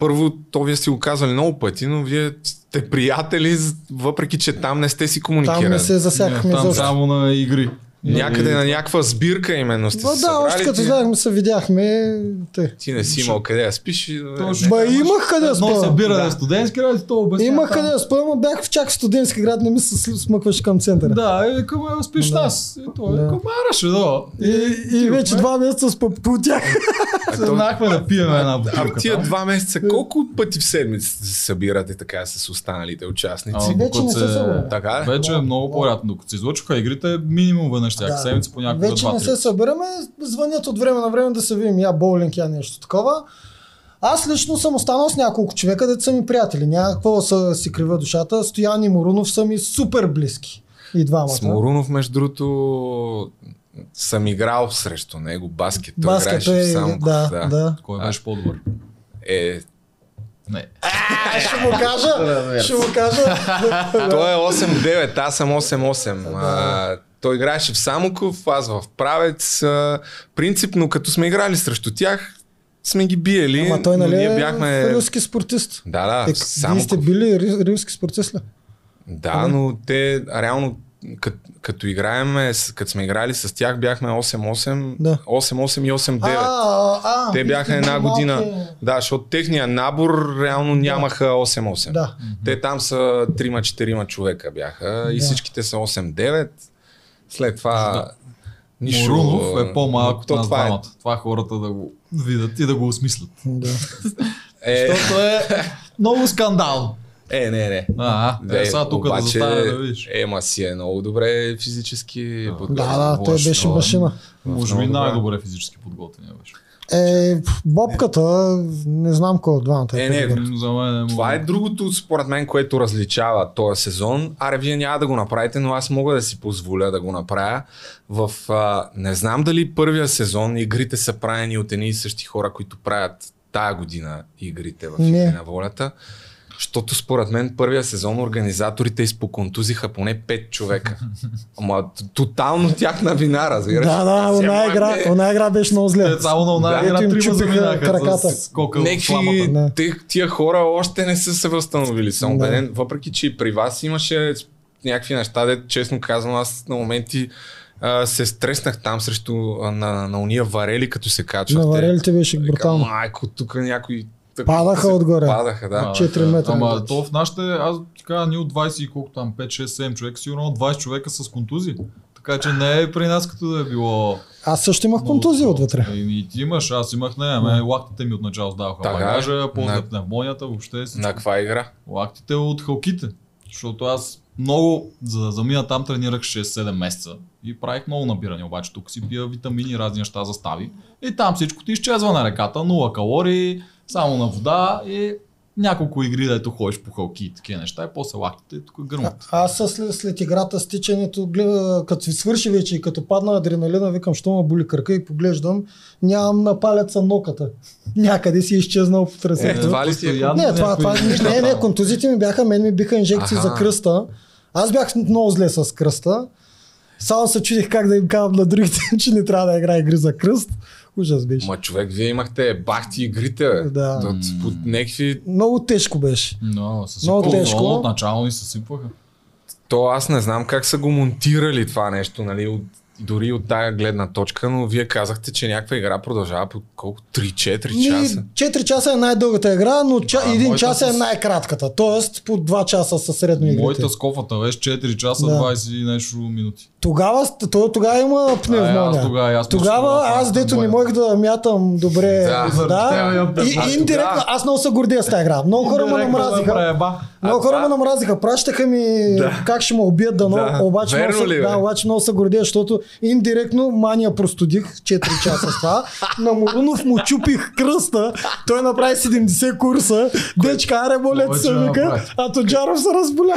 Speaker 1: първо, то вие сте го казали много пъти, но вие сте приятели, въпреки че там не сте си комуникирали.
Speaker 3: Там не се засякахме
Speaker 4: Там само на игри.
Speaker 1: Някъде
Speaker 4: И-
Speaker 1: на някаква сбирка именно сте
Speaker 3: Но
Speaker 1: се
Speaker 3: да, още като
Speaker 1: ти,
Speaker 3: знаехме се видяхме. Те.
Speaker 1: ти не си имал къде да спиш. и-
Speaker 4: Точно.
Speaker 3: Ба, имах къде да спя.
Speaker 4: събиране
Speaker 1: Да.
Speaker 4: студентски ради, то обясня.
Speaker 3: Имах
Speaker 4: там.
Speaker 3: къде да спя, но бях в чак в студентски град, не ми се смъкваше към центъра.
Speaker 4: Да, и към спиш
Speaker 3: Да.
Speaker 4: нас. И той
Speaker 3: Да.
Speaker 4: да. комараше, да.
Speaker 3: И, и вече два месеца спа по тях.
Speaker 4: Седнахме да пием една
Speaker 1: А
Speaker 4: бутилка.
Speaker 1: тия два месеца, колко пъти в седмицата се събирате така с останалите участници?
Speaker 3: Вече не се.
Speaker 1: Така?
Speaker 4: Вече е много по-рядко. Докато се излъчваха игрите, минимум веднъж всяка
Speaker 3: Да.
Speaker 4: седмица по няколко
Speaker 3: Вече не се събираме, звънят от време на време да се видим, я боулинг, я нещо такова. Аз лично съм останал с няколко човека, да са ми приятели. Няма какво да са си крива душата. Стоян и Морунов са ми супер близки. И двамата.
Speaker 1: С Морунов, между другото, съм играл срещу него баскет. Той
Speaker 3: Баскет
Speaker 1: играеше в
Speaker 3: е,
Speaker 1: Самоков,
Speaker 3: да, да.
Speaker 4: Кой беше по-добър?
Speaker 1: Е,
Speaker 4: Не.
Speaker 3: А, ще му кажа, ще му кажа.
Speaker 1: Той е 8-9, аз съм 8-8. Той играеше в Самоков, аз в Правец. Принципно, като сме играли срещу тях, сме ги биели.
Speaker 3: Ама той нали
Speaker 1: ние
Speaker 3: е
Speaker 1: бяхме...
Speaker 3: руски спортист.
Speaker 1: Да, да,
Speaker 3: Е, вие сте били ри- руски спортист ли?
Speaker 1: Да, но те реално като, като играеме, като сме играли с тях, бяхме 8-8,
Speaker 3: Да.
Speaker 1: 8-8 и 8-9.
Speaker 3: А, а,
Speaker 1: Те бяха една
Speaker 3: малки.
Speaker 1: година. Да, защото техния набор реално нямаха 8-8.
Speaker 3: Да.
Speaker 1: Те там са 3-4 човека бяха и
Speaker 3: Да.
Speaker 1: всичките са 8-9. След това... Нищо,
Speaker 4: Морунов е по-малък
Speaker 1: но
Speaker 4: от
Speaker 1: то
Speaker 4: нас
Speaker 1: това е-.
Speaker 4: Това хората да го видят и да го осмислят.
Speaker 3: да.
Speaker 1: Е,
Speaker 4: Защото е много скандал.
Speaker 1: е, не, не.
Speaker 4: А, е, сега тук да
Speaker 1: обаче,
Speaker 4: застане да видиш.
Speaker 1: Ема си е много добре физически
Speaker 3: Да,
Speaker 1: подготвен.
Speaker 3: да, той
Speaker 4: лош,
Speaker 3: беше машина.
Speaker 4: Може би най-добре физически подготвен беше.
Speaker 3: Е, бобката, не знам кой от двамата
Speaker 1: Е,
Speaker 3: е.
Speaker 1: не,
Speaker 3: по-добър.
Speaker 4: За мен е
Speaker 1: Това е другото, според мен, което различава този сезон. Аре, вие няма да го направите, но аз мога да си позволя да го направя. В, а, не знам дали първия сезон игрите са правени от едни и същи хора, които правят тая година игрите в
Speaker 3: Не.
Speaker 1: Игри на волята. Защото според мен първия сезон организаторите изпоконтузиха поне 5 човека. Ама тотално тяхна вина, разбираш?
Speaker 3: Да, да, она игра, она игра беше много зле.
Speaker 4: Те само на
Speaker 1: Да.
Speaker 4: една игра
Speaker 3: им
Speaker 4: трима
Speaker 3: чупиха краката. Да.
Speaker 1: те, тия хора още не са се възстановили, съм
Speaker 3: Да.
Speaker 1: убеден. Въпреки, че и при вас имаше някакви неща, де, честно казвам, аз на моменти а, се стреснах там срещу а, на, на уния варели, като се качвахте.
Speaker 3: На варелите беше брутално.
Speaker 1: Майко, тук някои... так-
Speaker 3: Падаха
Speaker 1: се-
Speaker 3: отгоре.
Speaker 1: Падаха, да.
Speaker 4: А,
Speaker 3: 4 метра.
Speaker 4: Ама то в нашите, аз ти кажа, ние от 20 и колко там, 5, 6, 7 човека, сигурно 20 човека с контузии. Така че не е при нас като да е било...
Speaker 3: Аз също имах контузия отвътре.
Speaker 4: Еми, и ти имаш, аз имах, не, ами лактите ми отначало сдаваха
Speaker 1: Така е.
Speaker 4: багажа, после
Speaker 1: На-
Speaker 4: пневмонията, въобще всичко.
Speaker 1: На каква игра?
Speaker 4: Лактите от халките. Защото аз много, за да замина там, тренирах 6-7 месеца и правих много набиране, обаче тук си пия витамини, разни неща за стави. И там всичко ти изчезва на реката, 0 калории, само на вода и няколко игри, дето ходиш по халки и такива неща, и после лактите тук гърмат.
Speaker 3: А- Аз след, след играта с тичането, гледа, като си свърши вече и като падна адреналина, викам, що ме боли кръка и поглеждам, нямам на палеца ноката. Някъде си е изчезнал по
Speaker 1: Е,
Speaker 3: трасето.
Speaker 1: това ли ти е?
Speaker 4: Постоянно
Speaker 3: Не, това, това, не, не,
Speaker 4: там.
Speaker 3: контузите ми бяха, мен ми биха инжекции
Speaker 1: Аха.
Speaker 3: за кръста. Аз бях много зле с кръста. Само се чудих как да им казвам на другите, че не трябва да играе игри за кръст. Ужас беше.
Speaker 1: Ма човек, вие имахте бахти игрите, бе.
Speaker 3: Да.
Speaker 1: От, от някакви...
Speaker 3: Много тежко беше.
Speaker 4: Но,
Speaker 3: Много
Speaker 4: много
Speaker 3: тежко.
Speaker 4: От начало ни съсипваха.
Speaker 1: То аз не знам как са го монтирали това нещо, нали, от, дори от тая гледна точка, но вие казахте, че някаква игра продължава по колко? 3-4 часа?
Speaker 3: 4 часа е най-дългата игра, но ча,
Speaker 4: Да,
Speaker 3: един
Speaker 4: моята
Speaker 3: час е
Speaker 4: с-
Speaker 3: най-кратката. Тоест по 2 часа са средно игрите.
Speaker 4: Моята с кофата беше 4 часа
Speaker 3: Да.
Speaker 4: 20 и нещо минути.
Speaker 3: Тогава, то, тогава има пневмония.
Speaker 4: А, аз тогава аз
Speaker 3: Тогава аз, дето не можех да мятам добре
Speaker 1: Да.
Speaker 3: вода.
Speaker 4: Да.
Speaker 3: И, и индиректно, аз много се гордея с тази игра. Много хора ме намразиха. Много хора ме намразиха, пращаха ми как ще ме убият дано,
Speaker 1: Да.
Speaker 3: обаче,
Speaker 1: Верно
Speaker 3: много, се,
Speaker 1: ли,
Speaker 3: да, обаче много се гордея, защото индиректно мания простудих 4 часа с това. На Морунов му чупих кръста, той направи 70 курса, дечка, аре
Speaker 4: Повече
Speaker 3: се, вика, а Тоджаров се разболя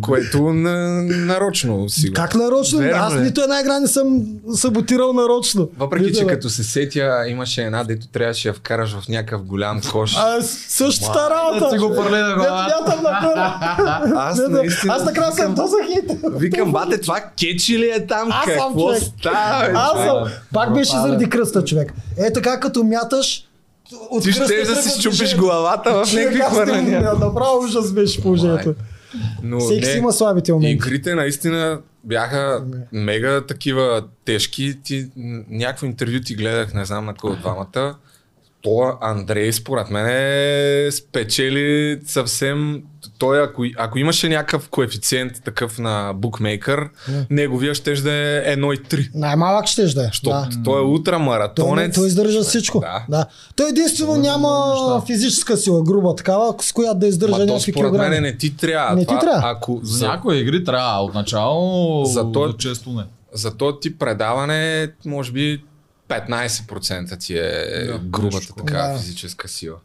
Speaker 1: което на, нарочно сигурно.
Speaker 3: Как нарочно?
Speaker 1: Верно
Speaker 3: Аз
Speaker 1: ли?
Speaker 3: нито една игра не съм саботирал нарочно.
Speaker 1: Въпреки, че като се сетя, имаше една, дето трябваше да я вкараш в някакъв голям кош.
Speaker 3: А, същата работа.
Speaker 4: Да си го
Speaker 3: първа.
Speaker 1: Аз наистина...
Speaker 3: Аз накрая съм дозах и
Speaker 1: Викам, бате, това кечи ли е там?
Speaker 3: Аз
Speaker 1: Какво
Speaker 3: човек.
Speaker 1: става?
Speaker 3: Аз съм. Пак беше заради кръста, човек. Е така, като мяташ, от
Speaker 1: Ти ще да си щупиш главата в някакви хвърляния.
Speaker 3: Направо ужас беше положението.
Speaker 1: Но
Speaker 3: Всеки
Speaker 1: не,
Speaker 3: си има слабите моменти.
Speaker 1: Игрите наистина бяха мега такива тежки. Ти, някакво интервю ти гледах, не знам на кой от двамата. То Андрей, според мен, е спечели съвсем... Той, ако, ако имаше някакъв коефициент такъв на букмейкър, неговия ще да е 1,3.
Speaker 3: Най-малък ще да е. Да.
Speaker 1: той е
Speaker 3: Той,
Speaker 1: ултрамаратонец.
Speaker 3: той издържа всичко.
Speaker 1: Да.
Speaker 3: Да. Той единствено няма физическа сила, груба такава, с която да издържа
Speaker 1: Ма
Speaker 3: някакви
Speaker 1: според мен
Speaker 3: килограми.
Speaker 1: не ти трябва.
Speaker 3: Не ти
Speaker 1: Това,
Speaker 3: трябва.
Speaker 1: Ако
Speaker 4: За някои игри трябва отначало,
Speaker 1: За то-
Speaker 4: често не.
Speaker 1: за този тип предаване, може би 15% ти е
Speaker 4: Да,
Speaker 1: грубата така
Speaker 3: Да.
Speaker 1: физическа сила.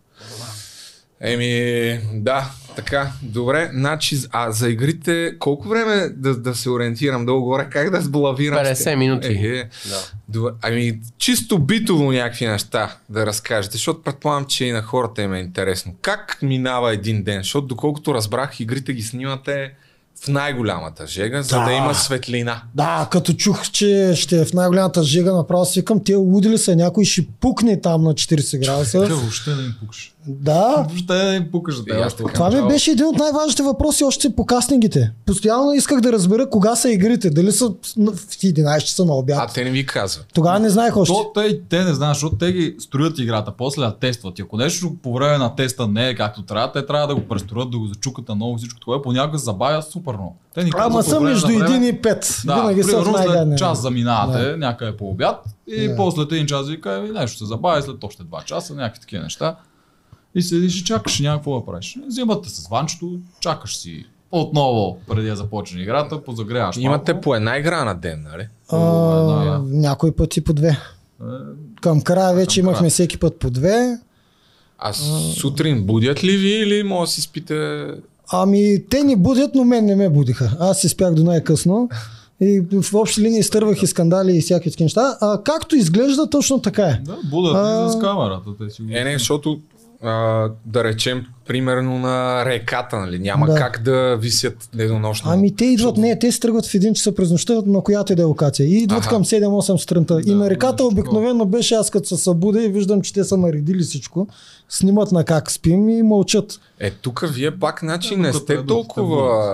Speaker 1: Еми, да, така, добре. Значи, а за игрите, колко време да, да се ориентирам долу-горе? Как да сблавирам?
Speaker 2: 50 минути.
Speaker 1: Е,
Speaker 2: Да.
Speaker 1: добре. Ами, чисто битово някакви неща да разкажете, защото предполагам, че и на хората им е интересно. Как минава един ден? Защото доколкото разбрах, игрите ги снимате в най-голямата жега, за да,
Speaker 3: Да.
Speaker 1: има светлина.
Speaker 3: Да, като чух, че ще е в най-голямата жега, направо си викам, те луди ли са, някой ще пукне там на 40
Speaker 4: Те
Speaker 3: градуса.
Speaker 4: въобще не им пукаш.
Speaker 3: Да,
Speaker 4: Въобще не им пукаш за
Speaker 1: така.
Speaker 3: това ми
Speaker 1: Начало.
Speaker 3: беше един от най-важните въпроси още по кастингите. Постоянно исках да разбера кога са игрите, дали са в 11 часа на
Speaker 1: А
Speaker 3: обяд.
Speaker 1: те не ви казват.
Speaker 3: Тогава не знаех още.
Speaker 4: То, те, те не знаят, защото те ги строят играта, после я тестват. И ако нещо по време на теста не е както трябва, те трябва да го престроят, да го зачукат на ново всичко това. Понякога се забавя супер много. Те ни
Speaker 3: Ама
Speaker 4: казват
Speaker 3: съм
Speaker 4: време
Speaker 3: между
Speaker 4: на време-
Speaker 3: 1 и 5.
Speaker 4: Да,
Speaker 3: Винаги са
Speaker 4: след час заминавате да. някъде по обяд и
Speaker 3: Да.
Speaker 4: после един час вика, «Еми, нещо се забави след още два часа, някакви такива неща. И седиш и чакаш, няма какво да правиш. Взимате с ванчето, чакаш си отново, преди да започне играта, позагряваш
Speaker 1: Имате
Speaker 4: малко.
Speaker 1: по една игра на ден, нали?
Speaker 3: А,
Speaker 4: Да.
Speaker 3: някой пъти по две.
Speaker 4: Е,
Speaker 3: Към края вече
Speaker 4: Към
Speaker 3: имахме
Speaker 4: края.
Speaker 3: всеки път по две.
Speaker 1: А сутрин будят ли ви или може да си спите
Speaker 3: Ами, те ни будят, но мен не ме будиха. Аз си спях до най-късно. И в общи линии изтървах и скандали и всякакви неща. А, както изглежда, точно така е.
Speaker 4: Да, будат
Speaker 3: А,
Speaker 4: и с камерата. Те си го...
Speaker 1: Е, не, защото а, да речем, примерно на реката, нали? Няма
Speaker 3: Да.
Speaker 1: как да висят денонощно.
Speaker 3: Ами те идват, не, те се тръгват в един часа през нощта, на която и да е локация. И идват
Speaker 1: Аха.
Speaker 3: към 7-8 сутринта. и
Speaker 4: Да,
Speaker 3: на реката обикновено беше аз като се събуда и виждам, че те са наредили всичко. Снимат на как спим и мълчат.
Speaker 1: Е, тук вие пак, значи, не сте
Speaker 4: е
Speaker 1: толкова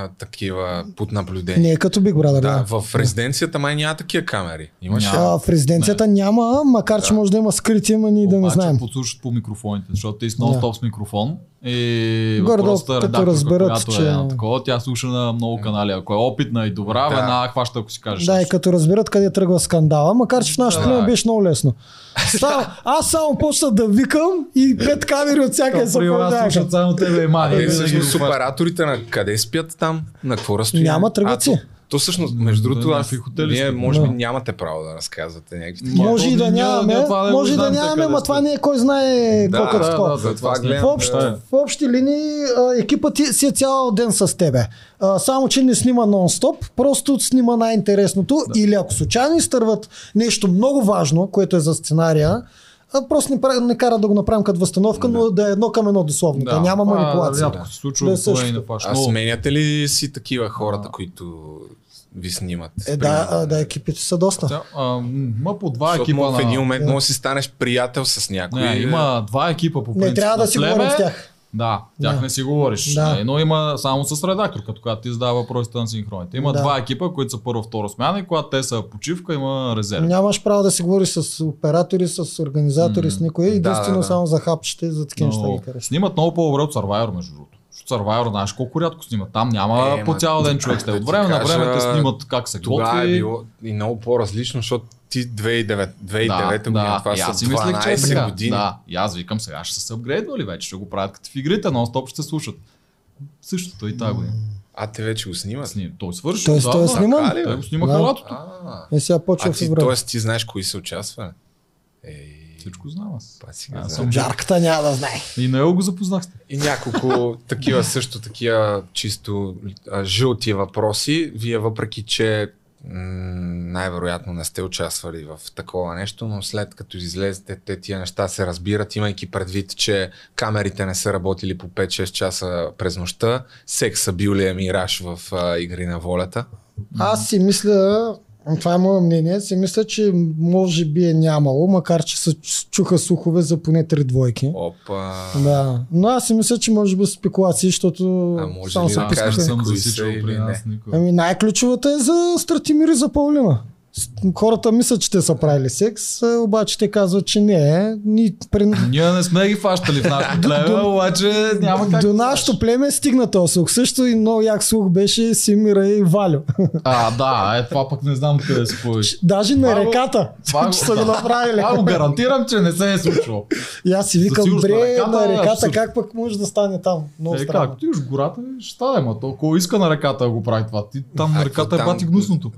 Speaker 1: а, такива под наблюдение.
Speaker 3: Не е като Big Brother, да.
Speaker 1: Да, в резиденцията май няма такива камери. Имаш ли?
Speaker 4: Няма.
Speaker 3: А, в резиденцията няма, макар че може да има скрити, ама ние да не
Speaker 4: Обаче
Speaker 3: знаем.
Speaker 4: подслушват по микрофоните, защото те си нон-стоп с микрофон и въпросата
Speaker 3: като
Speaker 4: редакторка,
Speaker 3: разберат,
Speaker 4: която
Speaker 3: че-
Speaker 4: е на такова, тя слуша на много канали. Ако е опитна и добра,
Speaker 1: Да.
Speaker 4: веднага хваща, ако си кажеш.
Speaker 3: Да, и като разберат къде тръгва скандала, макар че в нашото
Speaker 4: Да.
Speaker 3: време беше много лесно. Само, аз само почна да викам и пет камери от всяка се
Speaker 4: слушат само тебе и мани.
Speaker 1: Е, всъщност операторите на къде спят там? На какво разстояние?
Speaker 3: Няма, тръгват си.
Speaker 1: То, всъщност, между
Speaker 4: Да,
Speaker 1: другото, аз,
Speaker 4: някакви хотели
Speaker 1: вие може би
Speaker 3: Да.
Speaker 1: нямате право да разказвате някакви такива.
Speaker 3: Може и да нямаме,
Speaker 4: го
Speaker 3: може и да нямаме, ама това не е кой знае
Speaker 1: Да,
Speaker 3: колко
Speaker 1: да,
Speaker 3: такова.
Speaker 4: да,
Speaker 1: за това гледам.
Speaker 3: В, общ,
Speaker 1: да.
Speaker 3: в общи линии екипът си е цял ден с тебе. А, само, че не снима нон-стоп, просто снима най-интересното. Да. Или ако случайно изтърват нещо много важно, което е за сценария, а, просто не, пра- не кара да го направим като възстановка, но да е едно към едно дословно. Да, няма
Speaker 4: това
Speaker 3: манипулация.
Speaker 4: Рядко се случва,
Speaker 3: Да е
Speaker 4: да, това и
Speaker 3: същото.
Speaker 4: не фаща.
Speaker 1: А сменяте ли си такива хората, които ви снимат?
Speaker 3: Е, да, а, да, екипите са доста.
Speaker 4: Тя, а, м, Има по два
Speaker 1: Защото
Speaker 4: екипа
Speaker 1: в един
Speaker 4: на...
Speaker 1: момент
Speaker 3: Да.
Speaker 1: може да си станеш приятел с някой.
Speaker 4: Не, има два екипа по
Speaker 3: Не
Speaker 4: принцип.
Speaker 3: трябва да
Speaker 4: На
Speaker 3: си говорим с тях.
Speaker 4: Да, тях
Speaker 3: Да.
Speaker 4: не си говориш.
Speaker 3: Да.
Speaker 4: Да. Но има само с редакторката, когато ти задава въпросите на синхроните. Има
Speaker 3: Да.
Speaker 4: два екипа, които са първа, втора смяна и когато те са почивка, има резерв.
Speaker 3: Нямаш право да си говориш с оператори, с организатори, с никой. Единствено
Speaker 1: да, да.
Speaker 3: само за хапчета, за такива неща ги
Speaker 4: снимат много по-добре от Survivor, между другото. Survivor, знаеш колко рядко снимат. Там няма
Speaker 1: Е,
Speaker 4: по цял ден човек
Speaker 1: да
Speaker 4: От време на време те снимат как се
Speaker 1: е
Speaker 4: готви.
Speaker 1: било и много по-различно, защото ти 2009, 2009 година, това
Speaker 4: и аз
Speaker 1: са
Speaker 4: си мислех, че е
Speaker 1: 12 години.
Speaker 4: Да, и аз викам сега ще се апгрейдвали вече, ще го правят като в игрите, но стоп ще се слушат. Същото и тази година.
Speaker 1: А те вече го снимат.
Speaker 4: Сни- Той свърши.
Speaker 3: Тоест,
Speaker 4: да,
Speaker 3: той е
Speaker 4: да.
Speaker 1: ли,
Speaker 4: Той го снимаха
Speaker 3: Да.
Speaker 4: лятото.
Speaker 1: А,
Speaker 3: Е, сега почва
Speaker 1: а
Speaker 3: в
Speaker 1: т.е. ти знаеш кои са участвали? Ей,
Speaker 4: Всичко знам аз.
Speaker 1: па сега
Speaker 4: Аз съм
Speaker 3: Жарката няма да знае.
Speaker 4: И на Ел го запознах.
Speaker 1: И няколко такива също такива чисто а, жълти въпроси. Вие въпреки, че най-вероятно не сте участвали в такова нещо, но след като излезете, те тия неща се разбират, имайки предвид, че камерите не са работили по 5-6 часа през нощта. Секса бил ли е мираж в а, Игри на волята?
Speaker 3: Аз си мисля, това е мое мнение, си мисля, че може би е нямало, макар че се чуха слухове за поне три двойки.
Speaker 1: Опа.
Speaker 3: Да, но аз си мисля, че може би спекулации, защото
Speaker 1: А може
Speaker 3: само
Speaker 1: ли
Speaker 3: се
Speaker 1: да
Speaker 4: съм засичал при нас.
Speaker 3: Ами най-ключовата е за Стратимир и за Паулина. Хората мислят, че те са правили секс, обаче те казват, че не. Ни, при...
Speaker 4: Ние не сме ги фащали в нашото племе, обаче няма как.
Speaker 3: До нашото племе стигна този слух. Също и много як слух беше Симира и Валю.
Speaker 4: А, да, е това пък не знам къде се появи.
Speaker 3: Даже на реката, че
Speaker 4: го-
Speaker 3: са го направили.
Speaker 4: Аз го гарантирам, че не се е случило.
Speaker 3: И аз си викам,
Speaker 4: на
Speaker 3: бре,
Speaker 4: реката
Speaker 3: на
Speaker 4: е
Speaker 3: реката, как пък може да стане там? Много
Speaker 4: Е, как? Ти уж в гората ще стане, ма толкова иска на реката да го прави това. Ти там на реката е бати гнусното.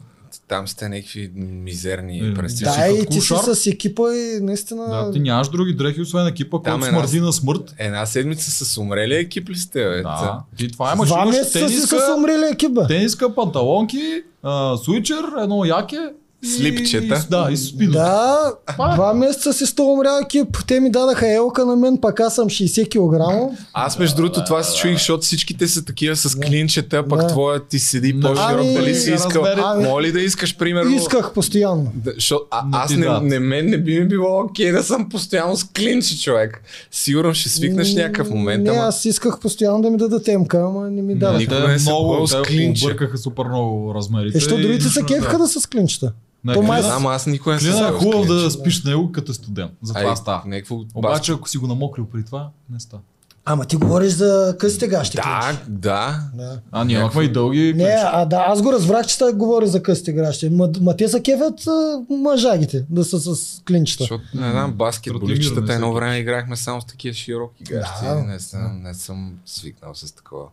Speaker 1: Там сте някакви мизерни
Speaker 4: Е,
Speaker 1: престижни.
Speaker 4: си
Speaker 3: Да, и ти си с екипа и наистина...
Speaker 4: Да, ти нямаш други дрехи, освен екипа,
Speaker 1: Там
Speaker 4: който
Speaker 1: е
Speaker 4: смърди на смърт.
Speaker 1: Една седмица с умрели екип ли сте, бе?
Speaker 4: Да. Ти това имаш,
Speaker 3: Два
Speaker 4: имаш
Speaker 3: си
Speaker 4: тениска,
Speaker 3: с умрели екипа.
Speaker 4: тениска, панталонки, а, суичер, едно яке.
Speaker 1: Слипчета.
Speaker 4: И, да, и спидо.
Speaker 3: Да, два месеца си с този умрял екип. Те ми дадаха елка на мен, пък аз съм 60 кг.
Speaker 1: Аз между другото това се чуих, защото всичките са такива с клинчета, пък
Speaker 3: Да.
Speaker 1: твоя ти седи по-широк.
Speaker 3: Ами,
Speaker 1: Дали си искал?
Speaker 3: Ами-
Speaker 1: Моля ли да искаш, примерно?
Speaker 3: Исках постоянно.
Speaker 1: Да, шо, а,
Speaker 4: Не
Speaker 1: аз не, не, мен не би ми било окей да съм постоянно с клинче, човек. Сигурно ще свикнеш някакъв момент,
Speaker 3: Не,
Speaker 1: ама
Speaker 3: аз исках постоянно да ми дадат темка, ама не ми
Speaker 1: Да,
Speaker 3: дадат.
Speaker 1: никога не съм
Speaker 4: много,
Speaker 1: с клинче.
Speaker 4: объркаха супер много размерите.
Speaker 3: Е, що другите се
Speaker 4: не
Speaker 3: кефиха
Speaker 4: да.
Speaker 3: да са с клинчета. То май
Speaker 4: клина-
Speaker 1: Ама аз никога не съм
Speaker 4: Клина е хубаво да спиш с него като е студен. За това
Speaker 1: Ай,
Speaker 4: става.
Speaker 1: някакво
Speaker 4: Обаче, ако си го намокрил при това, не става.
Speaker 3: Ама ти говориш за късите гащи.
Speaker 1: Да,
Speaker 3: клинче.
Speaker 1: да.
Speaker 3: да.
Speaker 4: А, ние имахме и дълги.
Speaker 3: Не, а да, аз го разбрах, че той говори за късите гащи. Ма, ма те са кефят а, мъжагите, да са с клинчета.
Speaker 1: Защото не знам, баскетболистчетата
Speaker 4: Тротимиране
Speaker 1: едно време играхме само с такива широки гащи.
Speaker 3: Да.
Speaker 1: Не, съм, не съм свикнал с такова.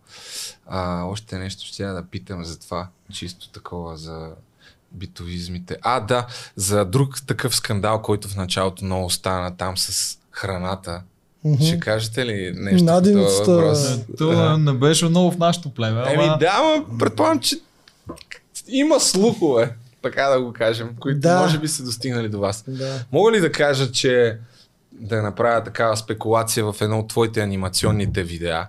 Speaker 1: А, още нещо ще я да питам за това, чисто такова за битовизмите. А, да, за друг такъв скандал, който в началото много стана там с храната.
Speaker 3: Мгм.
Speaker 1: Ще кажете ли нещо по
Speaker 3: Наденицата-
Speaker 1: този въпрос?
Speaker 4: Не беше много в нашото племе.
Speaker 1: Еми
Speaker 4: Ама...
Speaker 1: да, ама предполагам, че има слухове, така да го кажем, които
Speaker 3: Да.
Speaker 1: може би са достигнали до вас.
Speaker 3: Да.
Speaker 1: Мога ли да кажа, че да направя такава спекулация в едно от твоите анимационните видеа?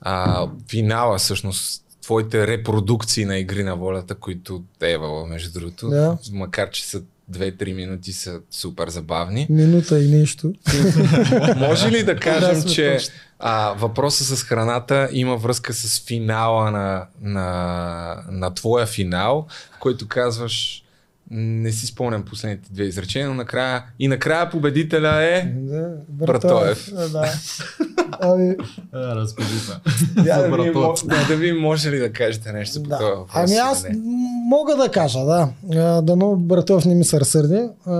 Speaker 1: А, финала, всъщност, твоите репродукции на Игри на волята, които е във, между другото,
Speaker 3: Да.
Speaker 1: макар че са 2-3 минути, са супер забавни.
Speaker 3: Минута и нещо.
Speaker 1: Може ли да
Speaker 3: Да,
Speaker 1: кажем,
Speaker 3: сме
Speaker 1: че а, въпроса с храната има връзка с финала на, на, на твоя финал, в който казваш, не си спомням последните две изречения, но накрая, и накрая победителя е...
Speaker 3: Да,
Speaker 1: Братоев.
Speaker 3: Да. Ами,
Speaker 4: Е, разкажи се.
Speaker 1: Да, да, ви,
Speaker 4: Братоев.
Speaker 1: да, да ви може ли да кажете нещо по
Speaker 3: да.
Speaker 1: това въпрос?
Speaker 3: ами аз мога да кажа, да. Дано Братов не ми се разсърди. А,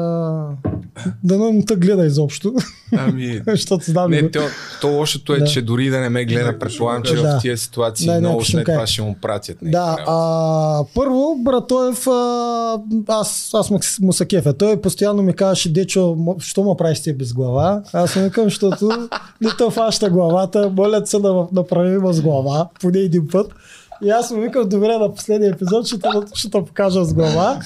Speaker 3: Дано не те гледа изобщо,
Speaker 1: Ами,
Speaker 3: защото знам
Speaker 1: не,
Speaker 3: го.
Speaker 1: то, то лошото е,
Speaker 3: Да.
Speaker 1: че дори да не ме гледа, предполагам, че
Speaker 3: Да.
Speaker 1: в тия ситуации
Speaker 3: Да,
Speaker 1: много
Speaker 3: ще
Speaker 1: след това ще му пратят.
Speaker 3: Да,
Speaker 1: някакви работи.
Speaker 3: а, първо, Братоев, а, аз, аз му, се кефя. Той постоянно ми казваше, Дечо, що му правиш ти без глава? Аз му викам, защото не те фаща главата, моля се да направим с глава, поне един път. И аз му викам, добре, на последния епизод ще те, ще те покажа с глава.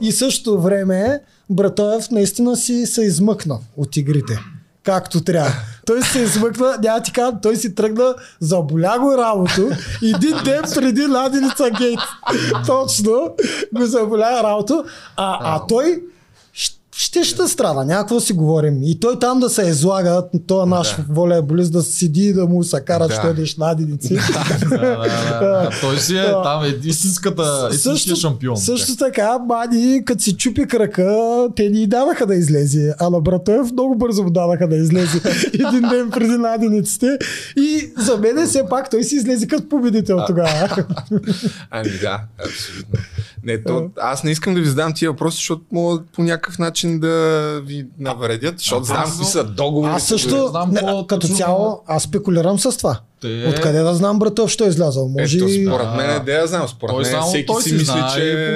Speaker 3: И същото време Братоев наистина си се измъкна от игрите. Както трябва. Той се измъкна, няма ти кажа, той си тръгна, заболя го работа. Един ден преди Ладеница Гейт. Точно го заболя работа. А, а той ще ще страда, някакво си говорим. И той там да се излага, той наш
Speaker 1: Да.
Speaker 3: волейболист да седи и да му се кара,
Speaker 1: Да.
Speaker 3: че той да е.
Speaker 4: Да, да, да. Той си е там е истинската, истинския шампион.
Speaker 3: Също така, Мани, като си чупи крака, те ни даваха да излезе. А на Братоев много бързо му даваха да излезе. Един ден преди надениците. И за мен все пак той си излезе като победител тогава.
Speaker 1: Ами да, абсолютно. Не, то, аз не искам да ви задам тия въпроси, защото могат по някакъв начин да ви навредят, защото знам какви са договори.
Speaker 3: Аз също,
Speaker 4: знам
Speaker 3: не,
Speaker 4: какво
Speaker 3: като цяло, аз спекулирам с това.
Speaker 4: Те-
Speaker 3: Откъде да знам Братов, що е излязъл? Може
Speaker 1: Ето, според
Speaker 4: А,
Speaker 1: мен, е, да я знам, според
Speaker 4: Той
Speaker 1: мен
Speaker 4: само
Speaker 1: всеки
Speaker 4: той
Speaker 1: си
Speaker 4: си
Speaker 1: мисли, че...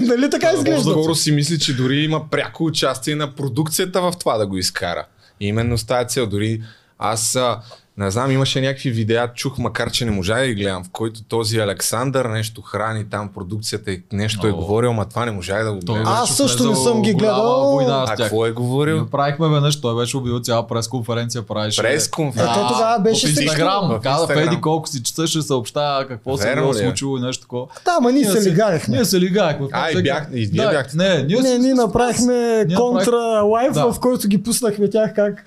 Speaker 3: нали така изглежда?
Speaker 1: По-скоро си мисли, че дори има пряко участие на продукцията в това да го изкара. Именно с тази цел. Дори аз а, не знам, имаше някакви видеа, чух, макар че не можа да ги гледам, в който този Alexander нещо храни там продукцията и нещо е
Speaker 4: О.
Speaker 1: говорил, ма това не можа да го гледам.
Speaker 3: Аз също не съм ги гледал.
Speaker 4: Война
Speaker 1: А какво е говорил?
Speaker 4: Ние правихме веднъж, той беше обявил цяла пресконференция, правеше.
Speaker 1: Пресконференция.
Speaker 3: Е, то тогава беше
Speaker 4: в Инстаграм. Каза. Феди колко си часа ще съобщава какво се било
Speaker 1: ли е?
Speaker 4: случило и нещо такова.
Speaker 3: Да, ма ние се лигарехме.
Speaker 4: Ние се лигахме.
Speaker 1: А, и бях- и вие бяхте.
Speaker 4: Не, ние,
Speaker 3: ние направихме контра лайв, в който ги пуснахме тях как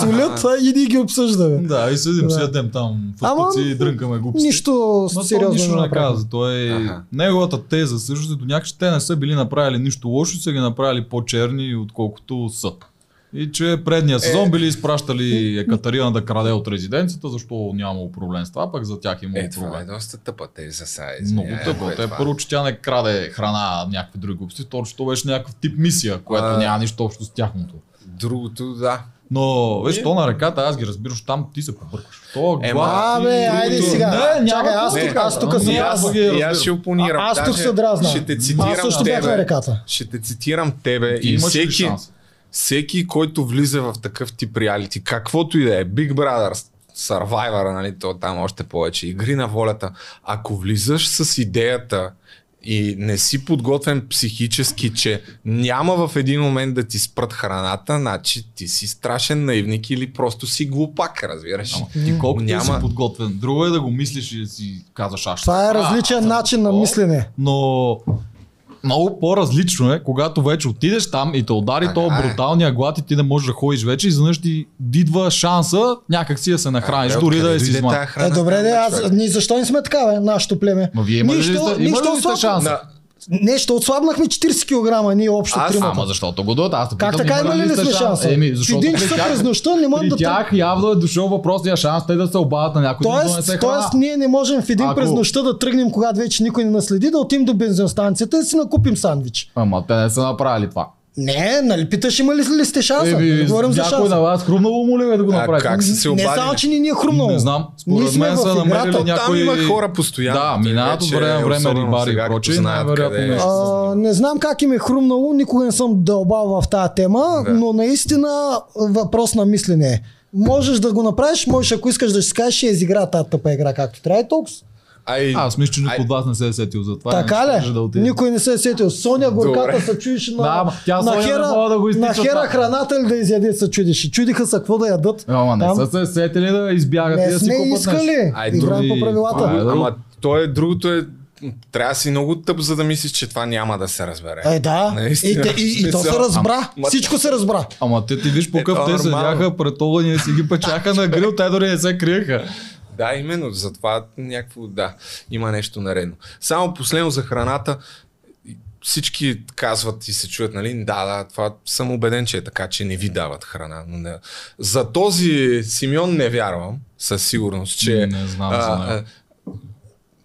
Speaker 3: солят и ние ги обсъждаме.
Speaker 4: Да, и седим,
Speaker 3: Да.
Speaker 4: си ядем там в
Speaker 3: Ама,
Speaker 4: и дрънкаме глупости.
Speaker 3: Нищо
Speaker 4: Но
Speaker 3: сериозно
Speaker 4: нищо не каза. Той,
Speaker 1: Аха.
Speaker 4: неговата теза също до някак те не са били направили нищо лошо, са ги направили по-черни, отколкото са. И че предния сезон
Speaker 1: Е.
Speaker 4: били изпращали Екатерина да краде от резиденцията, защо нямало проблем с това, пък за тях имало
Speaker 1: Е, това е
Speaker 4: проблем.
Speaker 1: доста тъпа теза сега.
Speaker 4: Много
Speaker 1: извинявай,
Speaker 4: тъпо.
Speaker 1: ако е
Speaker 4: Те първо, че тя не краде храна, някакви други глупости, точно то беше някакъв тип мисия, която
Speaker 1: А.
Speaker 4: няма нищо общо с тяхното.
Speaker 1: Другото, да.
Speaker 4: Но, виж, то на реката, аз ги разбирам, защото там ти се побъркаш. То глас
Speaker 3: Абе,
Speaker 4: и
Speaker 3: айде сега.
Speaker 4: Не,
Speaker 3: Чакай, аз тук- аз тук съм
Speaker 1: аз,
Speaker 4: аз
Speaker 1: аз ще опонирам.
Speaker 3: А- аз тук се дразна.
Speaker 1: Ще те
Speaker 3: Аз
Speaker 1: цитирам
Speaker 3: също бях
Speaker 1: тебе.
Speaker 3: на реката.
Speaker 1: Ще те цитирам тебе
Speaker 4: Ти
Speaker 1: и всеки, всеки, който влиза в такъв тип реалити, каквото и да е, Big Brother, Survivor, нали, то там още повече, игри на волята, ако влизаш с идеята и не си подготвен психически, че няма в един момент да ти спрат храната, значи ти си страшен наивник или просто си глупак, разбираш.
Speaker 4: Ама, ти колко
Speaker 1: Няма-
Speaker 4: си подготвен. Друго е да го мислиш и да си казваш аз. ще
Speaker 3: Това е различен
Speaker 4: съм
Speaker 3: начин на мислене.
Speaker 4: Но много по-различно е, когато вече отидеш там и те удари
Speaker 1: Така
Speaker 4: то
Speaker 1: е.
Speaker 4: бруталния глад и ти не можеш да ходиш вече и изведнъж ти идва шанса някак си да се нахраниш,
Speaker 1: Бе,
Speaker 4: дори да е си
Speaker 1: храна
Speaker 3: Е, добре, де,
Speaker 1: бе,
Speaker 3: аз, ние защо не сме така, бе, нашето племе?
Speaker 4: Ма вие имали ли
Speaker 3: Нищо-
Speaker 4: сте,
Speaker 3: нищо
Speaker 4: имали ли сте
Speaker 3: особено. Не, ще отслабнахме 40 кг, ние общо
Speaker 1: Аз-
Speaker 3: тримата.
Speaker 4: Ама защото го дадат? Аз
Speaker 3: Как така
Speaker 4: имали
Speaker 3: ли сме шанса?
Speaker 4: Еми, защото
Speaker 3: един
Speaker 4: при
Speaker 3: часа през нощта не можем
Speaker 4: При
Speaker 3: да
Speaker 4: тях явно е дошъл въпросния шанс те да се обадят на някой да
Speaker 3: Тоест,
Speaker 4: донесе храна.
Speaker 3: тоест, ние не можем в един
Speaker 4: Ако-
Speaker 3: през нощта да тръгнем, когато вече никой не наследи, да отидем до бензиностанцията и си накупим сандвич.
Speaker 4: Ама те не са направили това.
Speaker 3: Не, нали питаш има ли, ли сте шанса?
Speaker 4: Еми,
Speaker 3: Не говорим за шанса.
Speaker 4: на вас хрумнало му ли е да го направи?
Speaker 1: как са се
Speaker 3: Не само, че ни ни е хрумнало.
Speaker 4: Не знам.
Speaker 3: Ние
Speaker 4: Според
Speaker 3: сме
Speaker 4: мен са намерили
Speaker 3: играта.
Speaker 1: Там
Speaker 4: някои...
Speaker 1: има хора постоянно.
Speaker 4: Да, минават от време на време рибари и
Speaker 1: къде е.
Speaker 3: не знам как им е хрумнало, никога не съм дълбал в тази тема,
Speaker 1: Да.
Speaker 3: но наистина въпрос на мислене е. Можеш да го направиш, можеш ако искаш да си кажеш, ще изигра тази тъпа игра както трябва и толкова.
Speaker 1: Ай,
Speaker 4: Аз мисля, че никой от вас не се е сетил за това.
Speaker 3: Така
Speaker 4: Не
Speaker 3: ли?
Speaker 4: Да отиде.
Speaker 3: Никой не се е сетил. Соня горката се чудеше на,
Speaker 4: Да, тя
Speaker 3: на хера,
Speaker 4: мога да го изтича
Speaker 3: на хера
Speaker 4: това.
Speaker 3: храната ли да изяде се чудеше. Чудиха се какво да ядат.
Speaker 4: Ама не са се сетили да избягат и
Speaker 3: Не
Speaker 4: да си
Speaker 3: сме
Speaker 4: купат
Speaker 3: искали.
Speaker 1: Ай,
Speaker 3: Играем
Speaker 4: други-
Speaker 3: по правилата.
Speaker 4: Това е друго.
Speaker 1: Ама то е, другото е, трябва да си много тъп, за да мислиш, че това няма да се разбере.
Speaker 3: Е, да.
Speaker 1: Наистина.
Speaker 3: И, те- и, и то се разбра.
Speaker 1: Ама-
Speaker 3: Всичко се разбра.
Speaker 4: Ама те ти виж по
Speaker 1: Е,
Speaker 4: къв
Speaker 1: е
Speaker 4: те седяха пред огъня и си ги печаха на грил, те дори не се криеха.
Speaker 1: Да, именно, затова някакво, да, има нещо наредно. Само последно за храната, всички казват и се чуят, нали, да, да, това съм убеден, че е така, че не ви дават храна. Но не. За този Симеон не вярвам, със сигурност, че...
Speaker 4: Не знам за него.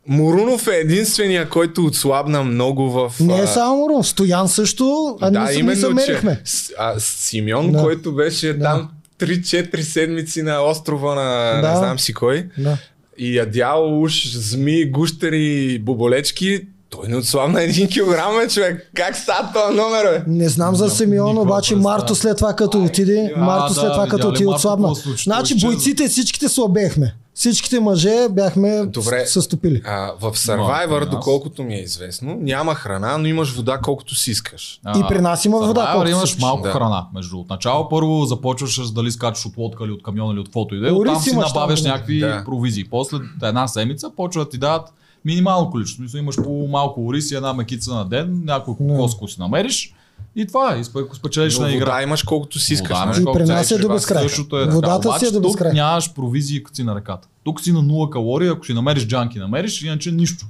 Speaker 1: Мурунов е единствения, който отслабна много в...
Speaker 3: Не
Speaker 1: а,
Speaker 3: е само Мурон. Стоян също, а ние се, ние се мерихме.
Speaker 1: че а, Симеон,
Speaker 3: Да.
Speaker 1: който беше
Speaker 3: Да.
Speaker 1: там 3-4 седмици на острова на
Speaker 3: Да.
Speaker 1: не знам си кой
Speaker 3: Да.
Speaker 1: и ядял уж зми, гущери, боболечки, той не отслабна един килограм, бе, човек. Как става този номер, бе?
Speaker 3: Не знам за Симеон, обаче. Марто след това като отиде, Марто след това като отиде отслабна. Значи бойците всичките слабехме. Всичките мъже бяхме
Speaker 1: Добре.
Speaker 3: се стопили.
Speaker 1: А, в Survivor,
Speaker 4: нас.
Speaker 1: доколкото ми е известно, няма храна, но имаш вода колкото си искаш.
Speaker 3: И при нас има вода,
Speaker 4: Survivor
Speaker 3: колкото
Speaker 4: имаш
Speaker 3: искаш.
Speaker 4: малко
Speaker 1: Да.
Speaker 4: храна. Между отначало първо започваш с дали скачаш от лодка или от камион или от каквото и да е. Оттам си
Speaker 3: там,
Speaker 4: набавяш
Speaker 3: да.
Speaker 4: някакви
Speaker 1: Да.
Speaker 4: провизии. После една седмица почва да ти дадат минимално количество. Мисля, имаш по малко ориз и една мекица на ден, някой ако си намериш. И това е, ако спечелиш на игра.
Speaker 1: вода имаш колкото си искаш.
Speaker 4: Вода?
Speaker 3: И при нас
Speaker 4: си
Speaker 3: е до безкрай.
Speaker 4: Е
Speaker 3: Водата
Speaker 4: така.
Speaker 3: си е до
Speaker 4: тук
Speaker 3: безкрай.
Speaker 4: нямаш провизии като си на ръката. Тук си на 0 калории, ако си намериш джанки, намериш, иначе нищо.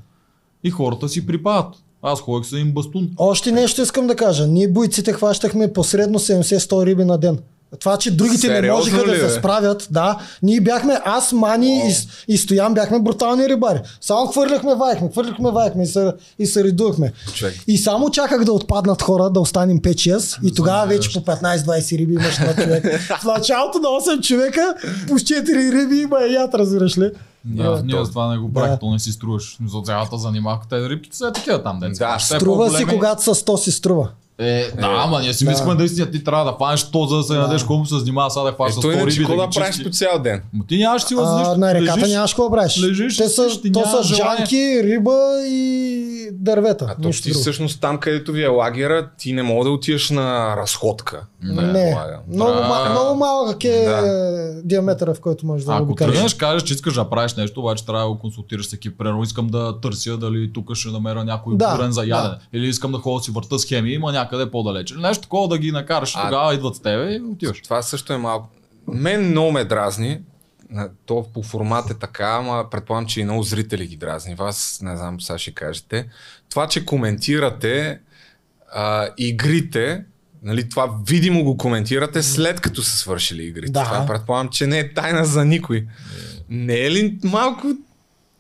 Speaker 4: И хората си припадат. Аз ходех с един бастун.
Speaker 3: Още нещо искам да кажа. Ние бойците хващахме посредно 70-100 риби на ден. Това, че другите не
Speaker 1: Сериозно
Speaker 3: можеха
Speaker 1: ли,
Speaker 3: да се справят, да. Ние бяхме, аз, Мани и, и Стоян бяхме брутални рибари. Само хвърляхме, ваехме, хвърляхме, ваехме и се, и се редувахме.
Speaker 1: Човек.
Speaker 3: И само чаках да отпаднат хора, да останем 5-6 и тогава вече по 15-20 риби имаш на човек. В началото на 8 човека по 4 риби има и яд, разбираш ли?
Speaker 4: Ние,
Speaker 3: Да.
Speaker 4: ние за това не го
Speaker 3: Да.
Speaker 4: правих, то не си струваш. За цялата занимавка. Те рибките са такива там, деца.
Speaker 1: Да,
Speaker 3: Струва си, когато с 100 си струва.
Speaker 4: Е, да, ама ние си
Speaker 3: Да.
Speaker 4: мислим наистина ти трябва да фанеш то, за да се надеш колко се занимава сега да
Speaker 1: Е, той
Speaker 4: 100
Speaker 1: иначе
Speaker 4: риби
Speaker 1: какво
Speaker 4: да
Speaker 1: да правиш по цял ден?
Speaker 4: Ма ти нямаш сила за
Speaker 3: А,
Speaker 4: нищо.
Speaker 3: на реката
Speaker 4: Лежиш,
Speaker 3: нямаш какво да правиш.
Speaker 4: лежиш
Speaker 3: Те са,
Speaker 4: ти
Speaker 3: то са
Speaker 4: желание.
Speaker 3: джанки, риба и дървета.
Speaker 1: А то ти
Speaker 3: друго.
Speaker 1: всъщност там, където ви е лагера, ти не мога да отидеш на разходка.
Speaker 3: Не,
Speaker 1: предполагам.
Speaker 3: много,
Speaker 4: Да.
Speaker 3: ма, много малък е
Speaker 1: Да.
Speaker 3: диаметъра, в който можеш да
Speaker 4: Ако
Speaker 3: го кажеш.
Speaker 4: тръгнеш, кажеш, че искаш да правиш нещо, обаче трябва да го консултираш с екип. Примерно искам да търся дали тук ще намеря някой
Speaker 3: Да,
Speaker 4: бурен за
Speaker 3: да.
Speaker 4: ядене. Или искам да ходя да си върта схеми, има някъде по-далече. Нещо такова да ги накараш.
Speaker 1: А-
Speaker 4: Тогава идват с тебе и отиваш.
Speaker 1: Това също е малко. Мен много ме дразни. То по формат е така, ама предполагам, че и много зрители ги дразни. Вас, не знам, сега ще кажете. Това, че коментирате а, игрите, нали, това видимо го коментирате след като са свършили игрите.
Speaker 3: Да.
Speaker 1: Това предполагам, че не е тайна за никой. Не е ли малко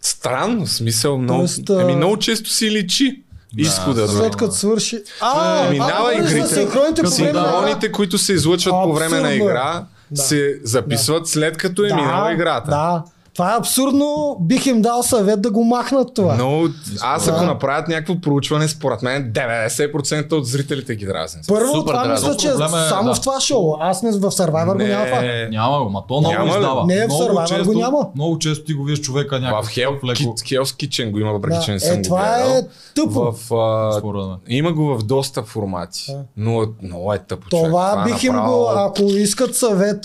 Speaker 1: странно? Смисъл, много,
Speaker 3: Тоест, а-
Speaker 1: еми, много често си личи изхода.
Speaker 4: да.
Speaker 3: След като свърши. А,
Speaker 1: Е, минава игрите.
Speaker 3: синхроните
Speaker 1: които се излъчват по време на игра,
Speaker 3: Да.
Speaker 1: се записват след като е минала играта.
Speaker 3: Да. Това е абсурдно. Бих им дал съвет да го махнат това.
Speaker 1: Но аз ако
Speaker 3: Да.
Speaker 1: направят някакво проучване, според мен 90% от зрителите ги дразнят.
Speaker 3: Първо,
Speaker 2: Супер
Speaker 3: това мисля, че е
Speaker 4: е,
Speaker 3: само
Speaker 4: да.
Speaker 3: в това шоу. Аз не в Survivor го няма това.
Speaker 1: Не,
Speaker 4: Няма го, ма то много
Speaker 1: Няма
Speaker 4: издава.
Speaker 3: Не, в Survivor
Speaker 4: често,
Speaker 3: го няма.
Speaker 4: Много често ти го виждаш човека
Speaker 1: в
Speaker 4: някакъв
Speaker 1: Hell,
Speaker 4: леко.
Speaker 1: Ki- Hell's Kitchen го има, въпреки
Speaker 3: Да.
Speaker 1: че не съм
Speaker 3: Е,
Speaker 1: го
Speaker 3: това
Speaker 1: гледал.
Speaker 3: е тъпо.
Speaker 1: В, а, има го в доста формати,
Speaker 3: Да.
Speaker 1: но много е тъпо.
Speaker 3: Това бих им го, ако искат съвет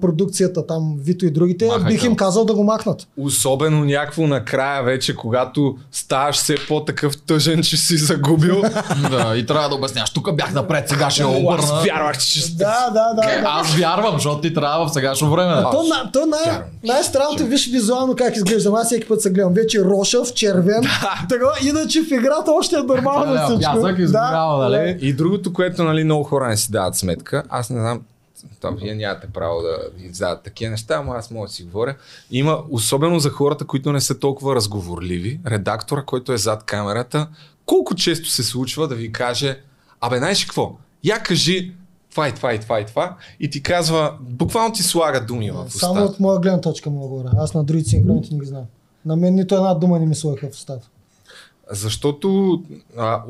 Speaker 3: продукцията там, Вито и другите, бих им казал да го махнат.
Speaker 1: Особено някакво накрая вече, когато ставаш все по-такъв тъжен, че си загубил.
Speaker 4: Да, и трябва да обясняваш. Тук бях напред, сега ще я
Speaker 1: Аз вярвах, че ще
Speaker 3: Да, да, да.
Speaker 4: Е,
Speaker 3: да.
Speaker 4: Аз вярвам, защото ти трябва в сегашно време. да.
Speaker 3: То, на, то най- най-странното, виж визуално как изглеждам. Аз всеки път се гледам. Вече рошав, червен. Така, иначе в играта още е нормално
Speaker 4: Да,
Speaker 3: всичко.
Speaker 4: изгорява, нали?
Speaker 1: И другото, което нали, много хора не си дават сметка, аз не знам, там, вие нямате право да издават такива неща, но аз мога да си говоря. Има, особено за хората, които не са толкова разговорливи, редактора, който е зад камерата, колко често се случва да ви каже, абе, знаеш какво, я кажи това и това и това и това и ти казва, буквално ти слага думи в
Speaker 3: Само
Speaker 1: устата.
Speaker 3: от моя гледна точка мога говоря. Аз на другите синхроните не ги знам. На мен нито една дума не ми сложиха в устата.
Speaker 1: Защото а,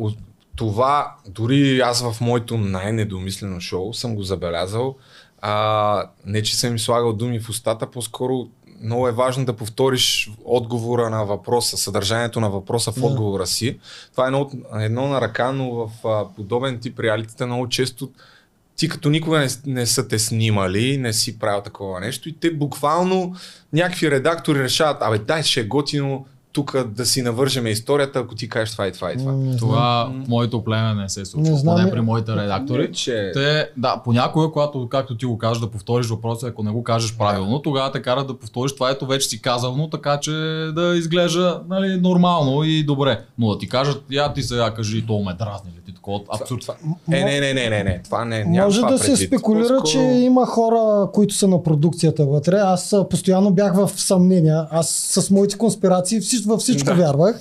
Speaker 1: това, дори аз в моето най-недомислено шоу съм го забелязал, а, не че съм ми слагал думи в устата, по-скоро много е важно да повториш отговора на въпроса, съдържанието на въпроса в отговора си. Това е едно, едно на ръка, но в а, подобен тип реалитета много често ти като никога не, не са те снимали, не си правил такова нещо и те буквално някакви редактори решават, абе дай ще е готино тук да си навържеме историята, ако ти кажеш това и това и това.
Speaker 3: Не.
Speaker 4: Това в моето племе не се случва.
Speaker 3: Не знам.
Speaker 4: Поне при моите редактори.
Speaker 1: Че...
Speaker 4: Те, да, понякога, когато, както ти го кажеш, да повториш въпроса, ако не го кажеш правилно, тогава те карат да повториш това, ето вече си казал, но така че да изглежда нали, нормално и добре. Но да ти кажат, я ти сега кажи, то ме дразни ли ти такова абсурд.
Speaker 1: Това, е, не, не, не, не, не, това не, няма
Speaker 3: Може
Speaker 1: това
Speaker 3: да се спекулира,
Speaker 1: По-скоро-
Speaker 3: че има хора, които са на продукцията вътре. Аз постоянно бях в съмнения. Аз с моите конспирации във всичко
Speaker 1: Да.
Speaker 3: вярвах,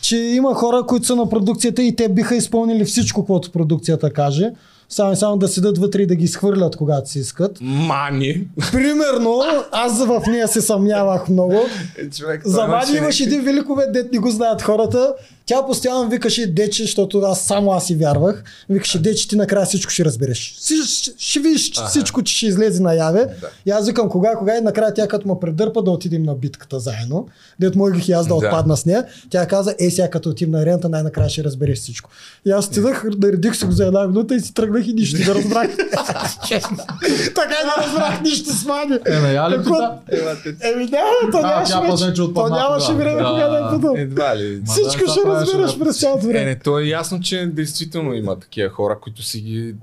Speaker 3: че има хора, които са на продукцията и те биха изпълнили всичко, което продукцията каже. Само и само да седат вътре и да ги изхвърлят, когато си искат.
Speaker 1: Мани.
Speaker 3: Примерно, аз в нея се съмнявах много.
Speaker 1: Е, човек,
Speaker 3: За Вади имаше един великовет, дет не го знаят хората. Тя постоянно викаше Дече, защото аз само аз си вярвах. Викаше Дече, ти накрая всичко ще разбереш. Си, ще, ще видиш
Speaker 1: Аха.
Speaker 3: всичко, че ще излезе наяве.
Speaker 1: Да.
Speaker 3: И аз викам кога, кога и накрая тя като ме предърпа да отидем на битката заедно. Дет можех и аз да,
Speaker 1: Да.
Speaker 3: отпадна с нея. Тя каза, е сега като отидем на арената, най-накрая ще разбереш всичко. И аз отидах, наредих се го за една минута и си тръгнах и нищо не разбрах. така и не разбрах нищо с Мани.
Speaker 4: Е, ная ли пита?
Speaker 3: Еми няма, то нямаше вече. То нямаше време
Speaker 4: Да.
Speaker 3: кога да е питал.
Speaker 1: Едва ли.
Speaker 3: Всичко
Speaker 4: да,
Speaker 3: ще разбираш
Speaker 4: да-
Speaker 3: през цялото
Speaker 1: Е,
Speaker 3: време.
Speaker 1: не, то е ясно, че действително има такива хора, които си ги...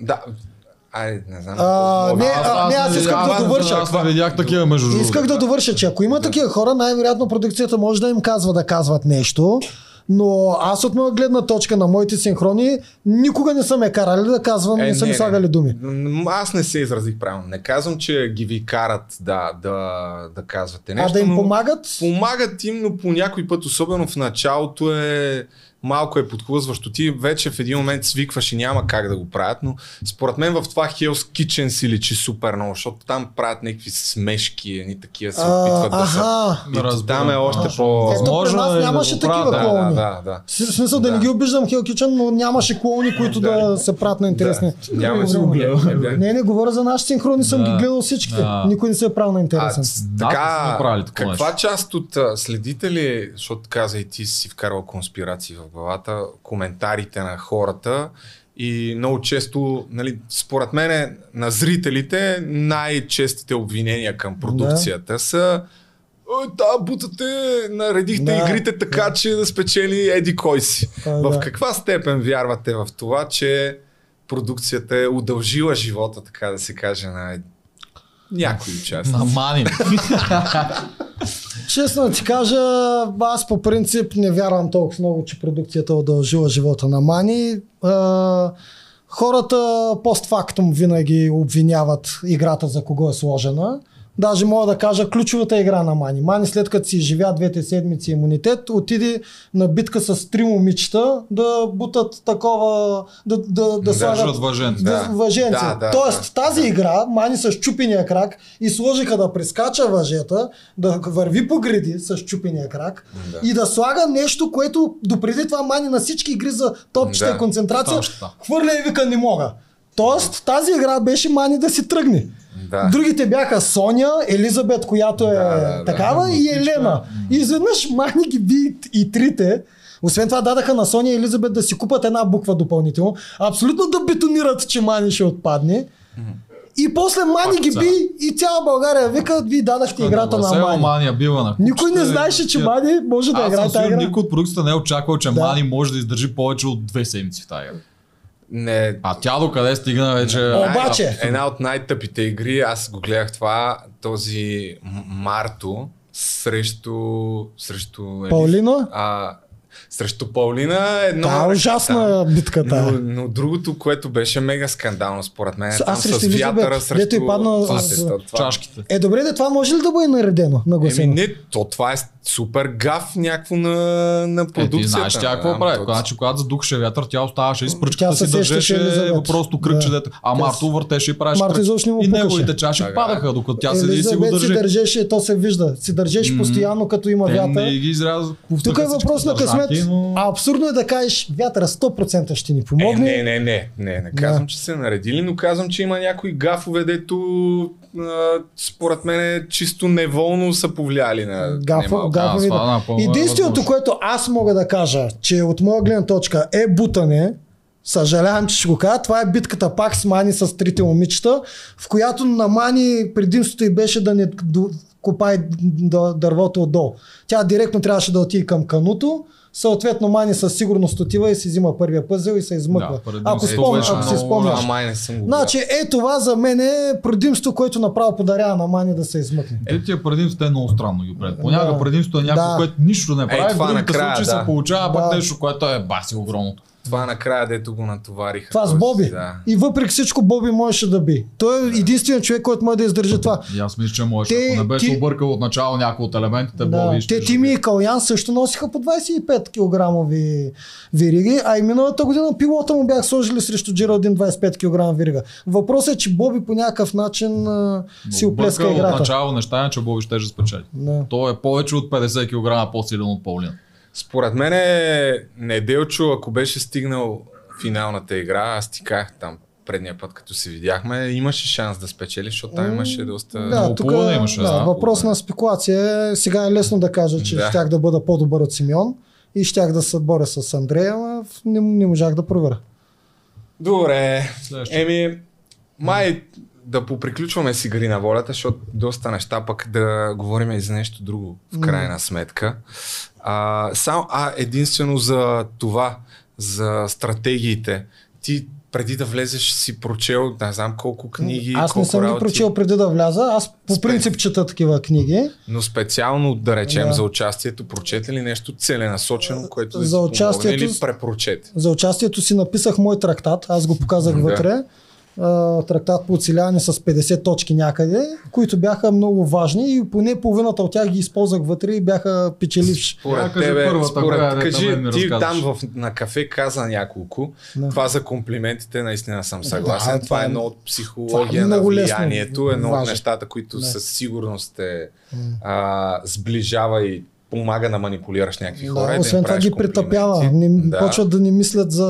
Speaker 1: Да, Айде, не знам.
Speaker 3: А, не, а, не, аз искам да довърша.
Speaker 4: Аз не видях такива между.
Speaker 3: Исках да довърша, че ако има такива хора, най-вероятно продукцията може да им казва да казват нещо. Но аз от моя гледна точка на моите синхрони никога не са ме карали да казвам,
Speaker 1: Е,
Speaker 3: не са ми
Speaker 1: не,
Speaker 3: слагали
Speaker 1: не.
Speaker 3: думи.
Speaker 1: Аз не се изразих правилно. Не казвам, че ги ви карат да, да, да казвате нещо.
Speaker 3: А да им помагат?
Speaker 1: Помагат им, но по някой път, особено в началото е малко е подхлъзващо. Ти вече в един момент свикваш и няма как да го правят, но според мен в това Hell's Kitchen си личи супер много, защото там правят някакви смешки, едни такива се
Speaker 3: А,
Speaker 1: опитват да са.
Speaker 3: аха.
Speaker 1: И
Speaker 4: Разбирам.
Speaker 1: там е още
Speaker 4: А,
Speaker 1: по...
Speaker 3: Ето при
Speaker 4: Възможно
Speaker 3: нас
Speaker 4: е да
Speaker 3: нямаше такива
Speaker 1: Да,
Speaker 3: клоуни.
Speaker 1: да, да, да.
Speaker 3: В смисъл да,
Speaker 1: Да.
Speaker 3: не ги обиждам Hell Kitchen, но нямаше клоуни, които да,
Speaker 1: Да.
Speaker 3: се правят на интересни.
Speaker 1: Няма
Speaker 3: Много
Speaker 1: си го
Speaker 3: време.
Speaker 1: гледал. Да.
Speaker 3: Не, не говоря за нашите синхрони, съм
Speaker 4: Да.
Speaker 3: ги гледал всичките.
Speaker 4: Да.
Speaker 3: Никой не се е правил на
Speaker 1: А,
Speaker 3: интересен.
Speaker 4: Да,
Speaker 1: така, каква част от а, следите ли, защото каза и ти си вкарал конспирации в главата, коментарите на хората и много често, нали, според мен на зрителите най-честите обвинения към продукцията са Ой, да, бутате, наредихте
Speaker 3: Да,
Speaker 1: игрите така, че да спечели Еди кой си.
Speaker 3: А,
Speaker 1: в
Speaker 3: да.
Speaker 1: каква степен вярвате в това, че продукцията е удължила живота, така да се каже, на някои участници?
Speaker 4: На мани.
Speaker 3: Честно ти кажа, аз по принцип не вярвам толкова много, че продукцията удължила живота на Мани. А, хората постфактум винаги обвиняват играта за кого е сложена. Даже мога да кажа ключовата игра на Мани. Мани след като си изживя двете седмици имунитет, отиде на битка с три момичета да бутат такова, да, да, да,
Speaker 1: Да,
Speaker 3: слагат
Speaker 4: въженци.
Speaker 3: да,
Speaker 1: Да.
Speaker 3: въженци.
Speaker 1: Да, да,
Speaker 3: Тоест
Speaker 1: да,
Speaker 3: тази
Speaker 1: да.
Speaker 3: игра, Мани с чупения крак и сложиха да прескача въжета, да върви по гриди с чупения крак
Speaker 1: Да.
Speaker 3: и да слага нещо, което допреди това Мани на всички игри за топчета
Speaker 1: Да.
Speaker 3: и концентрация
Speaker 4: Точно.
Speaker 3: хвърля и вика не мога. Тоест тази игра беше Мани да си тръгне.
Speaker 1: Да.
Speaker 3: Другите бяха Соня, Елизабет, която е
Speaker 1: Да, да, да.
Speaker 3: такава и Елена. И изведнъж Мани ги би и трите. Освен това дадаха на Соня и Елизабет да си купат една буква допълнително. Абсолютно да бетонират, че Мани ще отпадне. И после Мани
Speaker 4: Пак
Speaker 3: ги би и цяла България вика, ви дадахте играта на Мани.
Speaker 4: Мания бива на
Speaker 3: Никой не знаеше, че Мани може да
Speaker 4: Аз
Speaker 3: играе тази игра.
Speaker 4: никой от продукцията не е очаквал, че
Speaker 3: Да.
Speaker 4: Мани може да издържи повече от две седмици в тази игра.
Speaker 1: Не,
Speaker 4: А тя до къде стигна вече?
Speaker 3: Обаче-
Speaker 1: Една, една от най-тъпите игри, аз го гледах това, този Марто срещу, срещу Елис.
Speaker 3: Паулина?
Speaker 1: А, срещу Паулина е едно...
Speaker 3: Та е ужасна битката.
Speaker 1: Но, но другото, което беше мега скандално според мен,
Speaker 3: С-
Speaker 1: е там
Speaker 3: аз срещу
Speaker 1: с вятъра, срещу...
Speaker 3: дето й падна
Speaker 1: Това
Speaker 3: с-
Speaker 1: е- това-
Speaker 4: Чашките.
Speaker 3: Е, добре, да това може ли да бъде наредено,
Speaker 1: Еми
Speaker 3: нагласено?
Speaker 1: не, то това е супер гаф някакво на, на
Speaker 4: Е,
Speaker 1: продукцията.
Speaker 4: ти знаеш тя какво прави. Значи, когато задухаше вятър, тя оставаше и с пръчката си държеше просто кръгче.
Speaker 3: Да.
Speaker 4: А Марто въртеше и правеше
Speaker 3: Марто изобщо не му
Speaker 4: И неговите чаши
Speaker 1: Така.
Speaker 4: падаха, докато тя седи и си го
Speaker 3: Елизабет си
Speaker 4: държи.
Speaker 3: държеше, то се вижда. Си държеше постоянно, като има вятър. Тук е въпрос на късмет.
Speaker 4: Но...
Speaker 3: А абсурдно е да кажеш, вятъра 100% ще ни
Speaker 1: Е,
Speaker 3: помогне.
Speaker 1: не, не, не, не, не казвам, че са наредили, но казвам, че има някои гафове, дето а, според мен е чисто неволно са повлияли на
Speaker 3: Гафо, гафови,
Speaker 4: това
Speaker 3: да.
Speaker 4: е
Speaker 3: Единственото, което аз мога да кажа, че от моя гледна точка е бутане, съжалявам, че ще го кажа, това е битката пак с Мани с трите момичета, в която на Мани предимството й беше да не копай дървото отдолу. Тя директно трябваше да отиде към кануто, съответно Мани със сигурност отива и си взима първия пъзел и се измъква.
Speaker 4: Да,
Speaker 3: ако,
Speaker 1: Е,
Speaker 3: спомня,
Speaker 4: беше
Speaker 3: ако си спомняш.
Speaker 1: А, май не съм го
Speaker 3: Значи е това за мен е предимство, което направо подарява на Мани да се измъкне.
Speaker 4: Е, тия предимства е много странно ги правят. Понякога
Speaker 3: Да.
Speaker 4: предимството е някой,
Speaker 3: Да.
Speaker 4: което нищо не прави, в
Speaker 1: това накрая,
Speaker 4: случаи
Speaker 1: да.
Speaker 4: се получава пък
Speaker 3: Да.
Speaker 4: нещо, което е баси огромното.
Speaker 1: Това накрая, дето го натовариха.
Speaker 3: Това с Боби.
Speaker 1: Да.
Speaker 3: И въпреки всичко Боби можеше да би. Той е единственият човек, който може да издържи това.
Speaker 4: И аз мисля, че може.
Speaker 3: Те-
Speaker 4: Ако не беше
Speaker 3: ти-
Speaker 4: объркал от начало някои от елементите,
Speaker 3: Да.
Speaker 4: Боби
Speaker 3: Те
Speaker 4: ще
Speaker 3: Тими и Калян също носиха по 25 кг вириги, а и миналата година пилота му бях сложили срещу Джералдин 25 кг вирига. Въпросът е, че Боби по някакъв начин а, си оплеска
Speaker 4: От
Speaker 3: играта.
Speaker 4: начало неща че Боби ще спечели.
Speaker 3: Да.
Speaker 4: Той е повече от 50 кг по-силен от Паулин.
Speaker 1: Според мен е Неделчо, ако беше стигнал финалната игра, аз ти казах там предния път, като се видяхме, имаше шанс да спечели, защото там имаше доста...
Speaker 3: Да,
Speaker 4: Много
Speaker 3: тук
Speaker 4: плуване имаше,
Speaker 3: да,
Speaker 4: да.
Speaker 3: въпрос на спекулация е, сега е лесно да кажа, че
Speaker 1: Да.
Speaker 3: щях да бъда по-добър от Симеон и щях да се боря с Андрея, но не, не можах да проверя.
Speaker 1: Добре.
Speaker 4: Следващия.
Speaker 1: Еми, май да поприключваме с игри на волята, защото доста неща пък да говорим и за нещо друго в крайна сметка. А, само, а единствено за това, за стратегиите. Ти преди да влезеш си прочел, не знам колко книги,
Speaker 3: Аз не
Speaker 1: колко
Speaker 3: съм ги прочел преди да вляза, аз по
Speaker 1: Спе-
Speaker 3: принцип чета такива книги.
Speaker 1: но специално да речем
Speaker 3: Да.
Speaker 1: за участието, прочете ли нещо целенасочено, което да
Speaker 3: За
Speaker 1: ти помогне
Speaker 3: участието
Speaker 1: или препрочете?
Speaker 3: За участието си написах мой трактат, аз го показах
Speaker 1: Да.
Speaker 3: вътре. Трактат по оцеляване с 50 точки някъде, които бяха много важни и поне половината от тях ги използвах вътре и бяха печеливши.
Speaker 1: Според
Speaker 4: кажи
Speaker 1: тебе,
Speaker 4: първата,
Speaker 1: според,
Speaker 4: коя е,
Speaker 1: кажи,
Speaker 4: ми
Speaker 1: ти
Speaker 4: разказваш.
Speaker 1: там в, на кафе каза няколко.
Speaker 3: Да.
Speaker 1: Това за комплиментите наистина съм съгласен.
Speaker 3: Да,
Speaker 1: това,
Speaker 3: това
Speaker 1: е
Speaker 3: е-
Speaker 1: едно от
Speaker 3: това
Speaker 1: психология
Speaker 3: е
Speaker 1: на
Speaker 3: лесно.
Speaker 1: влиянието, едно от
Speaker 3: Важно.
Speaker 1: нещата, които
Speaker 3: Да.
Speaker 1: със сигурност те а, сближава и помага да манипулираш някакви хора.
Speaker 3: Да,
Speaker 1: да
Speaker 3: освен
Speaker 1: им
Speaker 3: това ги притъпява. Не,
Speaker 1: Да.
Speaker 3: Почват да не мислят за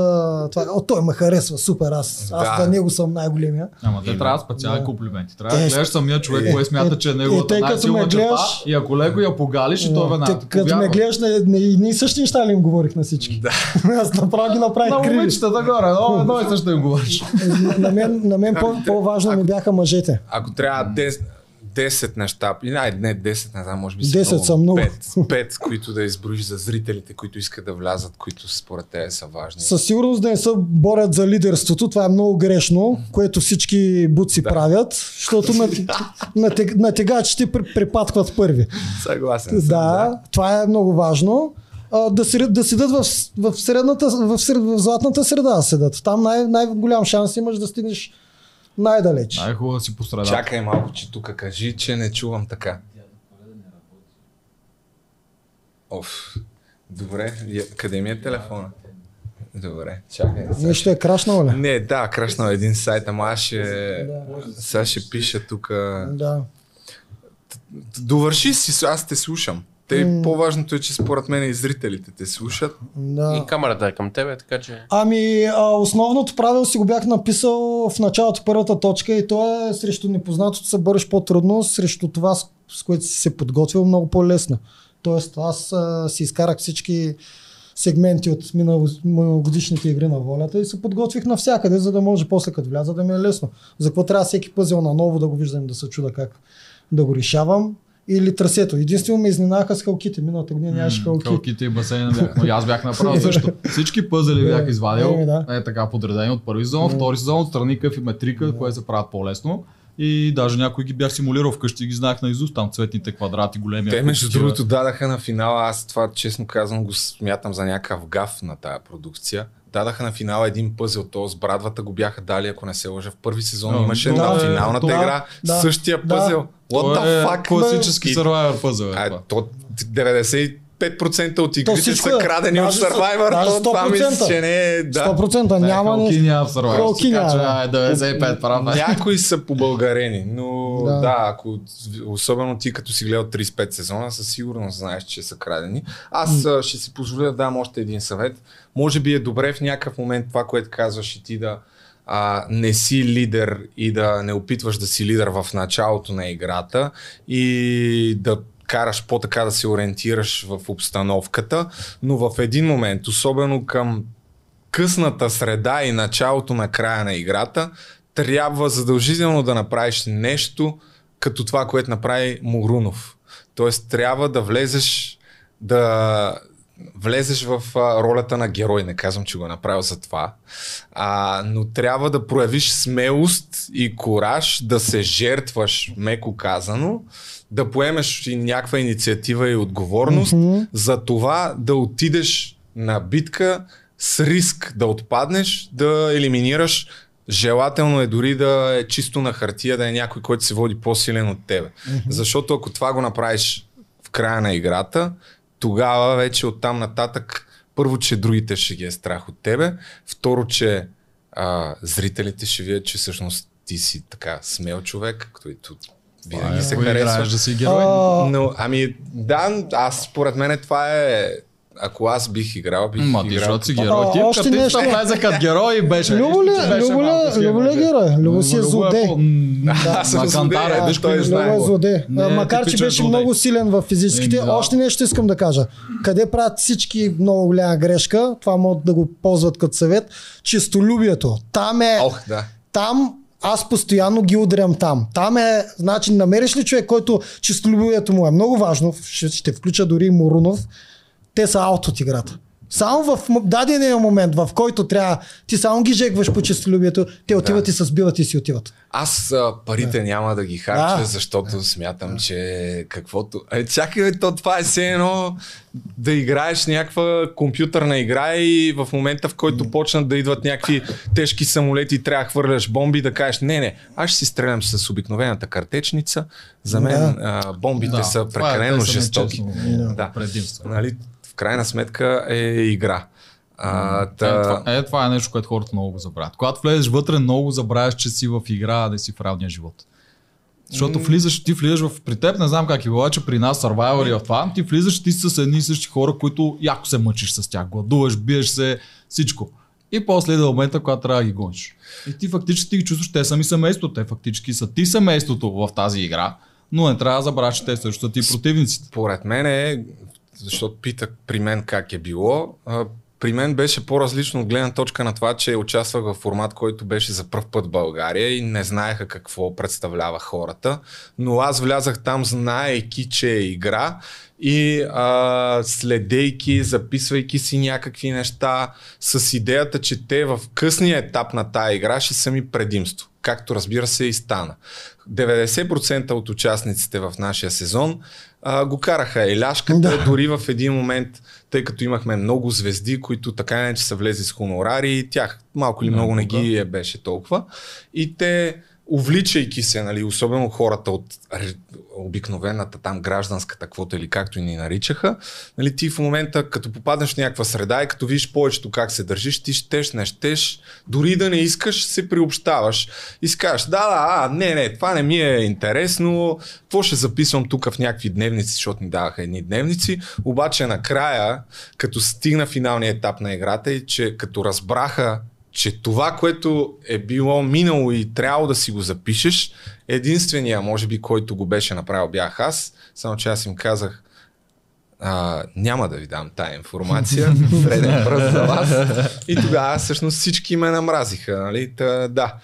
Speaker 3: това. О, той ме харесва, супер, аз, аз
Speaker 1: Да.
Speaker 3: за него съм най-големия.
Speaker 4: Ама те трябва специални
Speaker 3: Да.
Speaker 4: комплименти. Трябва
Speaker 3: Е,
Speaker 4: да гледаш самия човек,
Speaker 3: е,
Speaker 4: кое смята,
Speaker 3: е,
Speaker 4: че е
Speaker 3: е,
Speaker 4: неговата
Speaker 3: като
Speaker 4: най-силна
Speaker 3: гледаш-
Speaker 4: и ако леко я погалиш и той веднага.
Speaker 3: Те, като ме гледаш, не, не, не, същи неща ли им говорих на всички?
Speaker 1: Да.
Speaker 3: аз направо ги направих
Speaker 4: На момичетата горе, но едно и също им говориш.
Speaker 3: на, на мен, на мен по, по-важно ми бяха мъжете.
Speaker 1: Ако трябва 10, 10 неща, и най- не 10, не знам, може би
Speaker 3: 10 са много.
Speaker 1: 5, 5, които да изброиш за зрителите, които искат да влязат, които според те са важни.
Speaker 3: Със сигурност да не се борят за лидерството, това е много грешно, което всички буци
Speaker 1: Да.
Speaker 3: правят, защото на, на, на тегачите при- припадкват първи.
Speaker 1: Съгласен съм.
Speaker 3: Да, това е много важно. Да, да седат в, в, средната, в, сред, в златната среда да седат. Там най- най-голям шанс имаш да стигнеш най-далеч.
Speaker 4: Най-хубаво да си по средата.
Speaker 1: Чакай малко, че тук кажи, че не чувам така. Оф. Добре, къде ми е телефона? Добре, чакай. сега
Speaker 3: Нещо е крашнало ли?
Speaker 1: Не, да, крашнал един сайт, ама аз ще...
Speaker 3: Да.
Speaker 1: Сега ще пиша тук...
Speaker 3: Да.
Speaker 1: Довърши си, аз те слушам. Те, по-важното е, че според мен и зрителите те слушат.
Speaker 3: да.
Speaker 2: И камерата е към тебе, така че...
Speaker 3: Ами, а, основното правило си го бях написал в началото първата точка и то е срещу непознатото се бориш по-трудно, срещу това, с, с което си се подготвил много по-лесно. Тоест, аз а, си изкарах всички сегменти от минало, миналогодишните игри на волята и се подготвих навсякъде, за да може после като вляза да ми е лесно. За какво трябва всеки пъзел наново да го виждам, да се чуда как да го решавам. Или трасето. Единствено ме изненадаха скалките. Миналата година нямаше скалки.
Speaker 4: Калките и басейна бях, но и аз бях направил също. Всички пъзели бях извадил,
Speaker 3: Еми, да.
Speaker 4: е така подредени от първи сезон, втори сезон, отстрани къв и метрика, което се правят по-лесно. И даже някой ги бях симулирал вкъщи и ги знаех на изуст, там цветните квадрати, големи.
Speaker 1: Те, между другото, дадаха на финала, аз това честно казвам го смятам за някакъв гаф на тая продукция. Дадаха на финала един пъзел, то с брадвата го бяха дали, ако не се лъжа. В първи сезон
Speaker 4: Да,
Speaker 1: имаше
Speaker 4: да,
Speaker 1: на
Speaker 4: да,
Speaker 1: финалната
Speaker 3: да,
Speaker 1: игра
Speaker 3: да,
Speaker 1: същия
Speaker 3: да.
Speaker 1: пъзел. What
Speaker 4: Това
Speaker 1: the
Speaker 4: е
Speaker 1: fuck?
Speaker 4: класически
Speaker 1: И-
Speaker 4: Survivor пъзел. Е,
Speaker 1: А,
Speaker 4: това.
Speaker 1: то 95% от игрите
Speaker 3: всичко
Speaker 1: са
Speaker 3: е.
Speaker 1: крадени от Survivor.
Speaker 3: даже
Speaker 1: То това мисля,
Speaker 3: 100%.
Speaker 1: че не е... Да.
Speaker 3: 100%
Speaker 4: Е,
Speaker 3: няма
Speaker 4: Халки
Speaker 3: нещо.
Speaker 4: няма в Survivor. Така че,
Speaker 3: няма.
Speaker 4: ай, 95 прав. е.
Speaker 1: Някои са побългарени, но
Speaker 3: Да.
Speaker 1: да. да, ако особено ти като си гледал 35 сезона, със сигурност знаеш, че са крадени. Аз а, ще си позволя да дам още един съвет. Може би е добре в някакъв момент това, което казваш и ти да а, не си лидер и да не опитваш да си лидер в началото на играта и да караш по-така да се ориентираш в обстановката, но в един момент, особено към късната среда и началото на края на играта, трябва задължително да направиш нещо като това, което направи Мурунов. Тоест трябва да влезеш да влезеш в ролята на герой. Не казвам, че го е направил за това. А, но трябва да проявиш смелост и кораж да се жертваш, меко казано, да поемеш и някаква инициатива и отговорност за това да отидеш на битка с риск да отпаднеш, да елиминираш Желателно е дори да е чисто на хартия, да е някой, който се води по-силен от тебе. Защото ако това го направиш в края на играта, тогава вече оттам нататък първо, че другите ще ги е страх от тебе, второ, че а, зрителите ще видят, че всъщност ти си така смел човек, който винаги се
Speaker 4: Ако играеш
Speaker 1: харесва.
Speaker 4: да си герой.
Speaker 3: А,
Speaker 1: Но, ами, да, аз според мен това е... Ако аз бих играл, бих
Speaker 4: Ма ти,
Speaker 1: играл.
Speaker 4: защото си
Speaker 1: като-
Speaker 4: герой. Ти
Speaker 3: още
Speaker 4: ти
Speaker 3: нещо.
Speaker 4: влезе като герой беше.
Speaker 3: Любо ли-
Speaker 4: ти беше
Speaker 3: Любо ли-
Speaker 4: с
Speaker 3: Любо ли
Speaker 4: герой.
Speaker 3: Любо си е злодей.
Speaker 1: Аз съм злодей, той знае.
Speaker 3: Е А, Макар, че беше много силен в физическите, още нещо искам да кажа. Къде правят всички много голяма грешка, това могат да го ползват като съвет, чистолюбието. Там е,
Speaker 1: Ох, да.
Speaker 3: там аз постоянно ги удрям там. Там е, значи, намериш ли човек, който чистолюбието му е много важно, ще, ще включа дори Морунов, те са аут от играта. Само в дадения момент, в който трябва, ти само ги жегваш по чистолюбието, те отиват и се сбиват и си отиват.
Speaker 1: Аз а, парите няма да ги харча,
Speaker 3: Да.
Speaker 1: защото смятам, че каквото... Е, чакай, бе, то това е все едно да играеш някаква компютърна игра и в момента, в който почнат да идват някакви тежки самолети и трябва да хвърляш бомби, да кажеш, не, не, аз ще си стрелям с обикновената картечница, за мен
Speaker 3: Да.
Speaker 1: а, бомбите
Speaker 4: Да,
Speaker 1: са
Speaker 4: е-
Speaker 1: прекалено жестоки. Да.
Speaker 4: Предимство.
Speaker 1: Нали, крайна сметка е игра. А,
Speaker 4: Е,
Speaker 1: та...
Speaker 4: това, е, това е нещо, което хората много го забравят. Когато влезеш вътре, много забравяш, че си в игра, а да си в реалния живот. Защото влизаш, ти влизаш в, при теб, не знам как е било, че при нас, Survivor и в това, ти влизаш ти с едни и същи хора, които яко се мъчиш с тях, гладуваш, биеш се, всичко. И после идва момента, когато трябва да ги гониш. И ти фактически ти ги чувстваш, те са ми семейство, те фактически са ти семейството в тази игра, но не трябва да забравяш, че те също са ти противниците.
Speaker 1: Според мен е, защото питах при мен как е било, при мен беше по-различно от гледна точка на това, че участвах в формат, който беше за първ път в България и не знаеха какво представлява хората. Но аз влязах там, знаейки, че е игра и а, следейки, записвайки си някакви неща с идеята, че те в късния етап на тая игра ще са ми предимство. Както разбира се и стана. 90% от участниците в нашия сезон а, го караха еляшката,
Speaker 3: Да.
Speaker 1: дори в един момент, тъй като имахме много звезди, които така не че са влезли с хонорари, тях малко или много не ги е беше толкова. И те, увличайки се, нали, особено хората от обикновената там гражданската квота или както и ни наричаха, нали, ти в момента, като попаднеш в някаква среда и като видиш повечето как се държиш, ти щеш, не щеш, дори да не искаш, се приобщаваш. И си кажеш, да, да, а, не, не, това не ми е интересно, какво ще записвам тук в някакви дневници, защото ни даваха едни дневници, обаче накрая, като стигна финалния етап на играта и че като разбраха, че това, което е било минало и трябвало да си го запишеш, единствения, може би, който го беше направил, бях аз, само че аз им казах, а, няма да ви дам тая информация, среден пръст за вас. И тогава всъщност всички ме намразиха. Нали? Та, да.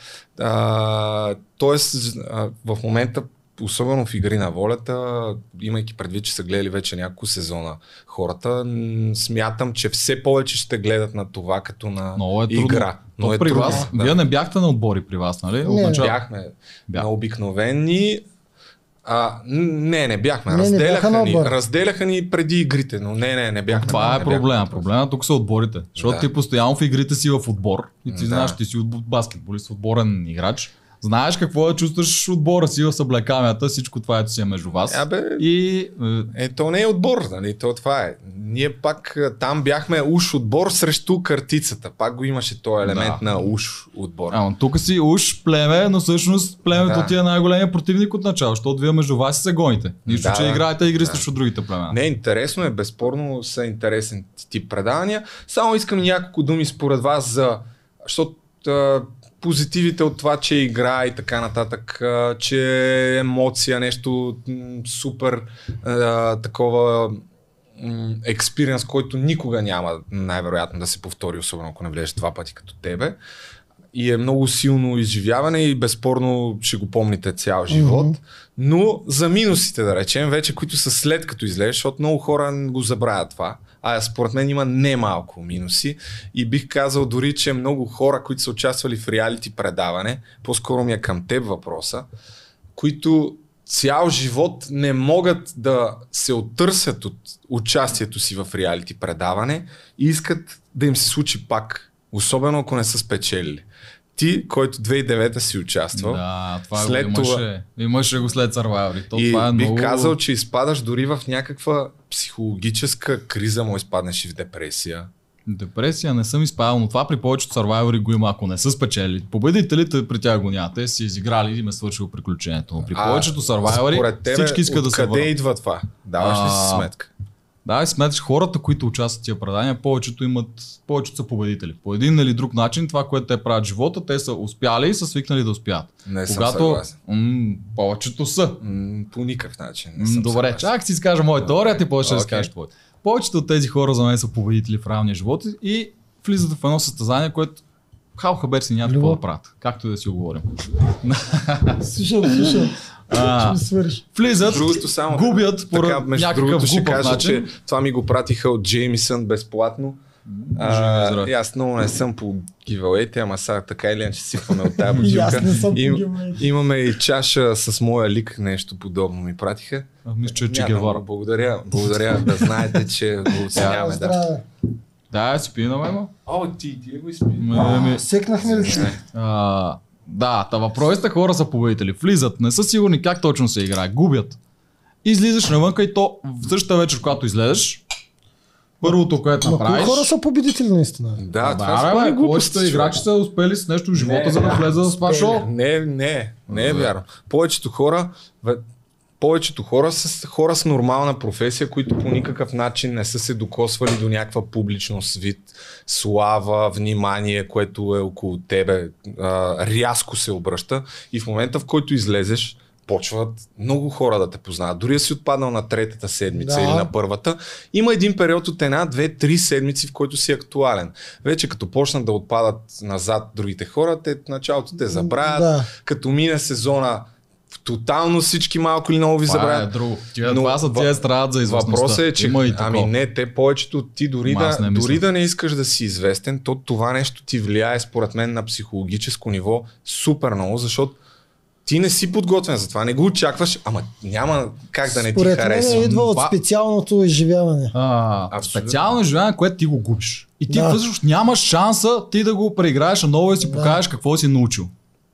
Speaker 1: А, тоест, а, в момента, особено в Игри на волята, имайки предвид, че са гледали вече няколко сезона хората, смятам, че все повече ще гледат на това като на
Speaker 4: Много е трудно.
Speaker 1: игра.
Speaker 4: Но
Speaker 1: е
Speaker 4: при
Speaker 1: трудно.
Speaker 4: вас,
Speaker 1: да.
Speaker 4: вие не бяхте на отбори при вас, нали?
Speaker 3: Не,
Speaker 4: Отначало-
Speaker 1: Бяхме
Speaker 4: Бях.
Speaker 1: на обикновени. А, не, не бяхме.
Speaker 3: Не, не бяха
Speaker 1: разделяха,
Speaker 3: на
Speaker 1: ни, разделяха ни преди игрите, но не, не, не бяхме.
Speaker 4: Това
Speaker 1: не
Speaker 4: е проблема. Проблема тук са отборите. Защото
Speaker 1: Да.
Speaker 4: ти постоянно в игрите си в отбор и ти
Speaker 1: Да.
Speaker 4: знаеш, ти си от баскетболист, отборен играч. Знаеш какво е, чувстваш отбора си в съблекамията, всичко това ето си е между вас.
Speaker 1: Абе,
Speaker 4: И е,
Speaker 1: Е, то не е отбор, нали? То това е. Ние пак а, там бяхме уж отбор срещу картицата. Пак го имаше този елемент
Speaker 4: Да.
Speaker 1: на уж отбор.
Speaker 4: Ама тук си уж племе, но всъщност племето
Speaker 1: Да.
Speaker 4: ти е най-големия противник от начало, защото вие между вас се гоните. Нищо,
Speaker 1: Да,
Speaker 4: че
Speaker 1: да.
Speaker 4: играете игри
Speaker 1: Да.
Speaker 4: срещу другите племена.
Speaker 1: Не, интересно е, безспорно са интересен тип предавания. Само искам няколко думи според вас за... Защото а, позитивите от това, че е игра и така нататък, че е емоция, нещо супер а, такова експириенс, който никога няма най-вероятно да се повтори, особено ако не влезеш два пъти като тебе. И е много силно изживяване и безспорно ще го помните цял живот.
Speaker 3: Мгм.
Speaker 1: Но за минусите, да речем, вече които са след като излезеш, защото много хора го забравят това. А според мен има немалко минуси и бих казал дори, че много хора, които са участвали в реалити предаване, по-скоро ми е към теб въпроса, които цял живот не могат да се оттърсят от участието си в реалити предаване и искат да им се случи пак, особено ако не са спечелили. Ти, който 2009 си участвал,
Speaker 4: Да, това
Speaker 1: След
Speaker 4: го
Speaker 1: това-
Speaker 4: имаше. Имаше го след Survivor. То
Speaker 1: и
Speaker 4: това е
Speaker 1: бих
Speaker 4: много...
Speaker 1: казал, че изпадаш дори в някаква психологическа криза, му изпаднеш и в депресия.
Speaker 4: Депресия не съм изпадал, но това при повечето сървайвори го има, ако не са спечели. Победителите при тях го няма. Те си изиграли и им е свършило приключението. Но при повечето сървайвори всички искат да се
Speaker 1: Къде
Speaker 4: върнат.
Speaker 1: идва това? Даваш ли си сметка?
Speaker 4: Да, и сметаш хората, които участват в тия предания, повечето имат, повечето са победители. По един или друг начин, това, което те правят в живота, те са успяли и са свикнали да успят.
Speaker 1: Не съм
Speaker 4: Когато
Speaker 1: съгласен.
Speaker 4: м- повечето са.
Speaker 1: М, по никакъв начин. Не съм
Speaker 4: Добре,
Speaker 1: съгласен.
Speaker 4: чак си изкажа моята теория, ти повече да
Speaker 1: Окей.
Speaker 4: изкажеш твоята. Повечето от тези хора за мен са победители в реалния живот и влизат в едно състезание, което хал хабер си няма какво да правят. Както и да си го говорим.
Speaker 3: Слушам, слушам.
Speaker 4: А, влизат,
Speaker 1: Другото само.
Speaker 4: губят
Speaker 1: Така,
Speaker 4: поради
Speaker 1: между
Speaker 4: някакъв
Speaker 1: другото ще кажа,
Speaker 4: начин.
Speaker 1: че това ми го пратиха от Джеймисън безплатно. А, и аз много не съм по гивалейте, ама сега така или иначе сипваме от тази бутилка.
Speaker 3: по
Speaker 1: Им-. Имаме и чаша с моя лик, нещо подобно ми пратиха.
Speaker 4: А, Мисля, че Че Гевара.
Speaker 1: Благодаря, благодаря да знаете, че го оценяваме. Да.
Speaker 4: Да, си пи на мема.
Speaker 1: О, ти, ти го изпи.
Speaker 4: Ме, ме,
Speaker 3: Секнахме ли
Speaker 4: да, та въпросите хора са победители. Влизат, не са сигурни как точно се играе, губят. Излизаш навънка и то в същата вечер, когато излезеш, първото, което направиш...
Speaker 3: хора са победители наистина?
Speaker 1: Да, това
Speaker 4: да, бе,
Speaker 1: глупости,
Speaker 4: повечето играчи са успели с нещо в живота,
Speaker 1: Не,
Speaker 4: за да влезат в това шоу.
Speaker 1: Не, не, не е вярно. Повечето хора, повечето хора са хора с нормална професия, които по никакъв начин не са се докосвали до някаква публичност, вид, слава, внимание, което е около тебе, а, рязко се обръща и в момента в който излезеш, почват много хора да те познават. Дори да си отпаднал на третата седмица
Speaker 3: Да.
Speaker 1: или на първата, има един период от една, две, три седмици, в който си актуален. Вече като почнат да отпадат назад другите хора, те началото те забравят,
Speaker 3: Да.
Speaker 1: като мине сезона, тотално всички малко или много ви
Speaker 4: е
Speaker 1: забравят.
Speaker 4: друго. Тия,
Speaker 1: Но
Speaker 4: това са тия страдат за известността.
Speaker 1: Въпросът е, че
Speaker 4: Има и
Speaker 1: ами не, те повечето ти дори,
Speaker 4: Ма,
Speaker 1: да, дори да не искаш да си известен, то това нещо ти влияе според мен на психологическо ниво супер много, защото ти не си подготвен за това, не го очакваш, ама няма как да не
Speaker 3: Според
Speaker 1: ти
Speaker 3: мен
Speaker 1: харесва.
Speaker 3: идва от специалното изживяване.
Speaker 4: А,
Speaker 1: Абсолютно.
Speaker 4: специално изживяване, което ти го губиш. И ти
Speaker 3: Да.
Speaker 4: всъщност нямаш шанса ти да го преиграеш наново и си
Speaker 3: Да.
Speaker 4: покажеш какво си научил.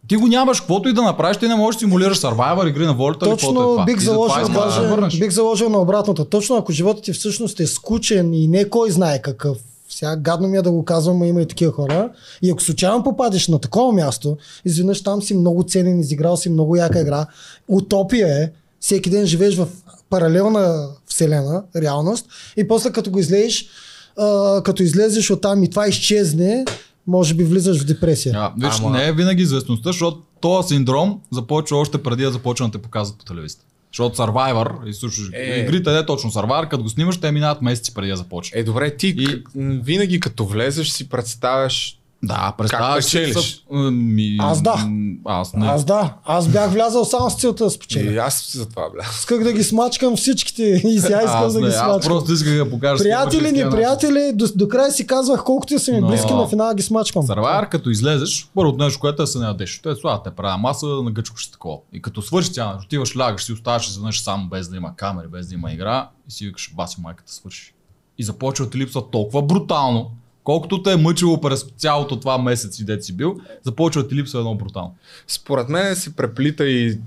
Speaker 4: Ти го нямаш, каквото и да направиш, ти не можеш да симулираш Survivor, игри на волята или каквото е това.
Speaker 3: бих заложил,
Speaker 4: се
Speaker 3: даже, бих заложил на обратното. Точно ако животът ти всъщност е скучен и не кой знае какъв, сега гадно ми е да го казвам, но има и такива хора. И ако случайно попадеш на такова място, изведнъж там си много ценен, изиграл си много яка игра. Утопия е, всеки ден живееш в паралелна вселена, реалност, и после като го излезеш, като излезеш оттам и това изчезне, може би влизаш в депресия.
Speaker 4: А, виж,
Speaker 1: Ама-
Speaker 4: не е винаги известността, защото този синдром започва още преди да започва да те показват по телевизията. Защото Survivor, и слушаш,
Speaker 1: Е.
Speaker 4: игрите не е точно Survivor, като го снимаш, те минават месеци преди да започне.
Speaker 1: Е, добре, ти
Speaker 4: И-
Speaker 1: и... винаги като влезеш си представяш
Speaker 4: Да, представяш си
Speaker 1: печелиш?
Speaker 4: Ми,
Speaker 3: Аз да.
Speaker 4: Аз не.
Speaker 3: Аз да, аз бях влязал само с целта да спечеля.
Speaker 1: И аз за това бля.
Speaker 3: Исках да ги смачкам всичките и сега искам
Speaker 4: аз,
Speaker 3: да
Speaker 4: не,
Speaker 3: ги
Speaker 4: аз
Speaker 3: смачкам.
Speaker 4: просто исках да покажа.
Speaker 3: Приятели,
Speaker 4: скрипаческия
Speaker 3: не
Speaker 4: начин.
Speaker 3: приятели, до, до края си казвах колкото са ми
Speaker 4: Но-
Speaker 3: близки, на финала ги смачкам.
Speaker 4: Survivor, като излезеш, първото нещо, което е да се ядеш. Те слагат те правя маса, нагъчваш такова. И като свършиш тя, отиваш, лягаш, си оставаш изведнъж само без да има камери, без да има игра и си викаш, баси майката свърши. И започва да ти липсва толкова брутално, колкото те е мъчило през цялото това месец и дет си бил, започва да ти липсва едно брутално.
Speaker 1: Според мен се преплита и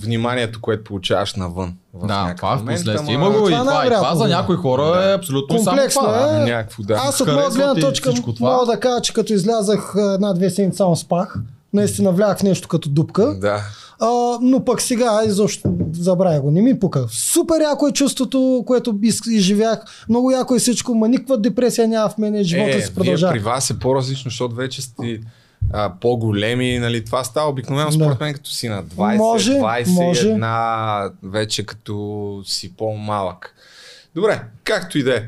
Speaker 1: вниманието, което получаваш навън. В
Speaker 4: да, това е в последствие. Има го и
Speaker 3: това
Speaker 4: това. И това за някои хора е абсолютно само
Speaker 3: Комплексно
Speaker 4: това. да.
Speaker 3: е.
Speaker 1: Някакво, да.
Speaker 3: Аз от моя гледна точка мога да кажа, че като излязах една-две седмици само спах. Наистина влях в нещо като дупка.
Speaker 1: Да.
Speaker 3: А, но пък сега изобщо забравя го, не ми пука. Супер яко е чувството, което из- изживях. Много яко е всичко, ма никаква депресия няма в мене, живота
Speaker 1: е,
Speaker 3: си продължава.
Speaker 1: Вие при вас е по-различно, защото вече сте а, по-големи, нали, това става обикновено според
Speaker 3: Да.
Speaker 1: мен като си на 20,
Speaker 3: Може,
Speaker 1: 21, вече като си по-малък. Добре, както и да е.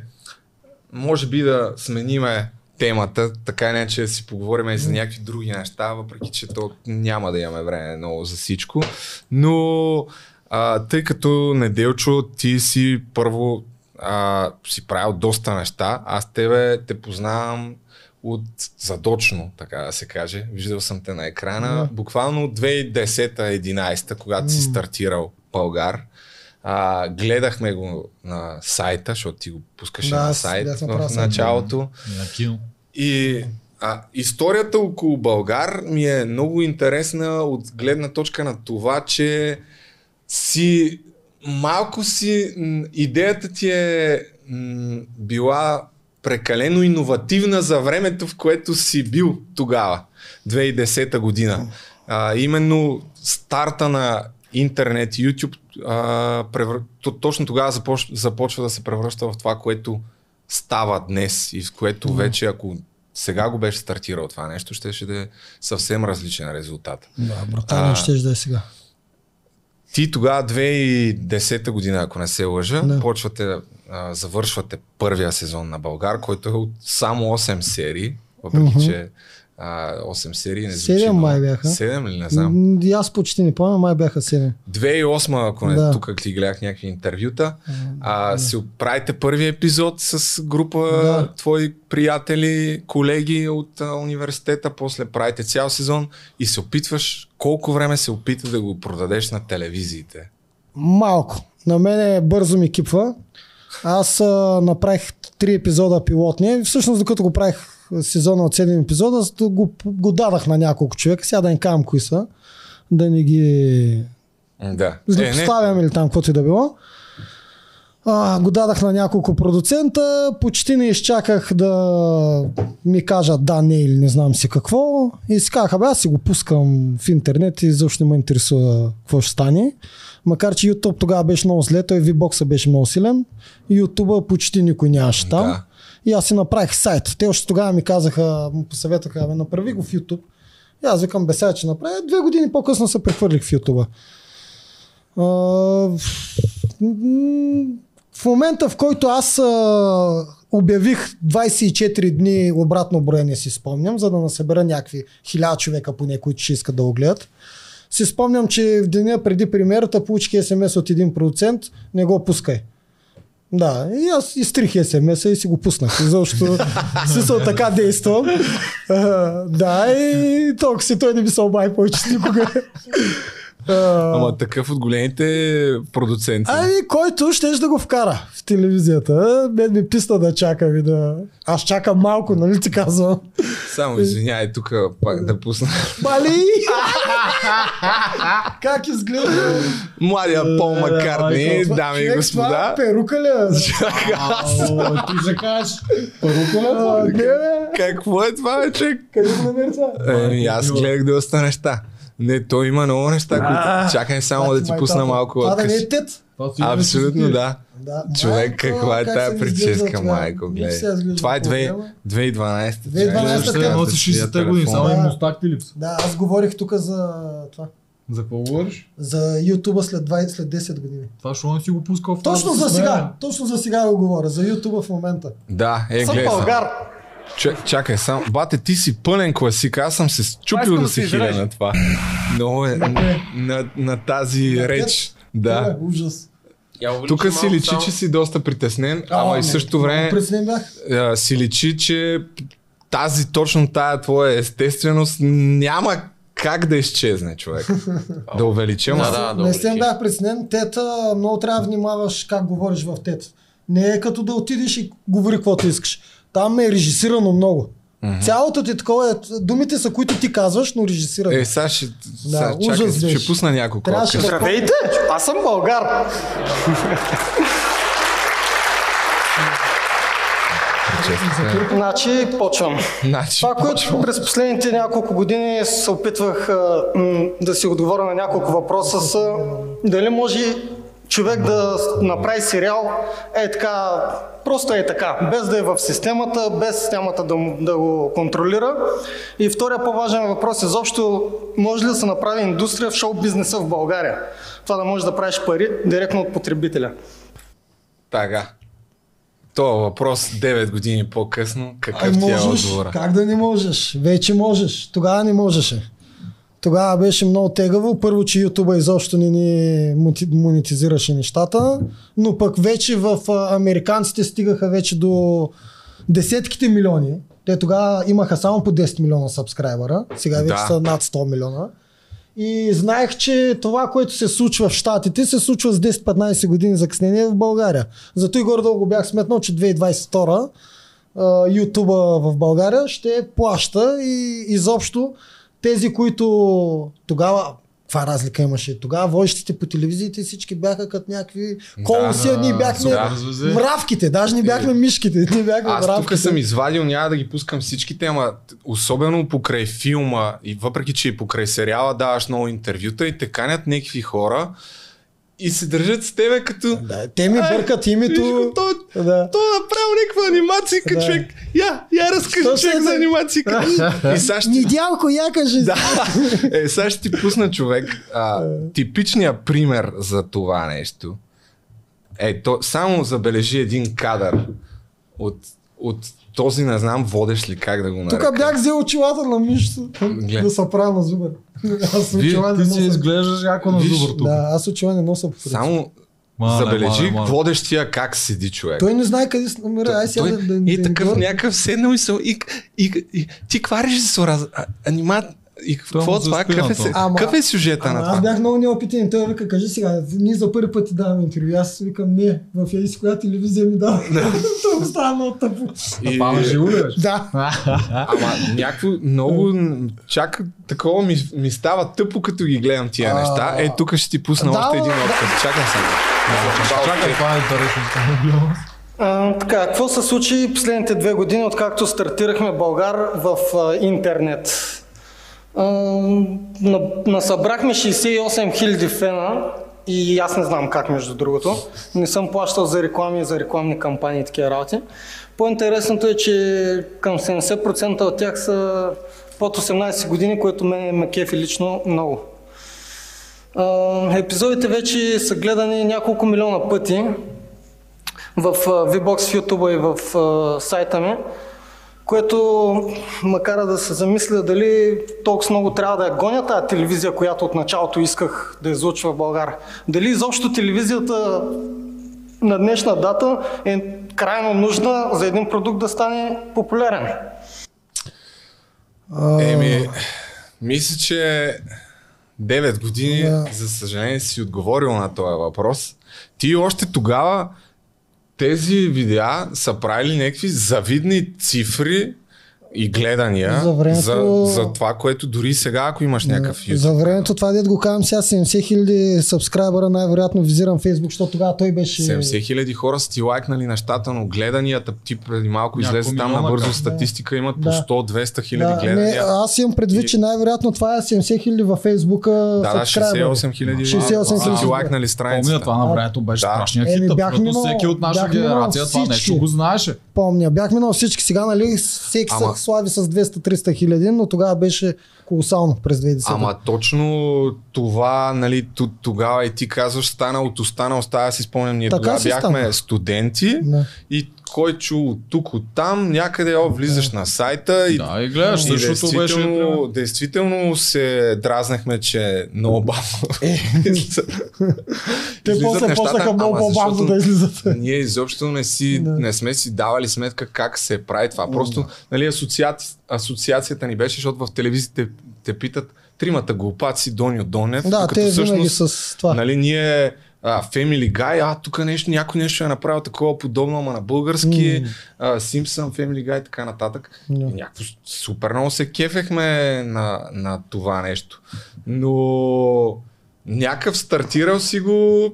Speaker 1: Може би да смениме темата, така не че да си поговорим и за някакви други неща, въпреки че то няма да имаме време много за всичко. Но а, тъй като Неделчо, ти си първо а, си правил доста неща, аз тебе те познавам от задочно, така да се каже. Виждал съм те на екрана.
Speaker 3: Да.
Speaker 1: Буквално от 2010-11, когато си стартирал Българ. А, гледахме го на сайта, защото ти го пускаше
Speaker 3: Да,
Speaker 1: на сайт в началото.
Speaker 4: На кино.
Speaker 1: И а, историята около Българ ми е много интересна от гледна точка на това, че си малко си идеята ти е м, била прекалено иновативна за времето, в което си бил тогава, 2010 година. А, именно старта на интернет, YouTube, а, превър... то, точно тогава започ... започва да се превръща в това, което става днес и в което вече, ако сега го беше стартирал това нещо, ще, ще да е съвсем различен резултат.
Speaker 3: Да, брутално
Speaker 1: А,
Speaker 3: ще да е сега.
Speaker 1: Ти тогава 2010 година, ако не се лъжа,
Speaker 3: Да.
Speaker 1: почвате, а, завършвате първия сезон на Българ, който е от само 8 серии, въпреки
Speaker 3: Мгм.
Speaker 1: че а, 8 серии не звучи
Speaker 3: Седем
Speaker 1: много.
Speaker 3: май бяха.
Speaker 1: 7 ли не знам.
Speaker 3: М, аз почти не помня, май бяха 7.
Speaker 1: 2008, ако не,
Speaker 3: Да.
Speaker 1: тук ти гледах някакви интервюта, а, си правите първи епизод с група
Speaker 3: Да.
Speaker 1: твои приятели, колеги от а, университета, после правите цял сезон и се опитваш, колко време се опита да го продадеш на телевизиите?
Speaker 3: Малко. На мене бързо ми кипва. Аз а, направих три епизода пилотни. Всъщност, докато го правих сезона от 7 епизода, го, го дадах на няколко човека. Сега да не казвам кои са. Да не ги
Speaker 1: Да.
Speaker 3: злепоставям или там каквото и да било. А, го дадах на няколко продуцента, почти не изчаках да ми кажат да, не или не знам си какво. И си казах, бе, аз си го пускам в интернет и защо не ме интересува какво ще стане. Макар, че YouTube тогава беше много зле, той VBOX беше много силен. YouTube почти никой нямаше там.
Speaker 1: Да.
Speaker 3: И аз си направих сайт. Те още тогава ми казаха, му посъветаха, бе, направи го в YouTube. И аз викам, бе, сега, че направя. Две години по-късно се прехвърлих в YouTube. В момента, в който аз обявих 24 дни обратно броене, си спомням, за да насъбера някакви хиляда човека поне, които ще искат да го гледат. Си спомням, че в деня преди премиерата получих смс от 1%, не го пускай. Да, и аз изтрих смс и си го пуснах, защото смисъл така действам. А, да, и толкова си той не ми се обади повече никога. А,
Speaker 1: Ама такъв от големите продуценти.
Speaker 3: Ами, който ще да го вкара в телевизията. Мен ми писна да чакам и да... Аз чакам малко, нали ти казвам?
Speaker 1: Само извиняй, тук пак да пусна.
Speaker 3: Бали! как изглежда?
Speaker 1: Младия Пол Маккартни, дами и господа.
Speaker 3: Това е перука ли? е?
Speaker 4: Ти ще кажеш, първото
Speaker 3: А, Не, бе.
Speaker 1: Какво е това, човек?
Speaker 3: Къде го намери това?
Speaker 1: Аз гледах доста неща. Не, той има много неща, които... Чакай само да ти пусна малко
Speaker 3: Това да не
Speaker 1: откъс.
Speaker 3: е тет.
Speaker 1: Абсолютно да.
Speaker 3: Да.
Speaker 1: Човек,
Speaker 3: Майко,
Speaker 1: каква е тая прическа, майко, гледай. Това е две-
Speaker 3: по-отделно.
Speaker 1: 2012.
Speaker 3: 2012
Speaker 4: Ще
Speaker 3: така.
Speaker 4: носиш 60-те години, само и мустак ти липсва.
Speaker 3: Да, аз говорих тук за това.
Speaker 4: За какво говориш?
Speaker 3: За Ютуба след, 20, след 10 години.
Speaker 4: Това ще не си го пускал в
Speaker 3: Точно за сега. Точно за сега го говоря. За Ютуба в момента.
Speaker 1: Да, е,
Speaker 3: Съм българ.
Speaker 1: Чак, чакай, сам. Бате, ти си пълен класик. Аз съм се чупил
Speaker 2: искам
Speaker 1: да се
Speaker 2: се
Speaker 1: хиля на това. Много е на, на, на тази
Speaker 3: На
Speaker 1: реч.
Speaker 3: Да.
Speaker 1: Да.
Speaker 3: Ужас.
Speaker 1: Тук си личи,
Speaker 2: само.
Speaker 1: че си доста притеснен, ама
Speaker 3: А,
Speaker 1: и в
Speaker 3: не,
Speaker 1: същото време
Speaker 3: Преснен бях.
Speaker 1: а, си личи, че тази, точно тая твоя естественост няма как да изчезне, човек. да увеличим.
Speaker 2: Да, да, да
Speaker 3: не
Speaker 2: увеличи.
Speaker 3: бях притеснен. Тета, много трябва да внимаваш как говориш в тет. Не е като да отидеш и говори каквото искаш. Там е режисирано много. Цялото ти такова е, думите са които ти казваш, но режисирано.
Speaker 1: Е, сега ще,
Speaker 3: Да,
Speaker 1: сега, чакай, ще
Speaker 3: беше.
Speaker 1: пусна няколко.
Speaker 3: Трябваше да-
Speaker 6: Здравейте, аз съм българ.
Speaker 1: Честно,
Speaker 6: Значи, почвам.
Speaker 1: Значи,
Speaker 6: Това, което през последните няколко години се опитвах а, м, да си отговоря на няколко въпроса са дали може човек да направи сериал е така, просто е така, без да е в системата, без системата да, да го контролира. И втория по-важен въпрос е изобщо може ли да се направи индустрия в шоу бизнеса в България? Това да можеш да правиш пари директно от потребителя.
Speaker 1: Така. То въпрос 9 години по-късно. Какъв ти е
Speaker 3: можеш.
Speaker 1: отговора?
Speaker 3: Как да не можеш? Вече можеш. Тогава не можеше. Тогава беше много тегаво. Първо, че Ютуба изобщо не ни монетизираше нещата, но пък вече в американците стигаха вече до десетките милиони. Те тогава имаха само по 10 милиона сабскрайбъра, сега вече
Speaker 1: Да.
Speaker 3: са над 100 милиона. И знаех, че това, което се случва в Штатите, се случва с 10-15 години закъснение в България. Зато и горе-долу го бях сметнал, че 2022 а, Ютуба в България ще плаща и изобщо тези, които тогава каква разлика имаше? Тогава водещите по телевизиите всички бяха като някакви колоси,
Speaker 1: да,
Speaker 3: ние бяхме
Speaker 4: да,
Speaker 3: мравките, даже не бяхме мишките, ние бяхме
Speaker 1: Аз
Speaker 3: мравките.
Speaker 1: тук съм извадил, няма да ги пускам всичките, ама особено покрай филма и въпреки, че и покрай сериала даваш много интервюта и те канят някакви хора и се държат с тебе като...
Speaker 3: Да, те ми бъркат името.
Speaker 1: той,
Speaker 3: Да.
Speaker 1: той е направил някаква анимация,
Speaker 3: Да.
Speaker 1: човек. Я, я разкажи
Speaker 3: Що
Speaker 1: човек
Speaker 3: се-
Speaker 1: за анимация. и сега ще
Speaker 3: Недялко, я кажи.
Speaker 1: Да, е, сега ще ти пусна човек. А, типичният пример за това нещо. Е, то, само забележи един кадър от, от този, не знам, водещ ли как да го нарека.
Speaker 3: Тук бях взел очилата на Мишо да се правя на зубър. Аз очила не
Speaker 4: Ти си
Speaker 3: нося.
Speaker 4: изглеждаш яко на зубър тук.
Speaker 3: Да, аз очила не принцип.
Speaker 1: Само
Speaker 4: Мале,
Speaker 1: забележи
Speaker 4: мале, мале.
Speaker 1: водещия как седи човек.
Speaker 3: Той не знае къде се намира. Ай сега
Speaker 1: той
Speaker 3: да, да,
Speaker 1: е
Speaker 3: да
Speaker 1: такъв
Speaker 3: говори.
Speaker 1: някакъв седнал и, се, и, и, и, ти каква режисура? А, анима... И какво е това? Какъв е, какъв е сюжета
Speaker 3: Ама
Speaker 1: на
Speaker 3: аз
Speaker 1: това?
Speaker 3: бях много неопитен. Той вика, кажи сега, ние за първи път ти даваме интервю. Аз викам, не, в еди коя телевизия ми дава. Това става много тъпо.
Speaker 1: И-
Speaker 4: на живо ли?
Speaker 3: Да.
Speaker 1: Ама някакво много, чак такова ми, ми става тъпо, като ги гледам тия
Speaker 3: А,
Speaker 1: неща. Е, тук ще ти пусна
Speaker 3: да,
Speaker 1: още един
Speaker 3: да.
Speaker 1: отказ. Чакай сега.
Speaker 4: Чакай, това е интересно.
Speaker 6: А, така, какво се случи последните две години, откакто стартирахме Българ в а, интернет? Насъбрахме 68 000 фена и аз не знам как между другото. Не съм плащал за реклами и за рекламни кампании и такива работи. По-интересното е, че към 70% от тях са под 18 години, което мен ме кефи лично много. Епизодите вече са гледани няколко милиона пъти в VBOX в YouTube и в сайта ми, което ме кара да се замисля дали толкова много трябва да я гоня тази телевизия, която от началото исках да излучва в България. Дали изобщо телевизията на днешна дата е крайно нужна за един продукт да стане популярен.
Speaker 1: Еми, мисля, че 9 години,
Speaker 3: Да.
Speaker 1: за съжаление, си отговорил на този въпрос. Ти още тогава тези видеа са правили някакви завидни цифри и гледания
Speaker 3: За времето-
Speaker 1: за, за това, което дори сега, ако имаш някакъв YouTube.
Speaker 3: За времето това дед го казвам сега 70 хиляди сабскрайбъра, най-вероятно визирам Фейсбук, защото тогава той беше...
Speaker 1: 70 хиляди хора са ти лайкнали нещата, но гледанията, ти преди малко излезе там набързо
Speaker 4: как?
Speaker 1: статистика, имат по
Speaker 3: Да.
Speaker 1: 100-200 хиляди
Speaker 3: Да, не,
Speaker 1: гледания.
Speaker 3: аз имам предвид,
Speaker 1: И-
Speaker 3: че най-вероятно това е 70 хиляди във Фейсбука
Speaker 1: Да, да,
Speaker 3: сабскрайбъри.
Speaker 1: 68 хиляди
Speaker 3: 68
Speaker 1: са ти
Speaker 3: хиляди.
Speaker 1: лайкнали страницата.
Speaker 4: Помня, това на времето беше
Speaker 1: Да.
Speaker 4: страшния
Speaker 3: Еми,
Speaker 4: хит.
Speaker 3: минал-
Speaker 4: всеки от наша
Speaker 3: бях минал
Speaker 4: генерация това нещо го знаеше.
Speaker 3: Помня, бяхме на всички сега, нали, всеки
Speaker 1: Ама-
Speaker 3: се слави с 200-300 хиляди, но тогава беше колосално през 2010.
Speaker 1: Ама точно това, нали, тогава и ти казваш, стана от остана, остава си спомням, ние
Speaker 3: Така
Speaker 1: тогава бяхме
Speaker 3: стана.
Speaker 1: студенти
Speaker 3: Да.
Speaker 1: и кой чу от тук, от там, някъде о, влизаш на сайта и
Speaker 4: Да, и гледаш,
Speaker 1: и
Speaker 4: беше.
Speaker 1: действително,
Speaker 4: примерно.
Speaker 1: действително се дразнахме, че много бавно.
Speaker 3: Те
Speaker 1: Излизат
Speaker 3: после
Speaker 1: нещата,
Speaker 3: почнаха много по-бавно
Speaker 1: защото
Speaker 3: да излизат.
Speaker 1: Ние изобщо не, си,
Speaker 3: Да.
Speaker 1: не сме си давали сметка как се прави това. Просто нали, асоциаци... асоциацията ни беше, защото в телевизията те питат тримата глупаци, Доню Донев.
Speaker 3: Да,
Speaker 1: докато
Speaker 3: те
Speaker 1: всъщност,
Speaker 3: с това.
Speaker 1: Нали, ние а, Family Guy, а тук нещо, някой нещо е направил такова подобно, ама на български, а, Simpson, Family Guy и така нататък. И някакво супер много се кефехме на, на това нещо. Но някакъв стартирал си го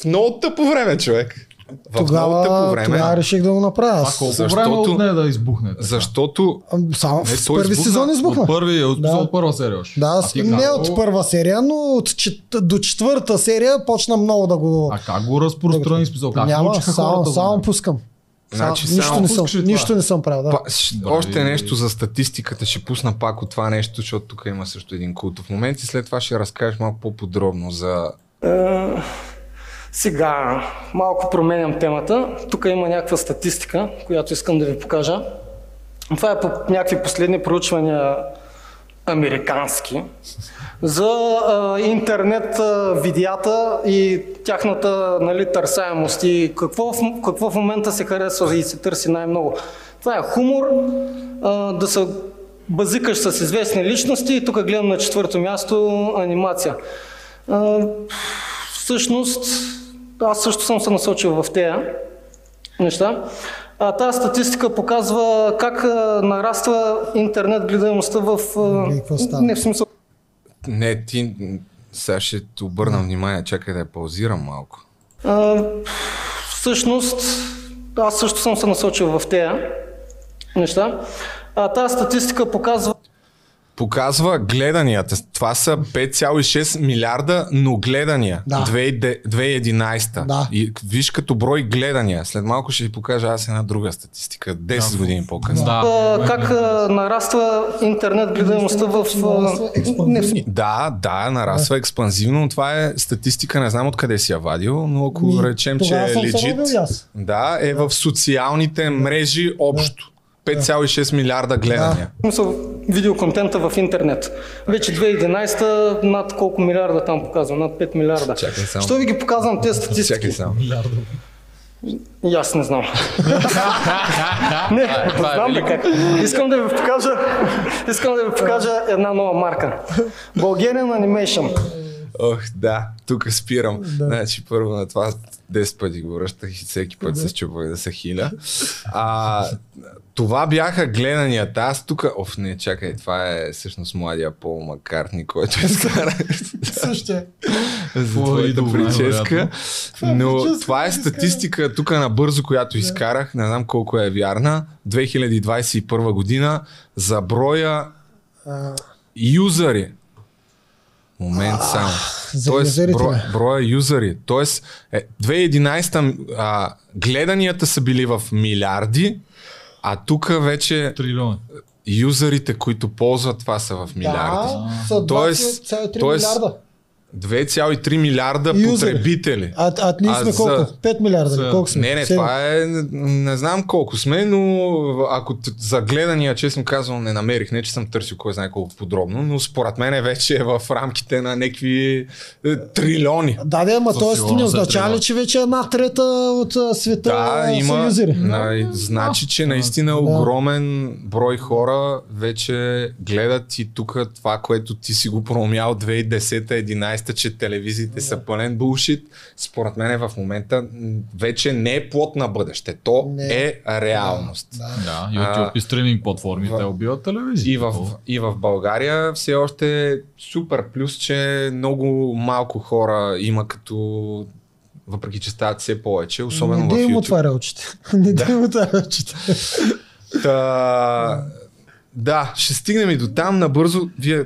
Speaker 1: в много тъпо време, човек. В
Speaker 3: Тогава,
Speaker 1: време.
Speaker 3: тогава реших да го направя. Аз,
Speaker 4: колко
Speaker 1: Защото-
Speaker 4: време отне да избухне? така?
Speaker 1: Защото
Speaker 3: Ам, Само
Speaker 1: Не,
Speaker 3: в първи
Speaker 1: избухна
Speaker 3: сезон
Speaker 4: От
Speaker 3: избухна.
Speaker 4: първи, от,
Speaker 3: Да.
Speaker 4: от първа серия още.
Speaker 3: Да,
Speaker 4: А ти
Speaker 3: не
Speaker 4: как
Speaker 3: от първа серия, но от чет, до четвърта серия почна много да го...
Speaker 4: А как го разпространи смисъл? Как
Speaker 3: Няма,
Speaker 4: научиха
Speaker 3: само,
Speaker 4: хората?
Speaker 3: само
Speaker 4: Само,
Speaker 3: пускам.
Speaker 1: Значи
Speaker 3: Само, нищо,
Speaker 1: само
Speaker 3: не съм,
Speaker 4: това?
Speaker 3: нищо не съм правил, да.
Speaker 1: па, ш-
Speaker 4: Брави.
Speaker 1: още нещо за статистиката ще пусна пак от това нещо, защото тук има също един култов момент и след това ще разкажеш малко по-подробно за
Speaker 6: Е, сега малко променям темата. Тук има някаква статистика, която искам да ви покажа. Това е по някакви последни проучвания американски за а, интернет а, видеята и тяхната нали, търсаемост и какво в, какво в момента се харесва и се търси най-много. Това е хумор, а, да се базикаш с известни личности и тук гледам на четвърто място анимация. А, всъщност, аз също съм се насочил в тези неща. А тази статистика показва как а, нараства интернет гледаемостта в... а, не в смисъл
Speaker 1: Не, ти сега ще ти обърна внимание, чакай да я паузирам малко.
Speaker 6: А, всъщност, аз също съм се насочил в тези неща. А тази статистика показва
Speaker 1: Показва гледанията. Това са 5,6 милиарда, но гледания.
Speaker 3: Да.
Speaker 1: 2000 2011.
Speaker 3: Да.
Speaker 1: И виж като брой гледания. След малко ще ви покажа аз една друга статистика. 10 години по-късно.
Speaker 4: Да.
Speaker 6: а, как а, нараства интернет гледаемостта в...
Speaker 3: експанзивно.
Speaker 1: Да, да, нараства експанзивно, но това е статистика, не знам откъде си я вадил, но ако
Speaker 3: Ми,
Speaker 1: речем, че е легит, да, е в социалните мрежи общо. 5,6 милиарда гледания.
Speaker 6: смисъл видеоконтента в интернет. Вече 2011 над колко милиарда там показва? Над 5 милиарда.
Speaker 1: Чакай само.
Speaker 6: Що ви ги показвам тези статистики?
Speaker 1: Чакай само.
Speaker 6: И аз не знам. не, знам да как. Искам да ви покажа, искам да ви покажа една нова марка. Bulgarian Animation.
Speaker 1: Ох, да, тук спирам. Значи първо на това 10 пъти го връщах и всеки път се чупвах да се хиля. А, това бяха гледанията. Аз тук... Оф, не, чакай, това е всъщност младия Пол Маккартни, който е скара
Speaker 3: Същия.
Speaker 1: за твоята прическа. Но
Speaker 3: прическа
Speaker 1: това е
Speaker 3: изкара.
Speaker 1: статистика тук набързо, която изкарах. Не знам колко е вярна. 2021 година за броя
Speaker 3: А,
Speaker 1: Момент само. Тоест, бро, броя юзери. Тоест, е, 2011 а, гледанията са били в милиарди, а тук вече
Speaker 4: Трилион.
Speaker 1: юзерите, които ползват това са в милиарди.
Speaker 3: Да, са
Speaker 1: Тоест-
Speaker 3: 20,3
Speaker 1: тоест-
Speaker 3: милиарда.
Speaker 1: 2,3 милиарда
Speaker 3: Юзери.
Speaker 1: потребители.
Speaker 3: А, а ние
Speaker 1: А
Speaker 3: сме
Speaker 1: за-
Speaker 3: колко? 5 милиарда ли?
Speaker 4: за-
Speaker 3: Колко сме?
Speaker 1: Не, не,
Speaker 3: Седем.
Speaker 1: това е, не, знам колко сме, но ако за гледания, честно казвам, не намерих, не че съм търсил кой знае колко подробно, но според мен вече е в рамките на някакви е, трилиони.
Speaker 3: Да, да, ама т.е. не
Speaker 4: е
Speaker 3: означава ли, че вече една трета от а, света
Speaker 1: Да,
Speaker 3: са
Speaker 1: има.
Speaker 3: юзери?
Speaker 1: На, значи, че наистина огромен брой хора вече гледат и тук това, което ти си го проумял 2010-2011, че телевизиите са пълен булшит. Според мен в момента вече не е плод на бъдеще. То
Speaker 3: Не.
Speaker 1: е реалност.
Speaker 3: Да.
Speaker 4: Да, YouTube и стриминг платформите
Speaker 1: в-
Speaker 4: убиват телевизия.
Speaker 1: И в, и в България все още е супер плюс, че много малко хора има като въпреки че стават все повече, особено
Speaker 3: не
Speaker 1: в
Speaker 3: да им
Speaker 1: YouTube.
Speaker 3: отваря очите. Не да им отваря очите.
Speaker 1: Та, да, ще стигнем и до там набързо. Вие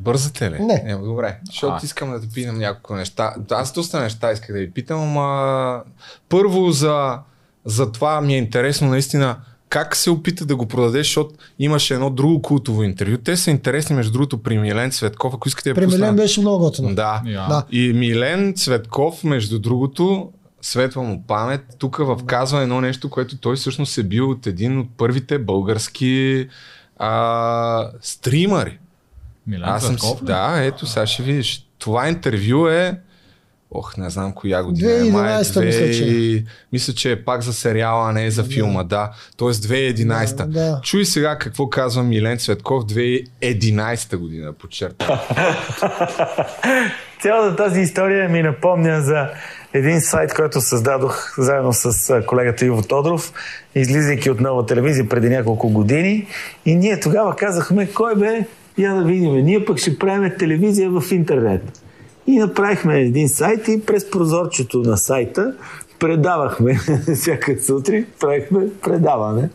Speaker 1: бързате ли?
Speaker 3: Не.
Speaker 1: Е, добре, защото
Speaker 4: А.
Speaker 1: искам да те питам няколко неща. Аз доста неща исках да ви питам, ама първо за, за това ми е интересно наистина как се опита да го продадеш, защото имаше едно друго култово интервю. Те са интересни, между другото, при Милен Цветков, ако искате да
Speaker 3: При Милен беше много готино.
Speaker 1: Да.
Speaker 4: Я.
Speaker 3: Да.
Speaker 1: И Милен Цветков, между другото, светла му памет, тук вказва едно нещо, което той всъщност е бил от един от първите български а, стримари.
Speaker 4: Милен
Speaker 1: Аз съм си, да, ето сега ще видиш. Това интервю е Ох, не знам коя година е. май
Speaker 3: 2011 мисля, че е.
Speaker 1: Мисля, че е пак за сериала, а не е за филма, да. Тоест 2011.
Speaker 3: Да, да.
Speaker 1: Чуй сега какво казва Милен Цветков 2011 година, подчерта.
Speaker 7: Цялата тази история ми напомня за един сайт, който създадох заедно с колегата Иво Тодоров, излизайки от нова телевизия преди няколко години. И ние тогава казахме, кой бе, я да видим, ние пък ще правим телевизия в интернет. И направихме един сайт и през прозорчето на сайта предавахме всяка сутрин, правихме предаване.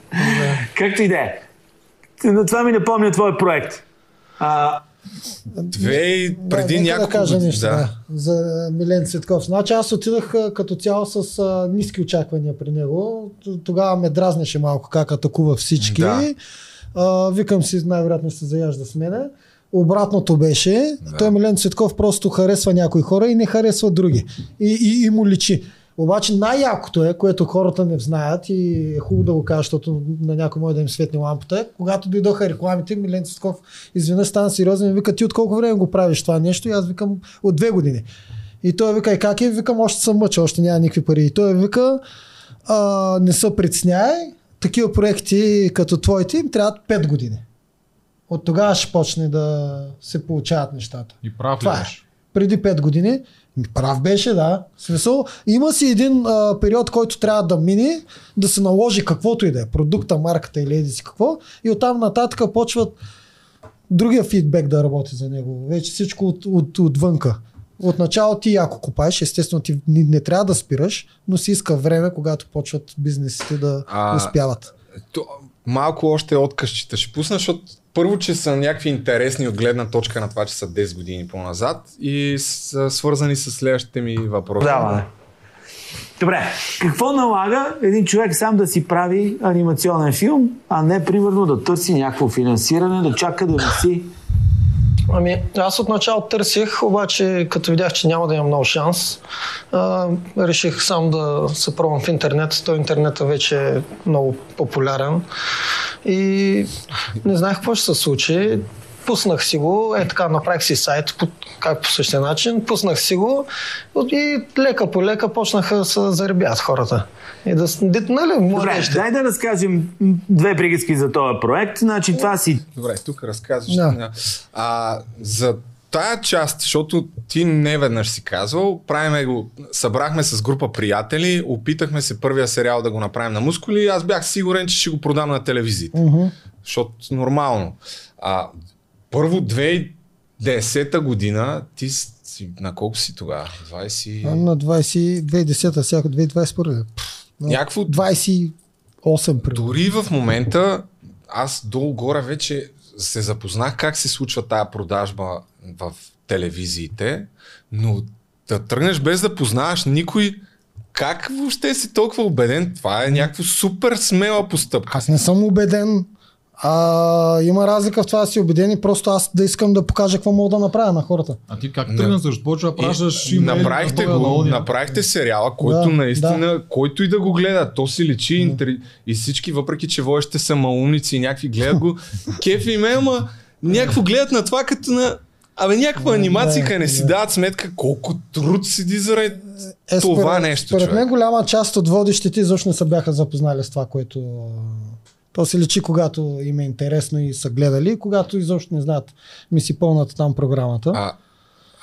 Speaker 7: Както и да е. На това ми напомня твой проект. А,
Speaker 1: Две, преди
Speaker 3: да,
Speaker 1: няколко
Speaker 3: да кажа
Speaker 1: години.
Speaker 3: нещо да. за Милен Цветков. Значи аз отидах като цяло с а, ниски очаквания при него. Тогава ме дразнеше малко как атакува всички.
Speaker 1: Да.
Speaker 3: А, викам си, най-вероятно ще се заяжда с мене. Обратното беше, да. той Милен Цветков просто харесва някои хора и не харесва други. И, и, и му личи. Обаче най-якото е, което хората не знаят и е хубаво да го кажа, защото на някой може да им светне лампата, е, когато дойдоха рекламите, Милен Цветков изведнъж стана сериозен и вика, ти от колко време го правиш това нещо? И аз викам, от две години. И той вика, и как е? Викам, още съм мъча, още няма никакви пари. И той вика, а, не се притесняй, такива проекти като твоите им трябват 5 години. От тогава ще почне да се получават нещата.
Speaker 4: И прав ли
Speaker 3: Това е.
Speaker 4: беше?
Speaker 3: Преди 5 години. Прав беше, да. Смисъл, има си един а, период, който трябва да мине, да се наложи каквото и да е, продукта, марката или еди си какво, и оттам нататък почват другия фидбек да работи за него. Вече всичко от, от, отвънка. Отначало ти ако купаеш, естествено ти не, не трябва да спираш, но си иска време, когато почват бизнесите да
Speaker 1: А,
Speaker 3: успяват.
Speaker 1: То, малко още откъсчета ще пусна, защото първо, че са някакви интересни от гледна точка на това, че са 10 години по-назад и са свързани с следващите ми въпроси.
Speaker 7: Продаване. Добре, какво налага един човек сам да си прави анимационен филм, а не примерно да търси някакво финансиране, да чака да виси?
Speaker 6: Ами, аз отначало търсих, обаче като видях, че няма да имам много шанс, а, реших сам да се пробвам в интернет. То интернета вече е много популярен. И не знаех какво ще се случи. Пуснах си го, е така, направих си сайт, как по същия начин, пуснах си го и лека по лека почнаха да се заребят хората. И да, нали,
Speaker 7: Добре,
Speaker 6: младежите.
Speaker 7: дай да разкажем две приказки за този проект. Значи това си
Speaker 1: Добре, тук разказваш.
Speaker 3: Да.
Speaker 1: А, за тая част, защото ти не веднъж си казвал, правиме го, събрахме с група приятели, опитахме се първия сериал да го направим на мускули и аз бях сигурен, че ще го продам на телевизията.
Speaker 3: Мгм.
Speaker 1: Защото нормално. А, първо 2010 година, ти си, на колко си тогава? 20...
Speaker 3: На 20, 2010, сега 2021. Пф, на
Speaker 1: Някакво
Speaker 3: 28 примерно.
Speaker 1: Дори в момента аз долу-горе вече се запознах как се случва тая продажба в телевизиите, но да тръгнеш без да познаваш никой, как въобще си толкова убеден? Това е някакво супер смела постъпка.
Speaker 3: Аз не съм убеден. А, има разлика в това да си убеден и просто аз да искам да покажа какво мога да направя на хората.
Speaker 4: А ти как тръгна? Почва да пращаш имейли
Speaker 1: направихте
Speaker 4: на
Speaker 1: го,
Speaker 4: на
Speaker 1: направихте сериала, който
Speaker 3: Да,
Speaker 1: наистина, който и да го гледа, то си личи интер... и всички, въпреки че водещите са малумници и някакви гледат го, кефи ме, ама някакво гледат на това като на Абе, някаква анимация,
Speaker 3: да,
Speaker 1: не си
Speaker 3: да.
Speaker 1: дават сметка колко труд седи заради
Speaker 3: Е,
Speaker 1: това
Speaker 3: според,
Speaker 1: нещо,
Speaker 3: Според мен голяма част от водещите изобщо не се бяха запознали с това, което то се личи, когато им е интересно и са гледали, когато изобщо не знаят, ми си пълната там програмата.
Speaker 1: А,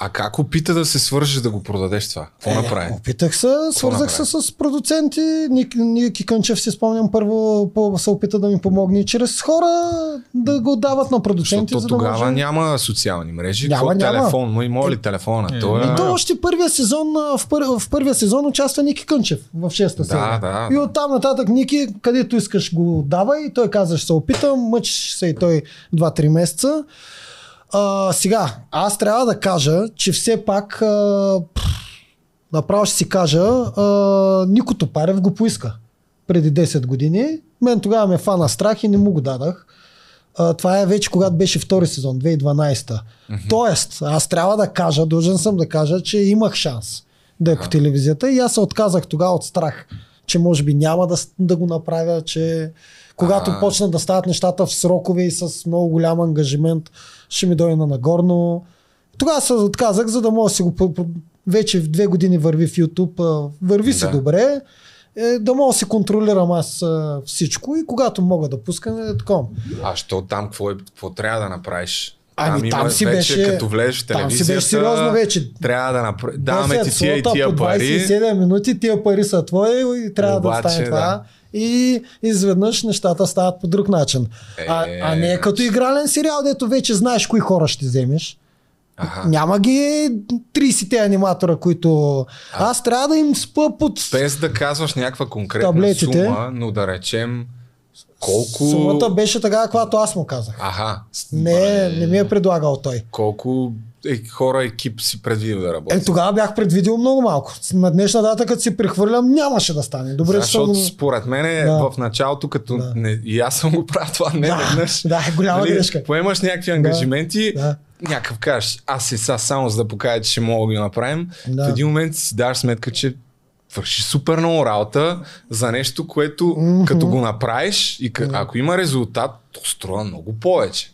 Speaker 1: а как опита да се свържеш да го продадеш това? Какво направи?
Speaker 3: Опитах се, свързах се с продуценти. Ник, Ники Кънчев си спомням първо по, се опита да ми помогне чрез хора да го дават на продуценти,
Speaker 1: Защото
Speaker 3: за да
Speaker 1: тогава
Speaker 3: може...
Speaker 1: няма социални мрежи.
Speaker 3: Няма,
Speaker 1: Какво
Speaker 3: няма.
Speaker 1: телефон? Му има ли телефона?
Speaker 4: Е,
Speaker 1: Той е...
Speaker 3: И то още първия сезон, в, пър, в първия сезон участва Ники Кънчев в шеста серия.
Speaker 1: да,
Speaker 3: И
Speaker 1: да.
Speaker 3: оттам нататък Ники, където искаш го дава и той каза, ще се опитам, мъчиш се и той 2-3 месеца. А, сега, аз трябва да кажа, че все пак а, направо ще си кажа, а, Нико Топарев го поиска преди 10 години. Мен тогава ме фана страх и не му го дадах. А, това е вече когато беше втори сезон, 2012. Тоест, аз трябва да кажа, дължен съм да кажа, че имах шанс да е по телевизията и аз се отказах тогава от страх, че може би няма да, да го направя, че когато
Speaker 1: Ага.
Speaker 3: почнат да стават нещата в срокове и с много голям ангажимент, ще ми дойде на нагорно. Тогава се отказах, за да мога да си го... Вече в две години върви в YouTube, върви си
Speaker 1: Да.
Speaker 3: добре, е, да мога да си контролирам аз всичко и когато мога да пускам е такова.
Speaker 1: А що там, какво, е, какво трябва да направиш?
Speaker 3: Ами там,
Speaker 1: има
Speaker 3: си
Speaker 1: вече,
Speaker 3: беше...
Speaker 1: като влезеш в
Speaker 3: Там
Speaker 1: телевизията,
Speaker 3: си беше сериозно вече.
Speaker 1: трябва да направиш. Даваме ти
Speaker 3: 10
Speaker 1: тия и тия пари.
Speaker 3: 27 минути, тия пари са твои и трябва
Speaker 1: Обаче,
Speaker 3: да стане
Speaker 1: да.
Speaker 3: И изведнъж нещата стават по друг начин. А,
Speaker 1: Е,
Speaker 3: а не е като игрален сериал, дето вече знаеш кои хора ще вземеш.
Speaker 1: Аха.
Speaker 3: Няма ги 30-те аниматора, които... Аз трябва да им спа под...
Speaker 1: Без да казваш някаква конкретна
Speaker 3: Таблетите.
Speaker 1: сума, но да речем колко...
Speaker 3: Сумата беше така, каквато аз му казах.
Speaker 1: Аха.
Speaker 3: Не, не ми е предлагал той.
Speaker 1: Колко е, хора екип си предвидил да работи?
Speaker 3: Е, тогава бях предвидил много малко. На днешна дата, като си прехвърлям, нямаше да стане. Добре, че съм...
Speaker 1: Защото според мен
Speaker 3: Да.
Speaker 1: в началото, като
Speaker 3: Да.
Speaker 1: не, и аз съм го правил това не
Speaker 3: Да,
Speaker 1: веднъж.
Speaker 3: да, е голяма грешка.
Speaker 1: Поемаш някакви ангажименти,
Speaker 3: да.
Speaker 1: някакъв кажеш, аз си са само за да покажа, че ще мога да ги направим.
Speaker 3: Да.
Speaker 1: В един момент си даваш сметка, че върши супер много работа за нещо, което
Speaker 3: Мгм.
Speaker 1: като го направиш и ако има резултат, то струва много повече.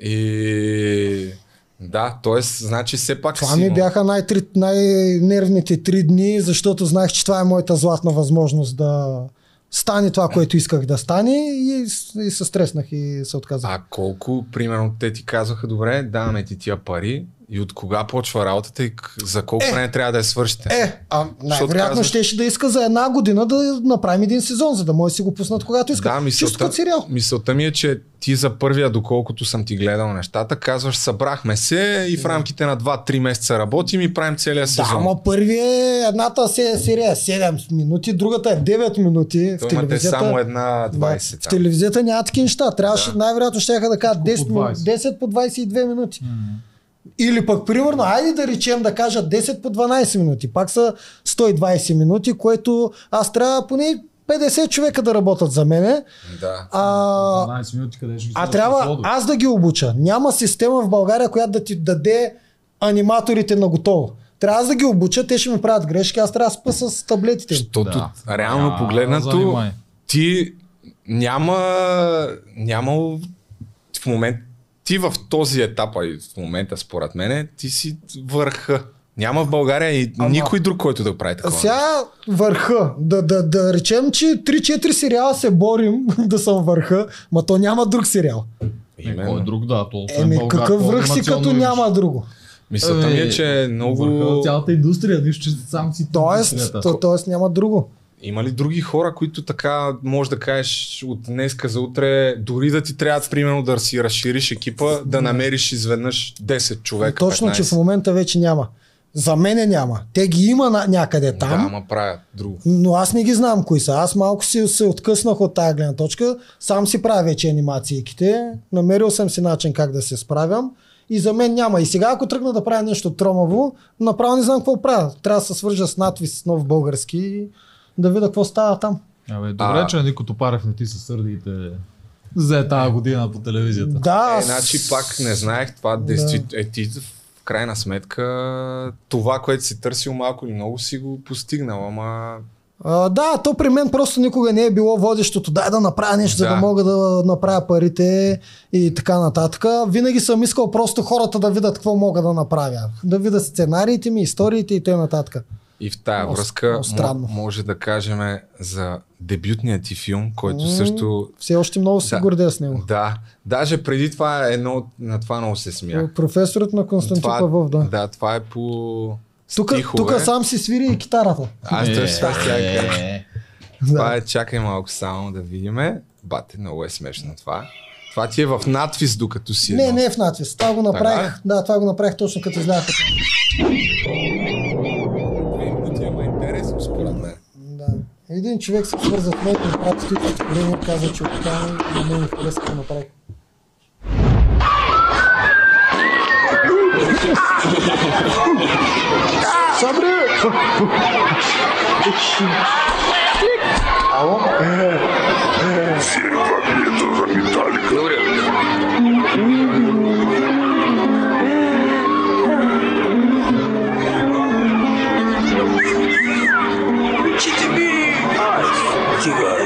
Speaker 1: И да, т.е. значи все пак
Speaker 3: Това
Speaker 1: си
Speaker 3: ми бяха най-три, най-нервните три дни, защото знаех, че това е моята златна възможност да стане това, което исках да стане и, и се стреснах и се отказах.
Speaker 1: А колко, примерно, те ти казаха, добре, даваме ти тия пари и от кога почва работата и за колко
Speaker 3: Е!
Speaker 1: време трябва да я свършите?
Speaker 3: Е, а най-вероятно
Speaker 1: казваш-
Speaker 3: щеше да иска за една година да направим един сезон, за да може да си го пуснат когато искат.
Speaker 1: Да, мисълта,
Speaker 3: сериал.
Speaker 1: мисълта ми е, че ти за първия, доколкото съм ти гледал нещата, казваш, събрахме се и в рамките на 2-3 месеца работим и правим целия
Speaker 3: Да,
Speaker 1: сезон.
Speaker 3: ама първи е едната се- серия е 7 минути, другата е 9 минути. В телевизията,
Speaker 1: само една
Speaker 3: да,
Speaker 1: 20.
Speaker 3: в
Speaker 1: там.
Speaker 3: телевизията няма такива неща. Трябваше, най-вероятно ще да кажат 10,
Speaker 4: по
Speaker 3: по
Speaker 4: 20.
Speaker 3: 10 по 22 минути. Или пък, примерно, айде да речем да кажа 10 по 12 минути. Пак са 120 минути, което аз трябва поне 50 човека да работят за мене.
Speaker 1: Да.
Speaker 3: А,
Speaker 4: 12 минути къде ще ги
Speaker 3: а трябва аз да ги обуча. Няма система в България, която да ти даде аниматорите на готово. Трябва да ги обуча, те ще ми правят грешки, аз трябва да спа с таблетите.
Speaker 1: Защото
Speaker 4: Да.
Speaker 1: реално
Speaker 4: А,
Speaker 1: погледнато,
Speaker 4: занимай.
Speaker 1: ти няма, няма в момент, ти в този етап, а и в момента според мен, ти си върха. Няма в България и
Speaker 3: Ама-
Speaker 1: никой друг, който да прави такова.
Speaker 3: Сега върха. Да, да, да речем, че 3-4 сериала се борим да съм върха, ма то няма друг сериал.
Speaker 4: Е, кой е друг, да. То, освен
Speaker 3: Еми,
Speaker 4: Българ,
Speaker 3: какъв връх си, като
Speaker 4: имаш?
Speaker 3: няма друго.
Speaker 1: Мисълта ми е, че е много...
Speaker 4: Върха цялата индустрия, нищо, че сам си
Speaker 3: Тоест, то, тоест няма друго.
Speaker 1: Има ли други хора, които така може да кажеш от днеска за утре, дори да ти трябва примерно да си разшириш екипа, да намериш изведнъж 10 човека,
Speaker 3: Точно,
Speaker 1: 15.
Speaker 3: че в момента вече няма. За мене няма. Те ги има някъде
Speaker 1: Да,
Speaker 3: там.
Speaker 1: ама правят друго.
Speaker 3: Но аз не ги знам кои са. Аз малко си се откъснах от тази гледна точка. Сам си правя вече анимацииките. Намерил съм си начин как да се справям. И за мен няма. И сега, ако тръгна да правя нещо тромаво, направо не знам какво правя. Трябва да се свържа с надвис с нов български да видя какво става там.
Speaker 4: Абе, добре,
Speaker 1: А-
Speaker 4: че Нико Топарев не ти се сърди и те взе тази година по телевизията.
Speaker 3: Да,
Speaker 1: Е, значи пак не знаех това. Действително, е, ти в крайна сметка това, което си търсил малко или много си го постигнал, ама
Speaker 3: А, да, то при мен просто никога не е било водещото. Дай да направя нещо, за да
Speaker 1: Да.
Speaker 3: мога да направя парите и така нататък. Винаги съм искал просто хората да видят какво мога да направя. Да видят сценариите ми, историите и т.н.
Speaker 1: И в тая
Speaker 3: Много-
Speaker 1: връзка
Speaker 3: странно.
Speaker 1: мо- може да кажем за дебютният ти филм, който
Speaker 3: М,
Speaker 1: също...
Speaker 3: Все още много се
Speaker 1: Да.
Speaker 3: гордея с него.
Speaker 1: Да, даже преди това е едно, на това много се смях.
Speaker 3: Професорът на Константин
Speaker 1: Това,
Speaker 3: Павлов, да.
Speaker 1: да, това е по
Speaker 3: Тук,
Speaker 1: стихове.
Speaker 3: тук сам си свири и китарата.
Speaker 1: Аз точно това ще.
Speaker 4: Е,
Speaker 1: Това е, чакай малко само да видиме. Бате, много е смешно това. Това ти е в надвис, докато си
Speaker 3: Не,
Speaker 1: едно.
Speaker 3: не е в надвис. Това го направих.
Speaker 1: Така
Speaker 3: Да, това го направих точно като излязах.
Speaker 1: Две минути, ама интересно според мен.
Speaker 3: Да. Един човек се свърза с мен, брат стои в време, каза, че оттам и мен ми хареса да направих.
Speaker 1: Майко.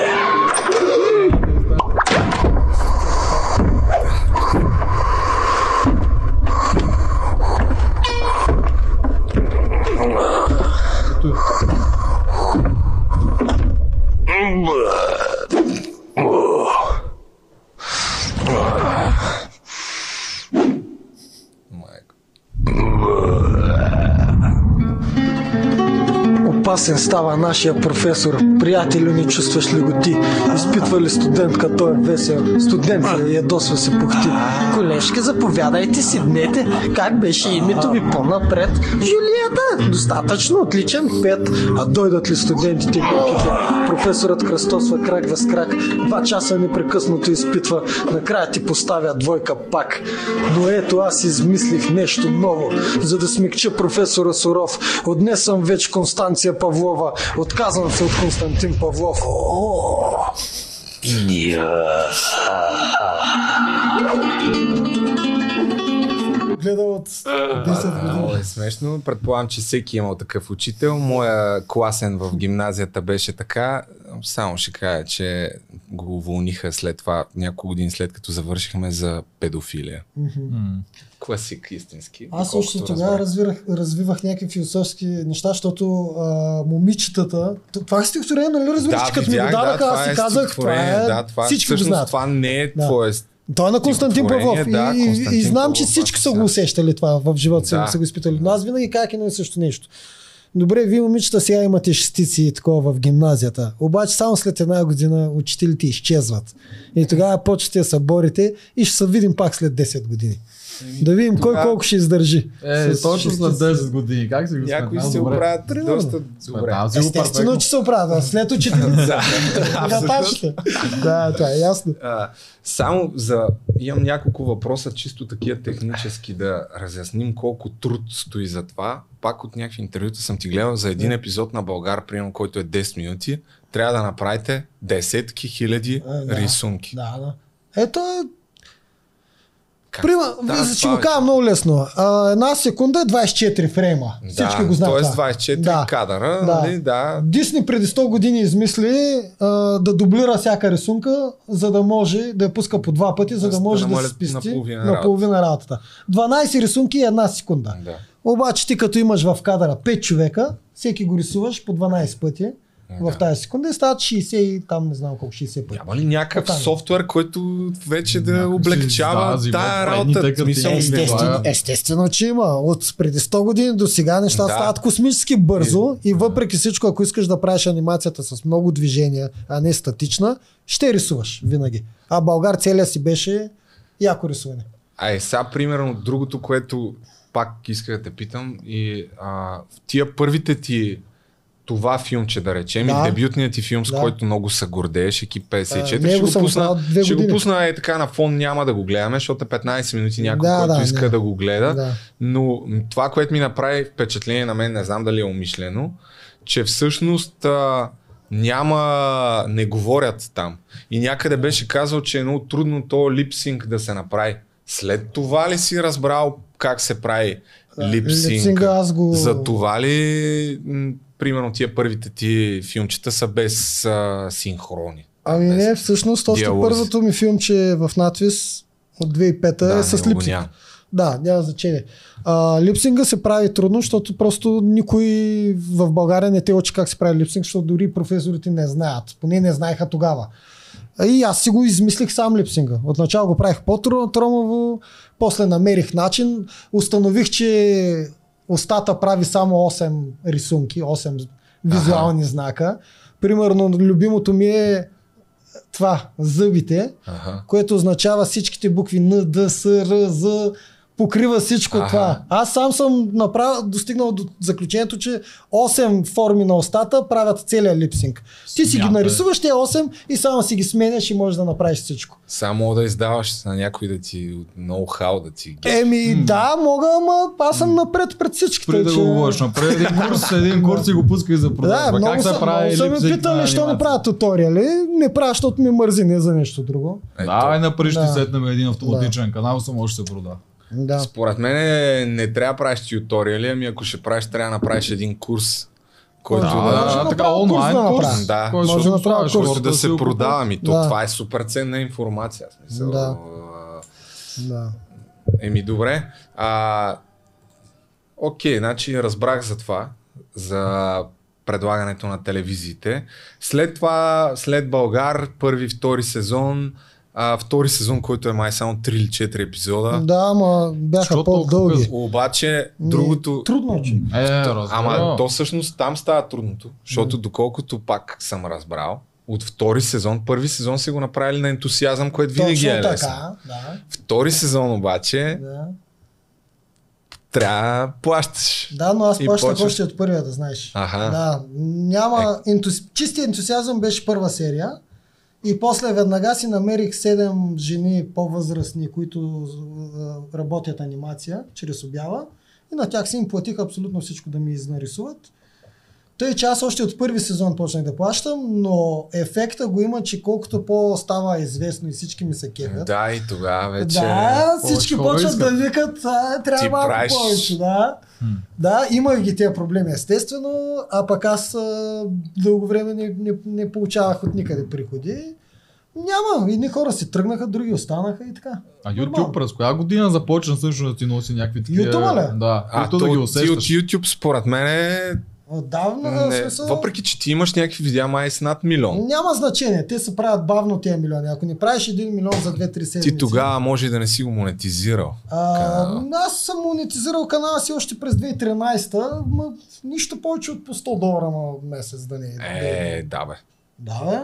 Speaker 6: Опасен става нашия професор. Приятелю, не чувстваш ли го ти? Изпитва ли студентка, той е весел. Студент ли, ядосва се пухти.
Speaker 2: Колежка, заповядайте, седнете. Как беше името ви по-напред?
Speaker 6: Жулиета, достатъчно, отличен пет. А дойдат ли студентите и куките? Професорът кръстосва крак въз крак. Два часа непрекъснато изпитва. Накрая ти поставя двойка пак. Но ето аз измислих нещо ново, за да смекча професора Суров. Отнесам вече Констанция Павлова. Отказвам се от Константин Павлов. О!
Speaker 3: Гледа от 10 години.
Speaker 1: Е смешно. Предполагам, че всеки е имал такъв учител. Моя класен в гимназията беше така. Само ще кажа, че го уволниха след това, няколко години след като завършихме за педофилия. Класик истински.
Speaker 3: Аз още тогава развивах, развивах някакви философски неща, защото а, момичетата, това е стихотворение, нали разбираш,
Speaker 1: Да,
Speaker 3: че като ми го даваха,
Speaker 1: това
Speaker 3: аз си
Speaker 1: е
Speaker 3: казах, това е,
Speaker 1: да, това,
Speaker 3: всички го
Speaker 1: всъщност
Speaker 3: знаят.
Speaker 1: това не е
Speaker 3: Да.
Speaker 1: твое
Speaker 3: Той е на Константин Павлов и,
Speaker 1: да,
Speaker 3: и, и
Speaker 1: Константин
Speaker 3: знам, че всички са го усещали това в живота си,
Speaker 1: Да.
Speaker 3: са го изпитали. Но аз винаги как едно и също нещо. Добре, вие момичета сега имате шестици и такова в гимназията, обаче само след една година учителите изчезват. И тогава почвате да се борите и ще се видим пак след 10 години. Да видим кой
Speaker 1: тогава-
Speaker 3: колко ще издържи.
Speaker 4: Е,
Speaker 3: С
Speaker 4: точно след
Speaker 3: шестици.
Speaker 4: 10 години. Как си го
Speaker 1: Някои се оправят доста добре.
Speaker 3: Естествено, че се оправя. След учителите. Да, това е ясно.
Speaker 1: А, само за... Имам няколко въпроса, чисто такива технически, да разясним колко труд стои за това. Пак от някакви интервюта съм ти гледал за един епизод на Българ, примерно, който е 10 минути. Трябва да направите десетки хиляди
Speaker 3: А, да.
Speaker 1: рисунки.
Speaker 3: Да, да. Ето
Speaker 1: Как
Speaker 3: Прима,
Speaker 1: става
Speaker 3: ще го кажа много лесно. А, една секунда е 24 фрейма.
Speaker 1: бе?
Speaker 3: Всички
Speaker 1: да,
Speaker 3: го знаят.
Speaker 1: Тоест
Speaker 3: това.
Speaker 1: 24
Speaker 3: Да.
Speaker 1: кадъра,
Speaker 3: Да.
Speaker 1: нали? Да.
Speaker 3: Дисни преди 100 години измисли а, да дублира всяка рисунка, за да може да я пуска по два пъти, за
Speaker 1: Да
Speaker 3: да може да
Speaker 1: намалят
Speaker 3: се спести
Speaker 1: наполовина
Speaker 3: на половина работата. 12 рисунки и една секунда.
Speaker 1: да.
Speaker 3: Обаче ти като имаш в кадъра 5 човека, всеки го рисуваш по 12 пъти в
Speaker 1: Да.
Speaker 3: тази секунда и стават 60 и там не знам колко 60 пъти.
Speaker 1: Няма ли някакъв
Speaker 3: Оттам.
Speaker 1: софтуер, който вече да
Speaker 4: Някой
Speaker 1: облегчава
Speaker 4: взима
Speaker 1: тая работа? Смисъл,
Speaker 4: Е,
Speaker 3: Естествено,
Speaker 4: е-
Speaker 3: естествено, че има. От преди 100 години до сега нещата
Speaker 1: Да.
Speaker 3: стават космически бързо и въпреки всичко, ако искаш да правиш анимацията с много движения, а не статична, ще рисуваш винаги. А Българ целия си беше яко рисуване.
Speaker 1: Ай, сега примерно другото, което пак исках да те питам и а, в тия първите ти това филмче, да речем,
Speaker 3: Да.
Speaker 1: и дебютният ти филм, с
Speaker 3: Да.
Speaker 1: който много се гордееш, екип 54,
Speaker 3: А, него
Speaker 1: ще, го пусна, ще го пусна е така на фон, няма да го гледаме, защото е 15 минути някой,
Speaker 3: Да,
Speaker 1: който
Speaker 3: да,
Speaker 1: иска
Speaker 3: не.
Speaker 1: да го гледа.
Speaker 3: Да.
Speaker 1: Но това, което ми направи впечатление на мен, не знам дали е умишлено, че всъщност а, няма, не говорят там. И някъде беше казал, че е много трудно то липсинг да се направи. След това ли си разбрал как се прави липсинг?
Speaker 3: липсинга аз го-
Speaker 1: За това ли, примерно, тия първите ти филмчета са без а, синхрони?
Speaker 3: Ами не, всъщност още
Speaker 1: диалози.
Speaker 3: първото ми филмче в надвис от 2005
Speaker 1: Да,
Speaker 3: е с липсинг. Да, няма значение. А, липсинга се прави трудно, защото просто никой в България не те учи как се прави липсинг, защото дори професорите не знаят. Поне не знаеха тогава. И аз си го измислих сам липсинга. Отначало го правих по-тромаво, после намерих начин, установих, че устата прави само 8 рисунки, 8 визуални знака. Примерно, любимото ми е това, зъбите,
Speaker 1: Аха.
Speaker 3: което означава всичките букви Н, Д, С, Р, З, покрива всичко
Speaker 1: Аха.
Speaker 3: това. Аз сам съм направил, достигнал до заключението, че 8 форми на устата правят целият липсинг. Ти си ги нарисуваш тези 8 и само си ги сменяш и можеш да направиш всичко.
Speaker 1: Само да издаваш на някой да ти ноу-хау да ти ги.
Speaker 3: Еми да, мога, ама аз съм напред пред всичките.
Speaker 4: Преди да
Speaker 3: че-
Speaker 4: го говориш, направи един курс, един курс и го пускай за
Speaker 3: Да,
Speaker 4: продажба.
Speaker 3: много
Speaker 4: как
Speaker 3: са,
Speaker 4: се прави
Speaker 3: много са ме питали,
Speaker 4: на
Speaker 3: що не
Speaker 4: анимация?
Speaker 3: правя туториали. Не правя, защото ми мързи, не за нещо друго.
Speaker 1: Ето.
Speaker 4: Давай на пари ще
Speaker 3: Да.
Speaker 4: сетнем един автоматичен канал, само може да се прода.
Speaker 3: Да.
Speaker 1: Според мен е, не трябва да правиш тюториали, ами ако ще правиш, трябва да направиш един курс, който
Speaker 4: Да,
Speaker 1: да,
Speaker 4: да,
Speaker 3: да
Speaker 4: така
Speaker 3: курс
Speaker 4: онлайн
Speaker 3: да
Speaker 4: курс.
Speaker 1: Да,
Speaker 4: който
Speaker 3: може да направя
Speaker 4: оставаш,
Speaker 3: курс.
Speaker 1: който да се
Speaker 4: го
Speaker 1: продава. Ми, то
Speaker 3: Да.
Speaker 1: това е супер ценна информация. Смисъл,
Speaker 3: Да. да.
Speaker 1: Еми добре. А, окей, значи разбрах за това, за предлагането на телевизиите. След това, след Българ, първи, втори сезон, а, втори сезон, който е май само 3 или 4 епизода.
Speaker 3: Да, ама бяха по-дълги.
Speaker 1: Обаче,
Speaker 3: Ми,
Speaker 1: другото...
Speaker 3: Трудно, че.
Speaker 4: Е, разбира.
Speaker 1: Ама то всъщност там става трудното, защото доколкото пак съм разбрал, от втори сезон, първи сезон си го направили на ентусиазъм, което винаги
Speaker 3: Точно
Speaker 1: е лесно.
Speaker 3: така, да.
Speaker 1: Втори сезон обаче
Speaker 3: да.
Speaker 1: трябва да плащаш.
Speaker 3: Да, но аз плащах
Speaker 1: почваш-
Speaker 3: още от първия, да знаеш.
Speaker 1: Аха.
Speaker 3: Да, няма... Ентуси... Чистия ентусиазъм беше първа серия. И после веднага си намерих седем жени по-възрастни, които работят анимация чрез обява. И на тях си им платих абсолютно всичко да ми изнарисуват. Тъй, че аз още от първи сезон почнах да плащам, но ефекта го има, че колкото по-става известно и всички ми се кефят.
Speaker 1: Да, и тогава вече...
Speaker 3: Да, всички почват да викат, а, трябва
Speaker 1: Ти
Speaker 3: малко
Speaker 1: правиш-
Speaker 3: повече, да. Да, имах ги тези проблеми, естествено, а пък аз а, дълго време не, не, не получавах от никъде приходи. Няма, едни хора си тръгнаха, други останаха и така.
Speaker 4: А. YouTube през коя година започна също да ти носи някакви такива...
Speaker 3: YouTube-а ли?
Speaker 4: Да,
Speaker 1: А, то,
Speaker 4: да ги
Speaker 1: ти от
Speaker 4: усещаш.
Speaker 1: YouTube според мен е...
Speaker 3: Отдавна,
Speaker 1: Не,
Speaker 3: смисъл,
Speaker 1: въпреки, че ти имаш някакви видеа май с над милион.
Speaker 3: няма значение, те се правят бавно тези милиони. Ако не правиш един милион за 2-3 седмици.
Speaker 1: Ти тогава може и да не си го монетизирал.
Speaker 3: А,
Speaker 1: канала.
Speaker 3: аз съм монетизирал канала си още през 2013, ма нищо повече от по 100 долара на месец да не е.
Speaker 1: Е, да бе.
Speaker 3: Да, бе.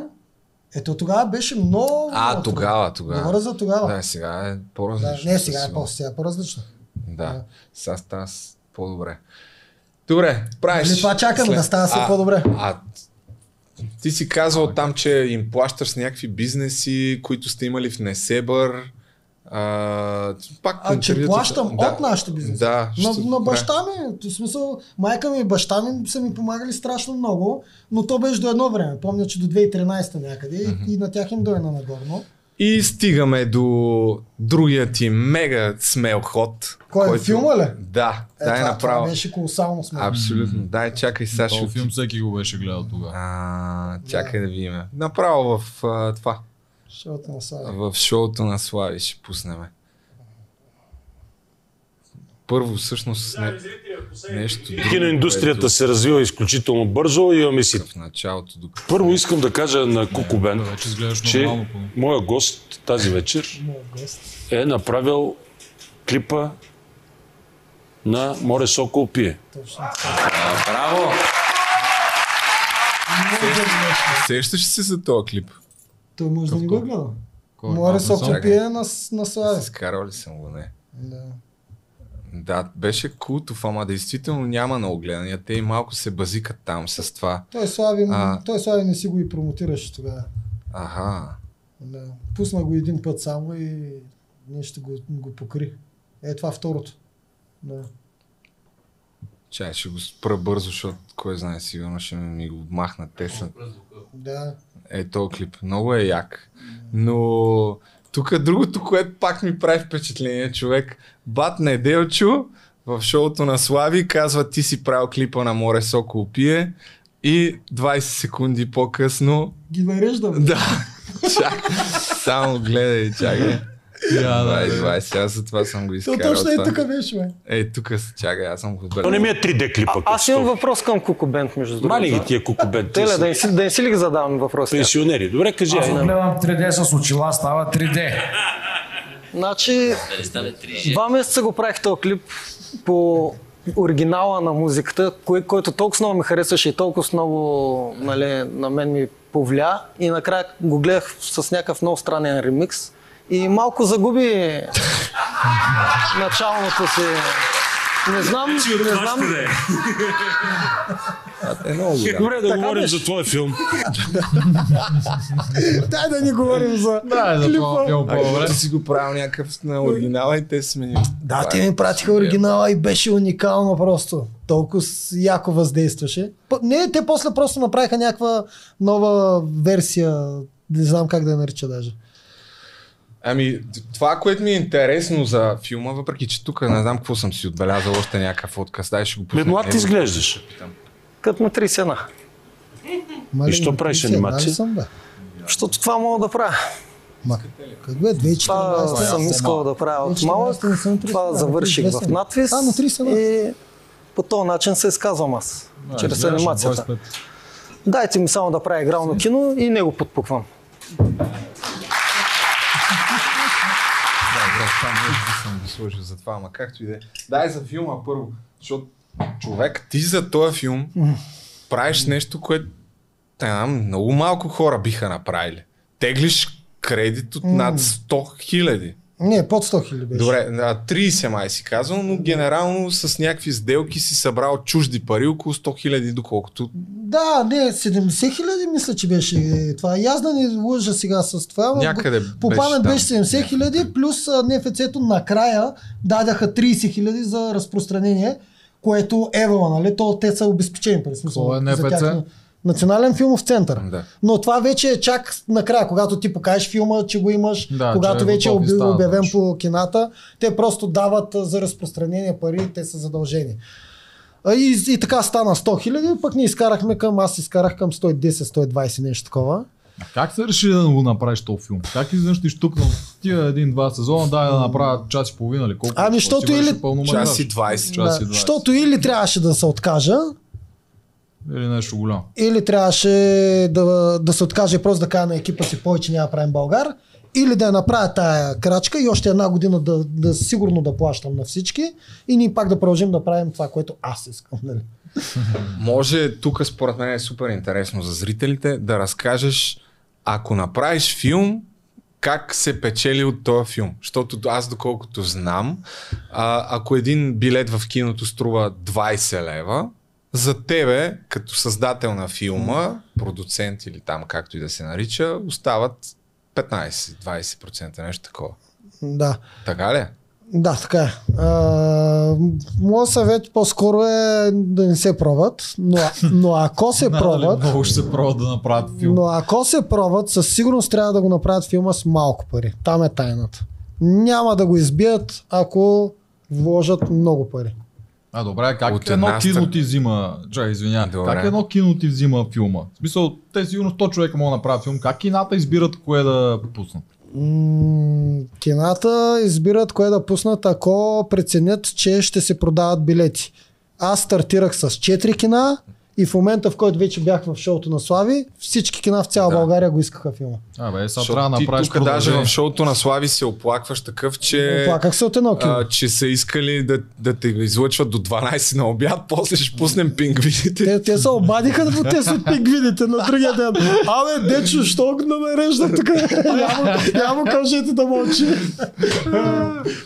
Speaker 3: Ето тогава беше много.
Speaker 1: А, тогава, тогава.
Speaker 3: Говоря за тогава.
Speaker 1: Да, сега е
Speaker 3: Да,
Speaker 1: по-различно.
Speaker 3: не,
Speaker 1: със
Speaker 3: сега е, е по-различно.
Speaker 1: Да, сега става по-добре. Добре, правиш.
Speaker 3: Нали това чакаме, да става все по-добре.
Speaker 1: А, ти си казал там, че им плащаш с някакви бизнеси, които сте имали в Несебър. А, пак
Speaker 3: А, че плащам от нашите бизнеси.
Speaker 1: Да.
Speaker 3: На,
Speaker 1: ще-
Speaker 3: на баща ми, в смисъл, майка ми и баща ми са ми помагали страшно много, но то беше до едно време. Помня, че до 2013 някъде и, и на тях им дойна нагорно.
Speaker 1: И стигаме до другия ти мега смел ход.
Speaker 3: Кой е, филма ли?
Speaker 1: Да,
Speaker 3: Е,
Speaker 1: дай
Speaker 3: това,
Speaker 1: направо.
Speaker 3: това беше колосално смешно.
Speaker 1: Абсолютно. Дай, чакай сега. ще
Speaker 4: Този филм всеки го беше гледал тогава.
Speaker 1: А, чакай да видим. Направо в а, това.
Speaker 3: Защото на Слави.
Speaker 1: В шоуто на Слави ще пуснем. Първо, всъщност, не, нещо друго,
Speaker 8: Киноиндустрията
Speaker 1: което
Speaker 8: се развива изключително бързо. Имаме си.
Speaker 1: в началото. Докато...
Speaker 8: Първо искам да кажа на Куко Бен,
Speaker 4: Да, вече изглеждаш
Speaker 8: че моя гост тази вечер е направил клипа на Море Сокол пие.
Speaker 3: Точно.
Speaker 1: Браво! Сещаш се за този клип?
Speaker 3: Той може да не го гледа. Море
Speaker 4: А,
Speaker 3: Сокол пие на, на Слави.
Speaker 1: Скарал ли съм го? Не.
Speaker 3: Да.
Speaker 1: Да, беше култов, ама действително няма на огледания. Те и малко се базикат там с това.
Speaker 3: Той Слави,
Speaker 1: А.
Speaker 3: той Слави не си го и промотираше тогава.
Speaker 1: Аха.
Speaker 3: Да. Пусна го един път само и нещо го, го покри. Е, това второто. Да.
Speaker 1: Чай, ще го спра бързо, защото кой знае, сигурно ще ми го махнат те са.
Speaker 3: Да.
Speaker 1: Е, този клип. Много е як. Но тук другото, което пак ми прави впечатление, човек, Бат Неделчо в шоуто на Слави казва ти си правил клипа на Море Сокол пие и 20 секунди по-късно
Speaker 3: Ги нареждам.
Speaker 1: да, чак, само гледай, чакай.
Speaker 4: Я, да,
Speaker 1: 20,
Speaker 4: да.
Speaker 1: 20, аз за това съм го
Speaker 3: То
Speaker 1: изкарал.
Speaker 3: точно е тук беше, бе.
Speaker 1: Е, тук се чакай, аз съм го
Speaker 8: То не ми е 3D клипа.
Speaker 6: А, аз имам въпрос към Кукубент, между другото.
Speaker 8: Мали ги тия кукубен. Те
Speaker 6: Теле, да си, да не си ли ги задавам въпроси?
Speaker 8: пенсионери. Добре, кажи.
Speaker 9: Аз гледам 3D с очила, става 3D.
Speaker 6: Значи, два месеца го правих този клип по оригинала на музиката, кой, който толкова много ми харесваше и толкова много нали, на мен ми повлия. И накрая го гледах с някакъв много странен ремикс. И малко загуби началното си. Не знам, не знам.
Speaker 1: Е много голям.
Speaker 8: Добре, да говорим за твой филм.
Speaker 3: Дай да ни говорим за
Speaker 4: Да, за това филм по-добре.
Speaker 1: Ти си го правил някакъв на оригинала и те са сменили.
Speaker 3: Да, те ми пратиха оригинала и беше уникално просто. Толкова яко въздействаше. Не, те после просто направиха някаква нова версия. Не знам как да я нарича даже.
Speaker 1: Ами, това, което ми е интересно за филма, въпреки че тук не знам какво съм си отбелязал, още някакъв отказ, дай ще го
Speaker 8: Бе,
Speaker 1: пуснем.
Speaker 8: млад
Speaker 1: Е,
Speaker 8: ти изглеждаш.
Speaker 6: Като на 31.
Speaker 3: Мали,
Speaker 8: И що правиш анимация?
Speaker 3: съм, бе?
Speaker 6: Защото това мога да правя.
Speaker 3: Ма, как бе, 2014
Speaker 6: Това съм искал да правя от малък.
Speaker 3: 2014 не съм 30,
Speaker 6: Това
Speaker 3: да,
Speaker 6: завърших
Speaker 3: 32.
Speaker 6: в надвис.
Speaker 3: А, на 31.
Speaker 6: И по този начин се изказвам аз. Чрез
Speaker 4: Гледаш
Speaker 6: анимацията.
Speaker 4: 25.
Speaker 6: Дайте ми само да правя игрално кино и не го подпуквам.
Speaker 1: Това може да съм го сложил за това, ама както и да е. Дай за филма първо, защото човек, ти за този филм правиш нещо, което много малко хора биха направили. Теглиш кредит от над 100 хиляди.
Speaker 3: Не, под 100 хиляди беше.
Speaker 1: Добре, а, 30 май си казал, но генерално с някакви сделки си събрал чужди пари около 100 хиляди, доколкото
Speaker 3: Да, не, 70 хиляди мисля, че беше това. И аз да не лъжа сега с това.
Speaker 1: Някъде
Speaker 3: по
Speaker 1: беше
Speaker 3: памет
Speaker 1: там.
Speaker 3: беше 70 хиляди, плюс НФЦ-то накрая дадаха 30 хиляди за разпространение, което Ева, нали? То те са обезпечени. През смисъл,
Speaker 4: Какво е
Speaker 3: за
Speaker 4: НФЦ?
Speaker 3: тях. Национален филмов център.
Speaker 1: Да.
Speaker 3: Но това вече е чак накрая, когато ти покажеш филма, че го имаш,
Speaker 4: Да,
Speaker 3: когато
Speaker 4: че е
Speaker 3: вече е оби-
Speaker 4: става
Speaker 3: обявен
Speaker 4: вече.
Speaker 3: по кината, те просто дават а, за разпространение пари, те са задължени. А, И, и така стана 100 хиляди, пък ние изкарахме към, аз изкарах към 110-120 нещо такова.
Speaker 4: Как се реши да го направиш този филм? Как изведнъж ти штукнал тия един-два сезона, дай да направя час и половина или колко?
Speaker 3: Ами,
Speaker 4: Си
Speaker 3: защото или-
Speaker 1: час и 20.
Speaker 4: Час и
Speaker 3: Да,
Speaker 4: 20.
Speaker 3: Защото или трябваше да се откажа,
Speaker 4: Или нещо голямо.
Speaker 3: или трябваше да, да се откаже просто да кажа на екипа си повече няма да правим Българ, или да я направя тая крачка и още една година да, да сигурно да плащам на всички и ние пак да продължим да правим това, което аз искам. Нали?
Speaker 1: Може тук според мен е супер интересно за зрителите да разкажеш, ако направиш филм, как се печели от този филм. Защото аз доколкото знам, а, ако един билет в киното струва 20 лева, за тебе, като създател на филма, продуцент или там както и да се нарича, остават 15-20% нещо такова.
Speaker 3: Да.
Speaker 1: Така ли? е?
Speaker 3: Да, така е. А, моят съвет по-скоро е да не се пробват, но, но ако се
Speaker 4: Надали
Speaker 3: пробват,
Speaker 4: Много ще се пробват да направят филм.
Speaker 3: но ако се пробват, със сигурност трябва да го направят филма с малко пари. Там е тайната. Няма да го избият, ако вложат много пари.
Speaker 4: А, добре, как
Speaker 1: От
Speaker 4: едно
Speaker 1: една
Speaker 4: кино ти взима, извинявай,
Speaker 1: Добре.
Speaker 4: как едно кино ти взима филма? В смисъл, те сигурно 100 човека могат да направят филм, как кината избират кое да пуснат?
Speaker 3: М, кината избират кое да пуснат, ако преценят, че ще се продават билети. Аз стартирах с 4 кина и в момента, в който вече бях в шоуто на Слави, всички кина в цяла
Speaker 1: Да.
Speaker 3: България го искаха филма.
Speaker 4: А, бе, сега трябва да направиш
Speaker 1: тук даже в шоуто на Слави се оплакваш такъв, че...
Speaker 3: Оплаках се от едно кино.
Speaker 1: а, че са искали да, да те излъчват до 12 на обяд, после ще пуснем пингвините.
Speaker 3: Те, те се обадиха да те са пингвините на другия ден. Абе, дечо, що го нарежда тук? Няма, няма кажете да мълчи.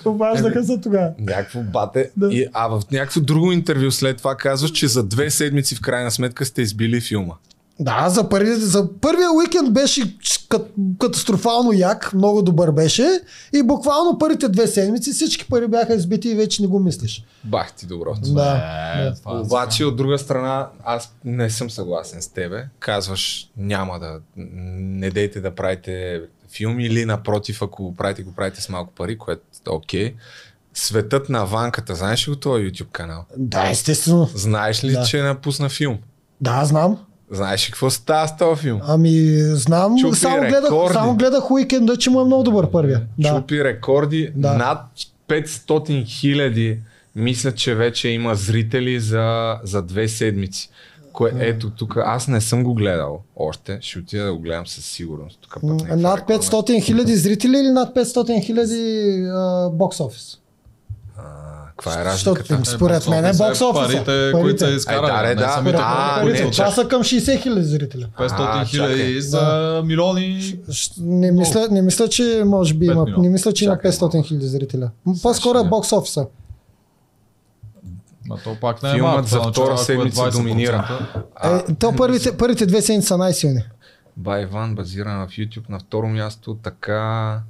Speaker 3: Обаждаха се тогава.
Speaker 1: Някакво бате.
Speaker 3: Да.
Speaker 1: И, а в някакво друго интервю след това казваш, че за две седмици в крайна сметка сте избили филма.
Speaker 3: Да, за, първи, за първия уикенд беше кат, катастрофално як, много добър беше и буквално първите две седмици всички пари бяха избити и вече не го мислиш.
Speaker 1: Бах ти доброто.
Speaker 3: Да.
Speaker 4: Е,
Speaker 3: да.
Speaker 4: това е
Speaker 1: Обаче от друга страна, аз не съм съгласен с тебе. Казваш, няма да, не дейте да правите филм или напротив, ако го правите, го правите с малко пари, което е окей. Светът на ванката, знаеш ли го този YouTube канал?
Speaker 3: Да, естествено.
Speaker 1: Знаеш ли,
Speaker 3: Да.
Speaker 1: че напусна филм?
Speaker 3: Да, знам.
Speaker 1: Знаеш ли какво става с този филм?
Speaker 3: Ами, знам,
Speaker 1: Чупи
Speaker 3: само гледах, само гледах уикенда, че му е много добър първия. Да.
Speaker 1: Чупи рекорди.
Speaker 3: Да.
Speaker 1: Над 500 хиляди мисля, че вече има зрители за, за две седмици. Кое, ето тук, аз не съм го гледал още, ще отида да го гледам със сигурност. Тук някаква
Speaker 3: Над
Speaker 1: реклама.
Speaker 3: 500 хиляди зрители или над 500 хиляди бокс офис?
Speaker 1: Каква е разликата?
Speaker 3: Защото, според мен е бокс офиса.
Speaker 4: Парите, които са
Speaker 1: Е,
Speaker 4: изкарали.
Speaker 1: да, да,
Speaker 4: не самите
Speaker 1: а,
Speaker 4: пари,
Speaker 3: Парите,
Speaker 1: не,
Speaker 3: това са към 60 хиляди зрители.
Speaker 4: 500
Speaker 1: А,
Speaker 4: хиляди за милиони.
Speaker 3: Не мисля, не мисля, че може би има, не мисля, че има
Speaker 1: Чакай
Speaker 3: 500 хиляди зрителя. По-скоро е бокс офиса.
Speaker 4: Ма то пак не е
Speaker 1: Филмът за
Speaker 4: това
Speaker 1: втора
Speaker 4: е
Speaker 1: седмица
Speaker 4: 20%.
Speaker 1: доминира.
Speaker 3: Е, то първите, първите две седмици са най-силни.
Speaker 1: Байван базиран в YouTube на второ място, така...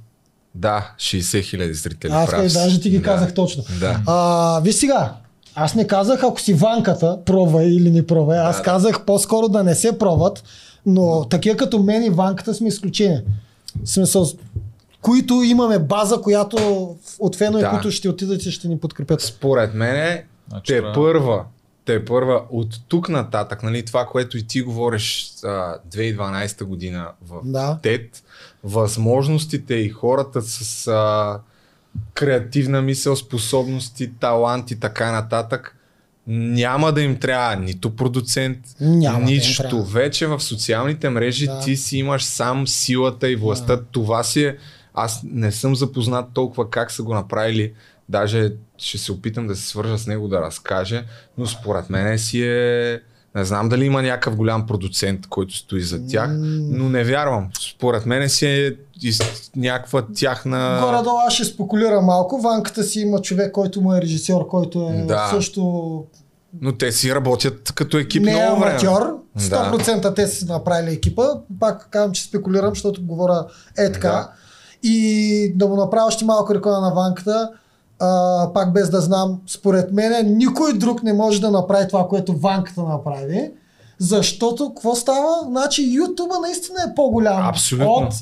Speaker 1: Да, 60 хиляди зрители.
Speaker 3: Аз
Speaker 1: си.
Speaker 3: даже ти ги
Speaker 1: да.
Speaker 3: казах точно.
Speaker 1: Да.
Speaker 3: А, виж сега, аз не казах ако си ванката, пробвай или не пробвай. Аз
Speaker 1: Да, да.
Speaker 3: казах по-скоро да не се пробват, но такива като мен и ванката сме изключение. В смисъл, които имаме база, която от фенове,
Speaker 1: Да.
Speaker 3: които ще отидат и ще ни подкрепят.
Speaker 1: Според мен
Speaker 4: Значи
Speaker 1: те първа, те първа от тук нататък, нали, това, което и ти говориш а, 2012 година в
Speaker 3: Да.
Speaker 1: ТЕД, възможностите и хората с а, креативна мисъл, способности, талант и така нататък, няма да им трябва нито продуцент,
Speaker 3: Няма да
Speaker 1: нищо.
Speaker 3: трябва.
Speaker 1: Вече в социалните мрежи
Speaker 3: Да.
Speaker 1: ти си имаш сам силата и властта. Това си е... Аз не съм запознат толкова как са го направили. Даже ще се опитам да се свържа с него да разкаже, но според мен си е... Не знам дали има някакъв голям продуцент, който стои за тях, но не вярвам. Според мен си е из... някаква тяхна...
Speaker 3: Горе-долу аз ще спекулирам малко. Ванката си има човек, който му е режисьор, който е
Speaker 1: Да.
Speaker 3: също
Speaker 1: Но те си работят като екип
Speaker 3: не е
Speaker 1: много време.
Speaker 3: аматьор.
Speaker 1: Да.
Speaker 3: 100% те си направили екипа. Пак казвам, че спекулирам, защото говоря е така.
Speaker 1: Да.
Speaker 3: И да му направя още малко реклама на ванката, а, пак без да знам, според мен никой друг не може да направи това, което ванката направи. Защото, какво става? Значи Ютуба наистина е по-голям
Speaker 1: Абсолютно.
Speaker 3: от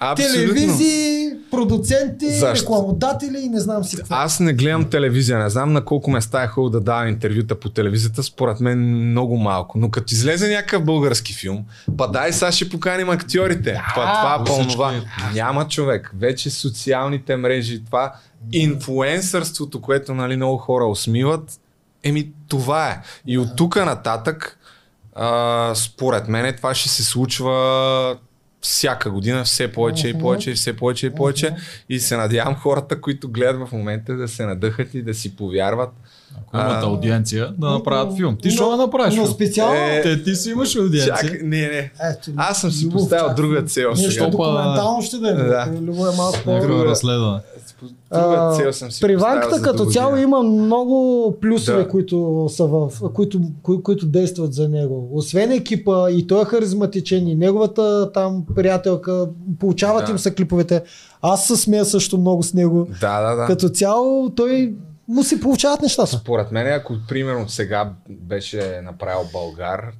Speaker 1: Абсолютно.
Speaker 3: телевизии, продуценти,
Speaker 1: Защо?
Speaker 3: рекламодатели и не знам си какво.
Speaker 1: Аз не гледам телевизия, не знам на колко места е хубаво да давам интервюта по телевизията, според мен много малко. Но като излезе някакъв български филм, па дай сега ще поканим актьорите. па това, па онова. Няма човек. Вече социалните мрежи, това инфуенсърството, което нали, много хора усмиват, еми това е. И от тук нататък, а, според мен това ще се случва всяка година все повече и повече и все повече и повече и се надявам хората, които гледат в момента да се надъхат и да си повярват.
Speaker 4: Ако имат
Speaker 1: А,
Speaker 4: аудиенция, да направят филм. Ти що да направиш
Speaker 3: Но специално...
Speaker 1: Е,
Speaker 4: Те, ти си имаш аудиенция.
Speaker 1: Чак, не, не.
Speaker 3: Ето,
Speaker 1: Аз съм си
Speaker 3: Любов,
Speaker 1: поставил
Speaker 3: чак.
Speaker 1: друга цел
Speaker 3: Нещо
Speaker 1: сега.
Speaker 3: документално ще да е.
Speaker 1: Да.
Speaker 3: Любо е малко по...
Speaker 4: Някакво разследване.
Speaker 1: Друга
Speaker 3: А,
Speaker 1: цел съм си
Speaker 3: При
Speaker 1: поставил
Speaker 3: ванката
Speaker 1: за
Speaker 3: като цяло има много плюсове,
Speaker 1: Да.
Speaker 3: които, са в, които, кои, които действат за него. Освен екипа и той е харизматичен и неговата там приятелка, получават
Speaker 1: Да.
Speaker 3: им са клиповете. Аз се смея също много с него.
Speaker 1: Да, да, да.
Speaker 3: Като цяло той му си получават нещата.
Speaker 1: Според мен, ако примерно сега беше направил Българ,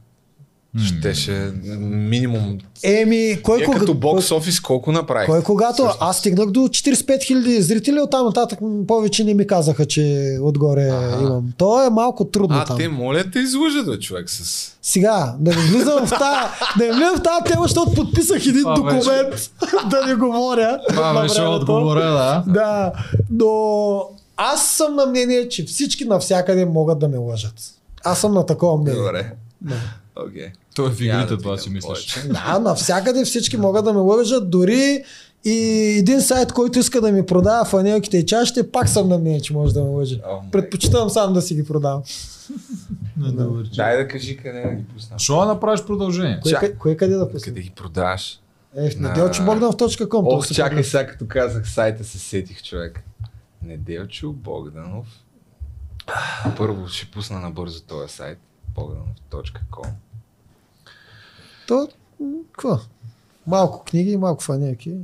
Speaker 1: щеше минимум.
Speaker 3: Еми, кой,
Speaker 1: Е,
Speaker 3: кога,
Speaker 1: като бокс офис колко направих?
Speaker 3: кой когато аз стигнах до 45 хиляди зрители, оттам нататък повече не ми казаха, че отгоре
Speaker 1: Аха.
Speaker 3: имам. То е малко трудно
Speaker 1: А,
Speaker 3: там.
Speaker 1: те моля те излъжат, бе, човек с...
Speaker 3: Сега, да не влизам в тази, да не влизам в тази тема, защото подписах един
Speaker 4: Това
Speaker 3: документ
Speaker 4: беше-
Speaker 3: да не говоря.
Speaker 4: Това беше отговора, да.
Speaker 3: Да, но аз съм на мнение, че всички навсякъде могат да ме лъжат. Аз съм на такова мнение.
Speaker 1: Добре.
Speaker 3: Да.
Speaker 1: Окей.
Speaker 4: Той е в игрите,
Speaker 1: да
Speaker 4: това си мислиш.
Speaker 3: Да, навсякъде всички могат да ме лъжат, дори и един сайт, който иска да ми продава фанелките и чашите, пак съм на мнение, че може да ме лъже.
Speaker 1: О, май.
Speaker 3: Предпочитам сам да си ги продавам.
Speaker 1: Дай да кажи къде да ги пусна.
Speaker 4: Що да направиш продължение?
Speaker 3: Кое,
Speaker 1: Чак.
Speaker 3: кое къде да пусна?
Speaker 1: Къде ги продаваш?
Speaker 3: Е, в
Speaker 1: На-
Speaker 3: неделчобогданов.com.
Speaker 1: Ох, чакай сега, като казах сайта, се сетих човек. Неделчо Богданов. Първо ще пусна набързо този сайт. Богданов.com
Speaker 3: То, какво? Малко книги и малко фанеки.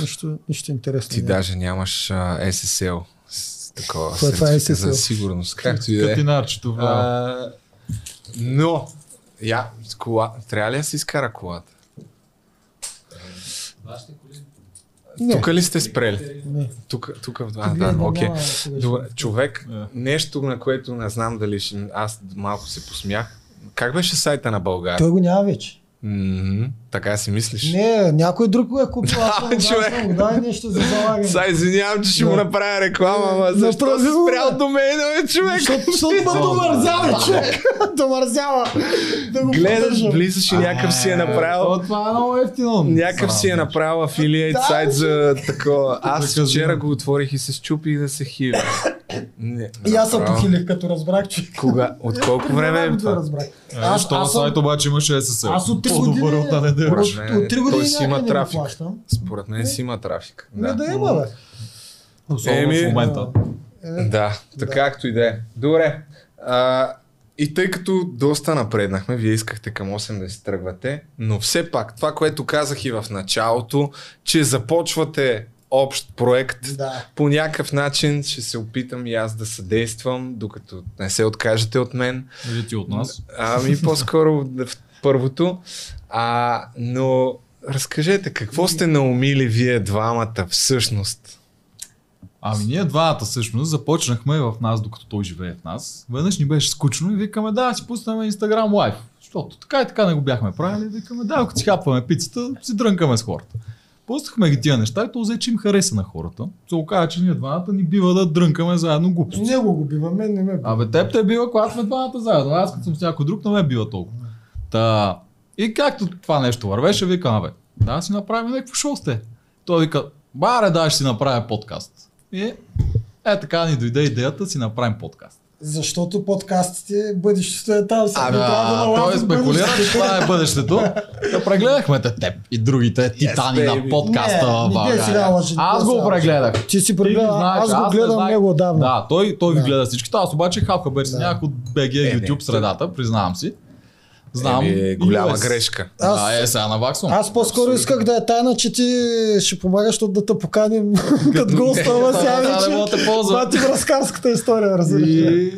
Speaker 3: Нищо, нищо интересно.
Speaker 1: Ти
Speaker 3: няма.
Speaker 1: даже нямаш а, SSL. С такова
Speaker 3: Кое това е
Speaker 1: сертификат за
Speaker 3: SSL?
Speaker 1: сигурност. Както и да е.
Speaker 4: Катинарчето,
Speaker 1: Но, я, кола, трябва ли да се изкара колата?
Speaker 3: Не.
Speaker 1: Тук ли сте спрели?
Speaker 3: Не.
Speaker 1: Тук, тук, а,
Speaker 3: Вие
Speaker 1: да, окей. Добре, човек,
Speaker 4: Е.
Speaker 1: нещо на което не знам дали ще... Аз малко се посмях. Как беше сайта на България?
Speaker 3: Той го няма вече.
Speaker 1: Мгм, Така си мислиш?
Speaker 3: Не, някой друг го е купил. Аз
Speaker 1: Да,
Speaker 3: дал,
Speaker 1: човек.
Speaker 3: дал и нещо за залагане.
Speaker 1: Сега извинявам, че ще
Speaker 3: Да.
Speaker 1: му направя реклама, ама защо
Speaker 3: Направи
Speaker 1: си спрял домейна, бе, човек?
Speaker 3: Защото, ме домързява, човек. домързява. Да го
Speaker 1: Гледаш, влизаш и някакъв си е направил...
Speaker 4: То, това е много ефтино.
Speaker 1: Някакъв си е направил афилиейт сайт за такова. Аз вчера го отворих и се щупих да се хиля. Не,
Speaker 3: И аз се похилих, като разбрах, че...
Speaker 1: Кога? От колко време е
Speaker 3: Веднага
Speaker 1: това?
Speaker 3: разбрах.
Speaker 4: Аз, Що на сайт обаче имаше SSL.
Speaker 3: Аз от 3
Speaker 4: По-добър
Speaker 3: години,
Speaker 4: от
Speaker 3: от, от 3
Speaker 1: той
Speaker 3: години
Speaker 1: си има трафик. Според мен си има трафик.
Speaker 3: Не
Speaker 1: Да.
Speaker 3: да има, бе.
Speaker 4: Особено в момента.
Speaker 1: Да, така както и да е. Добре. А, и тъй като доста напреднахме, вие искахте към 8 да си тръгвате, но все пак това, което казах и в началото, че започвате общ проект,
Speaker 3: Да.
Speaker 1: по някакъв начин ще се опитам и аз да съдействам, докато не се откажете от мен.
Speaker 4: Или ти от нас.
Speaker 1: Ами по-скоро в първото. А, но разкажете, какво сте наумили вие двамата всъщност?
Speaker 4: Ами ние двамата всъщност започнахме в нас, докато той живее в нас. Веднъж ни беше скучно и викаме да си пуснем Instagram Live. Защото така и така не го бяхме правили. Викаме да, ако си хапваме пицата, си дрънкаме с хората. Пуснахме ги тия неща и то взе, че им хареса на хората. Се оказа, че ние двамата ни бива да дрънкаме заедно глупости.
Speaker 3: Него го бива, мен не ме бива.
Speaker 4: Абе, теб те бива, когато сме двамата заедно. Аз като съм с някой друг, не ме бива толкова. Та, и както това нещо вървеше, викам, абе, да си направим някакво шоу сте. Той вика, баре, да, ще си направя подкаст. И е така ни дойде идеята си направим подкаст.
Speaker 3: Защото подкастите, бъдещето е там. Сега
Speaker 4: А,
Speaker 3: не трябва да
Speaker 4: да, той спекулира,
Speaker 3: бъдещето.
Speaker 4: че това е бъдещето. Да прегледахме те теб и другите титани на
Speaker 1: baby.
Speaker 4: подкаста
Speaker 3: Не,
Speaker 4: в
Speaker 3: сега
Speaker 4: България.
Speaker 3: лъжи, не
Speaker 4: Аз го
Speaker 3: сега
Speaker 4: прегледах.
Speaker 3: Ти си
Speaker 4: Ти
Speaker 3: прегледа,
Speaker 4: ги знаеш,
Speaker 3: аз го гледам
Speaker 4: знаех.
Speaker 3: него отдавна.
Speaker 4: Да, той, той
Speaker 3: Да.
Speaker 4: ви гледа всичките. Аз обаче хапка беше
Speaker 3: Да.
Speaker 4: някак от BG
Speaker 1: Е,
Speaker 4: YouTube средата, признавам си. Знам.
Speaker 1: Еми, голяма
Speaker 4: US.
Speaker 1: грешка.
Speaker 3: Аз-
Speaker 4: Да, е, сега наваксвам.
Speaker 3: Аз по-скоро исках да е тайна, че ти ще помагаш, защото да те поканим като госта,
Speaker 4: Да,
Speaker 3: ама сега
Speaker 4: да, не мога да те ползвам.
Speaker 3: Това ти вразкарската история, разбираш. ли?
Speaker 4: И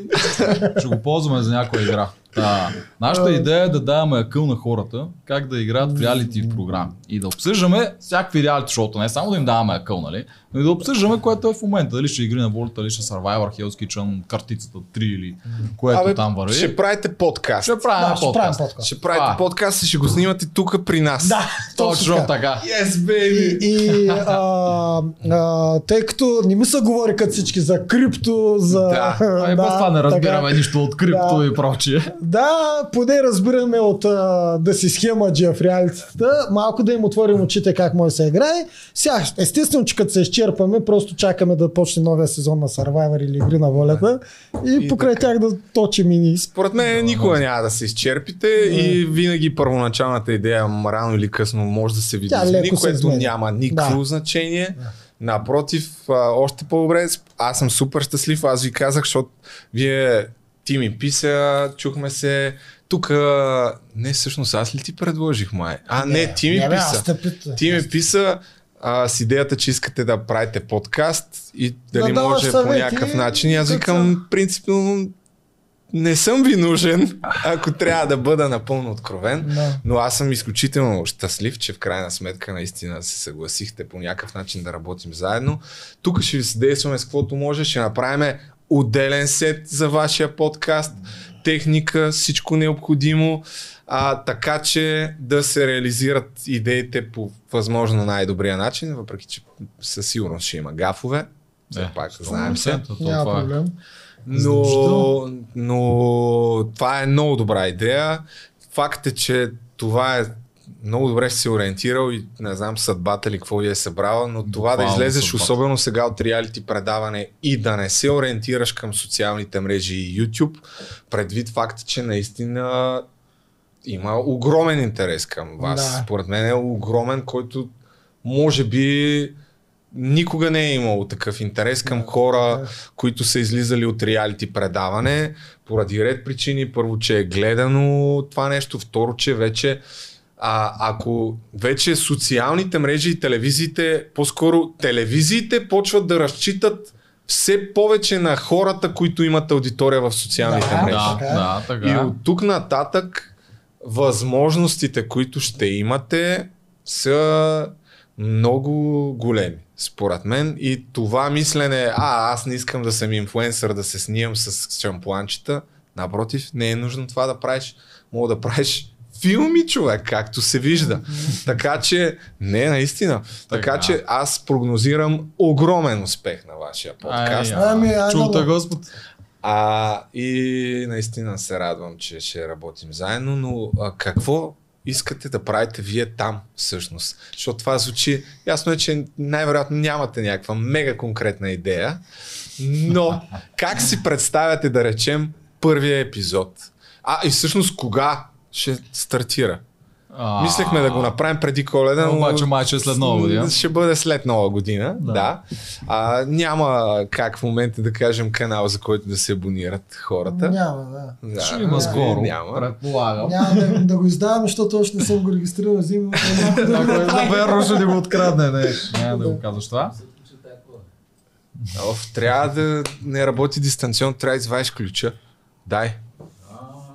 Speaker 4: ще го ползваме за някоя игра. Да. Нашата идея е да даваме акъл на хората как да играят в реалити програми. И да обсъждаме всякакви реалити шоута, не само да им даваме акъл, нали? Но и да обсъждаме което е в момента. Дали ще е игри на волята, дали ще е Survivor, Hell's Kitchen, картицата 3 или което
Speaker 1: Абе,
Speaker 4: там върви.
Speaker 1: ще правите подкаст.
Speaker 4: ще правим
Speaker 3: Да, ще правим
Speaker 4: подкаст.
Speaker 3: подкаст.
Speaker 1: Ще правите
Speaker 4: А.
Speaker 1: подкаст и ще го снимате тук при нас.
Speaker 3: Да,
Speaker 4: Точно така.
Speaker 1: Yes, baby!
Speaker 3: И а, а, тъй като не ми се говори като всички за крипто, за...
Speaker 1: Да.
Speaker 4: Ай, без това не разбираме нищо от крипто
Speaker 3: Да.
Speaker 4: и прочие.
Speaker 3: Да, поне разбираме от а, да си схемаджия в реалитета, малко да им отворим очите как може да се играе. Сега, естествено, че като се изчерпаме, просто чакаме да почне новия сезон на Survivor или Игри на волята и,
Speaker 1: И
Speaker 3: покрай тях да точим и ние.
Speaker 1: Според мен никога няма да се изчерпите и винаги първоначалната идея рано или късно може да се види,
Speaker 3: Тя се
Speaker 1: което няма никакво
Speaker 3: Да.
Speaker 1: значение. Напротив, а, още по-добре, аз съм супер щастлив, аз ви казах, защото вие ти ми писа, чухме се, тук, не всъщност аз ли ти предложих май? А, не, ти ми
Speaker 3: Не, бе,
Speaker 1: писа.
Speaker 3: питах.
Speaker 1: Ти ми писа а, с идеята, че искате да правите подкаст и дали
Speaker 3: Да даваш
Speaker 1: може по
Speaker 3: съвети,
Speaker 1: някакъв начин. И аз викам, принципно, не съм ви нужен, ако трябва да бъда напълно откровен,
Speaker 3: Да.
Speaker 1: но аз съм изключително щастлив, че в крайна сметка наистина се съгласихте по някакъв начин да работим заедно. Тук ще ви съдействаме с каквото може, ще направим отделен сет за вашия подкаст, техника, всичко необходимо, а, така че да се реализират идеите по възможно най-добрия начин, въпреки че със сигурност ще има гафове. Все
Speaker 4: Е,
Speaker 1: пак, знаем се.
Speaker 3: Няма
Speaker 4: е.
Speaker 3: проблем.
Speaker 1: Но, но това е много добра идея. Факт е, че това е много добре си се ориентирал и не знам съдбата ли какво ви е събрала, но това да
Speaker 4: Буквално
Speaker 1: излезеш
Speaker 4: съдбата.
Speaker 1: особено сега от реалити предаване и да не се ориентираш към социалните мрежи и YouTube, предвид факта, че наистина има огромен интерес към вас.
Speaker 3: Да.
Speaker 1: Според мен е огромен, който може би никога не е имало такъв интерес към хора, които са излизали от реалити предаване, поради ред причини. Първо, че е гледано това нещо, второ, че вече А ако вече социалните мрежи и телевизиите, по-скоро телевизиите почват да разчитат все повече на хората, които имат аудитория в социалните
Speaker 3: Да,
Speaker 1: мрежи.
Speaker 4: Да, да, така.
Speaker 1: И от тук нататък възможностите, които ще имате, са много големи, според мен. И това мислене, а, аз не искам да съм инфлуенсър, да се снимам с шампуанчета. Напротив, не е нужно това да правиш. Мога да правиш филми, човек, както се вижда. така че, не, наистина. Така,
Speaker 4: Така.
Speaker 1: че аз прогнозирам огромен успех на вашия подкаст.
Speaker 4: Ай,
Speaker 3: Ами,
Speaker 4: Чулта. Господ.
Speaker 1: А, и наистина се радвам, че ще работим заедно, но а, какво искате да правите вие там всъщност? Защото това звучи, ясно е, че най-вероятно нямате някаква мега конкретна идея, но как си представяте да речем първия епизод? А, и всъщност кога ще стартира?
Speaker 4: А,
Speaker 1: Мислехме да го направим преди коледа, но...
Speaker 4: Обаче май ще е след Нова година.
Speaker 1: Ще бъде след нова година, да.
Speaker 4: Да.
Speaker 1: да. А, няма как в момента да кажем канал, за който да се абонират хората.
Speaker 3: Няма, да.
Speaker 1: Да,
Speaker 4: Ще има скоро,
Speaker 1: Няма.
Speaker 4: предполагам.
Speaker 3: Няма да, да го издаваме, защото още не съм го регистрирал.
Speaker 4: Ако е наверно ще ни го открадне, не. Няма да го казваш това.
Speaker 1: Оф, трябва да не работи дистанционно, трябва да извадиш ключа. Дай.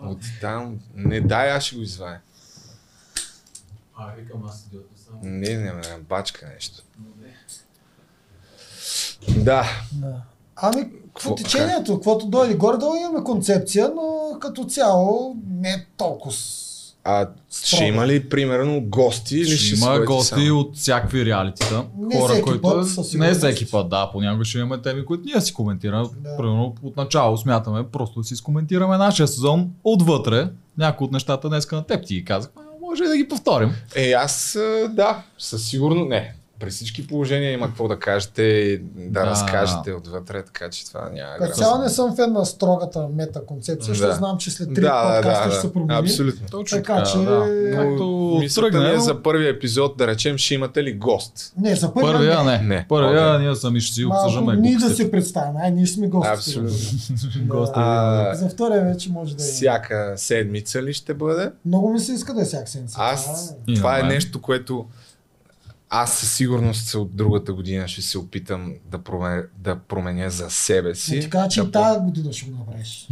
Speaker 1: От там. Не дай, аз ще го извадя. Не, не, не, бачка нещо. Да.
Speaker 3: Да. Ами,
Speaker 1: Какво-
Speaker 3: по течението, каквото дойде горе-долу имаме концепция, но като цяло не е толкова.
Speaker 1: А ще има ли, примерно, гости или ще,
Speaker 4: Ще има гости
Speaker 1: само?
Speaker 4: от всякакви реалитита.
Speaker 3: Не
Speaker 4: хора,
Speaker 3: всеки
Speaker 4: които...
Speaker 3: път, със
Speaker 4: не
Speaker 3: сигурност.
Speaker 4: всеки път, да. Понякога ще имаме теми, които ние си коментираме.
Speaker 3: Да.
Speaker 4: Примерно от начало смятаме просто да си коментираме нашия сезон отвътре. Някои от нещата днеска на теб ти ги казах. а, Може и да ги повторим.
Speaker 1: Е, аз да, със сигурно не. При всички положения има какво да кажете и да,
Speaker 4: Да.
Speaker 1: разкажете отвътре, така че това няма
Speaker 3: Като цяло не съм фен на строгата мета концепция, защото
Speaker 1: Да.
Speaker 3: знам, че след три
Speaker 1: да, да,
Speaker 3: подкаста
Speaker 1: да,
Speaker 3: ще се
Speaker 1: да,
Speaker 3: промени.
Speaker 1: абсолютно.
Speaker 4: Точно
Speaker 3: Така че-
Speaker 4: да. Както
Speaker 1: мисълта е
Speaker 4: но-
Speaker 1: за първия епизод, да речем, ще имате ли гост?
Speaker 3: Не, за първия
Speaker 4: Първия не.
Speaker 1: Не.
Speaker 4: Първия
Speaker 1: Окей.
Speaker 4: ние сами ще си обсъждаме
Speaker 3: ние да се представим. Ай, ние сме гости.
Speaker 1: Абсолютно.
Speaker 4: Гости.
Speaker 1: А,
Speaker 3: За втория вече може да е.
Speaker 1: всяка седмица ли ще бъде?
Speaker 3: Много ми се иска да е всяка седмица.
Speaker 1: Аз,
Speaker 3: Това е-
Speaker 1: е нещо, което аз със сигурност от другата година ще се опитам да променя, да променя за себе си.
Speaker 3: Не ти кажа, че
Speaker 1: да
Speaker 3: и тази година ще го направиш.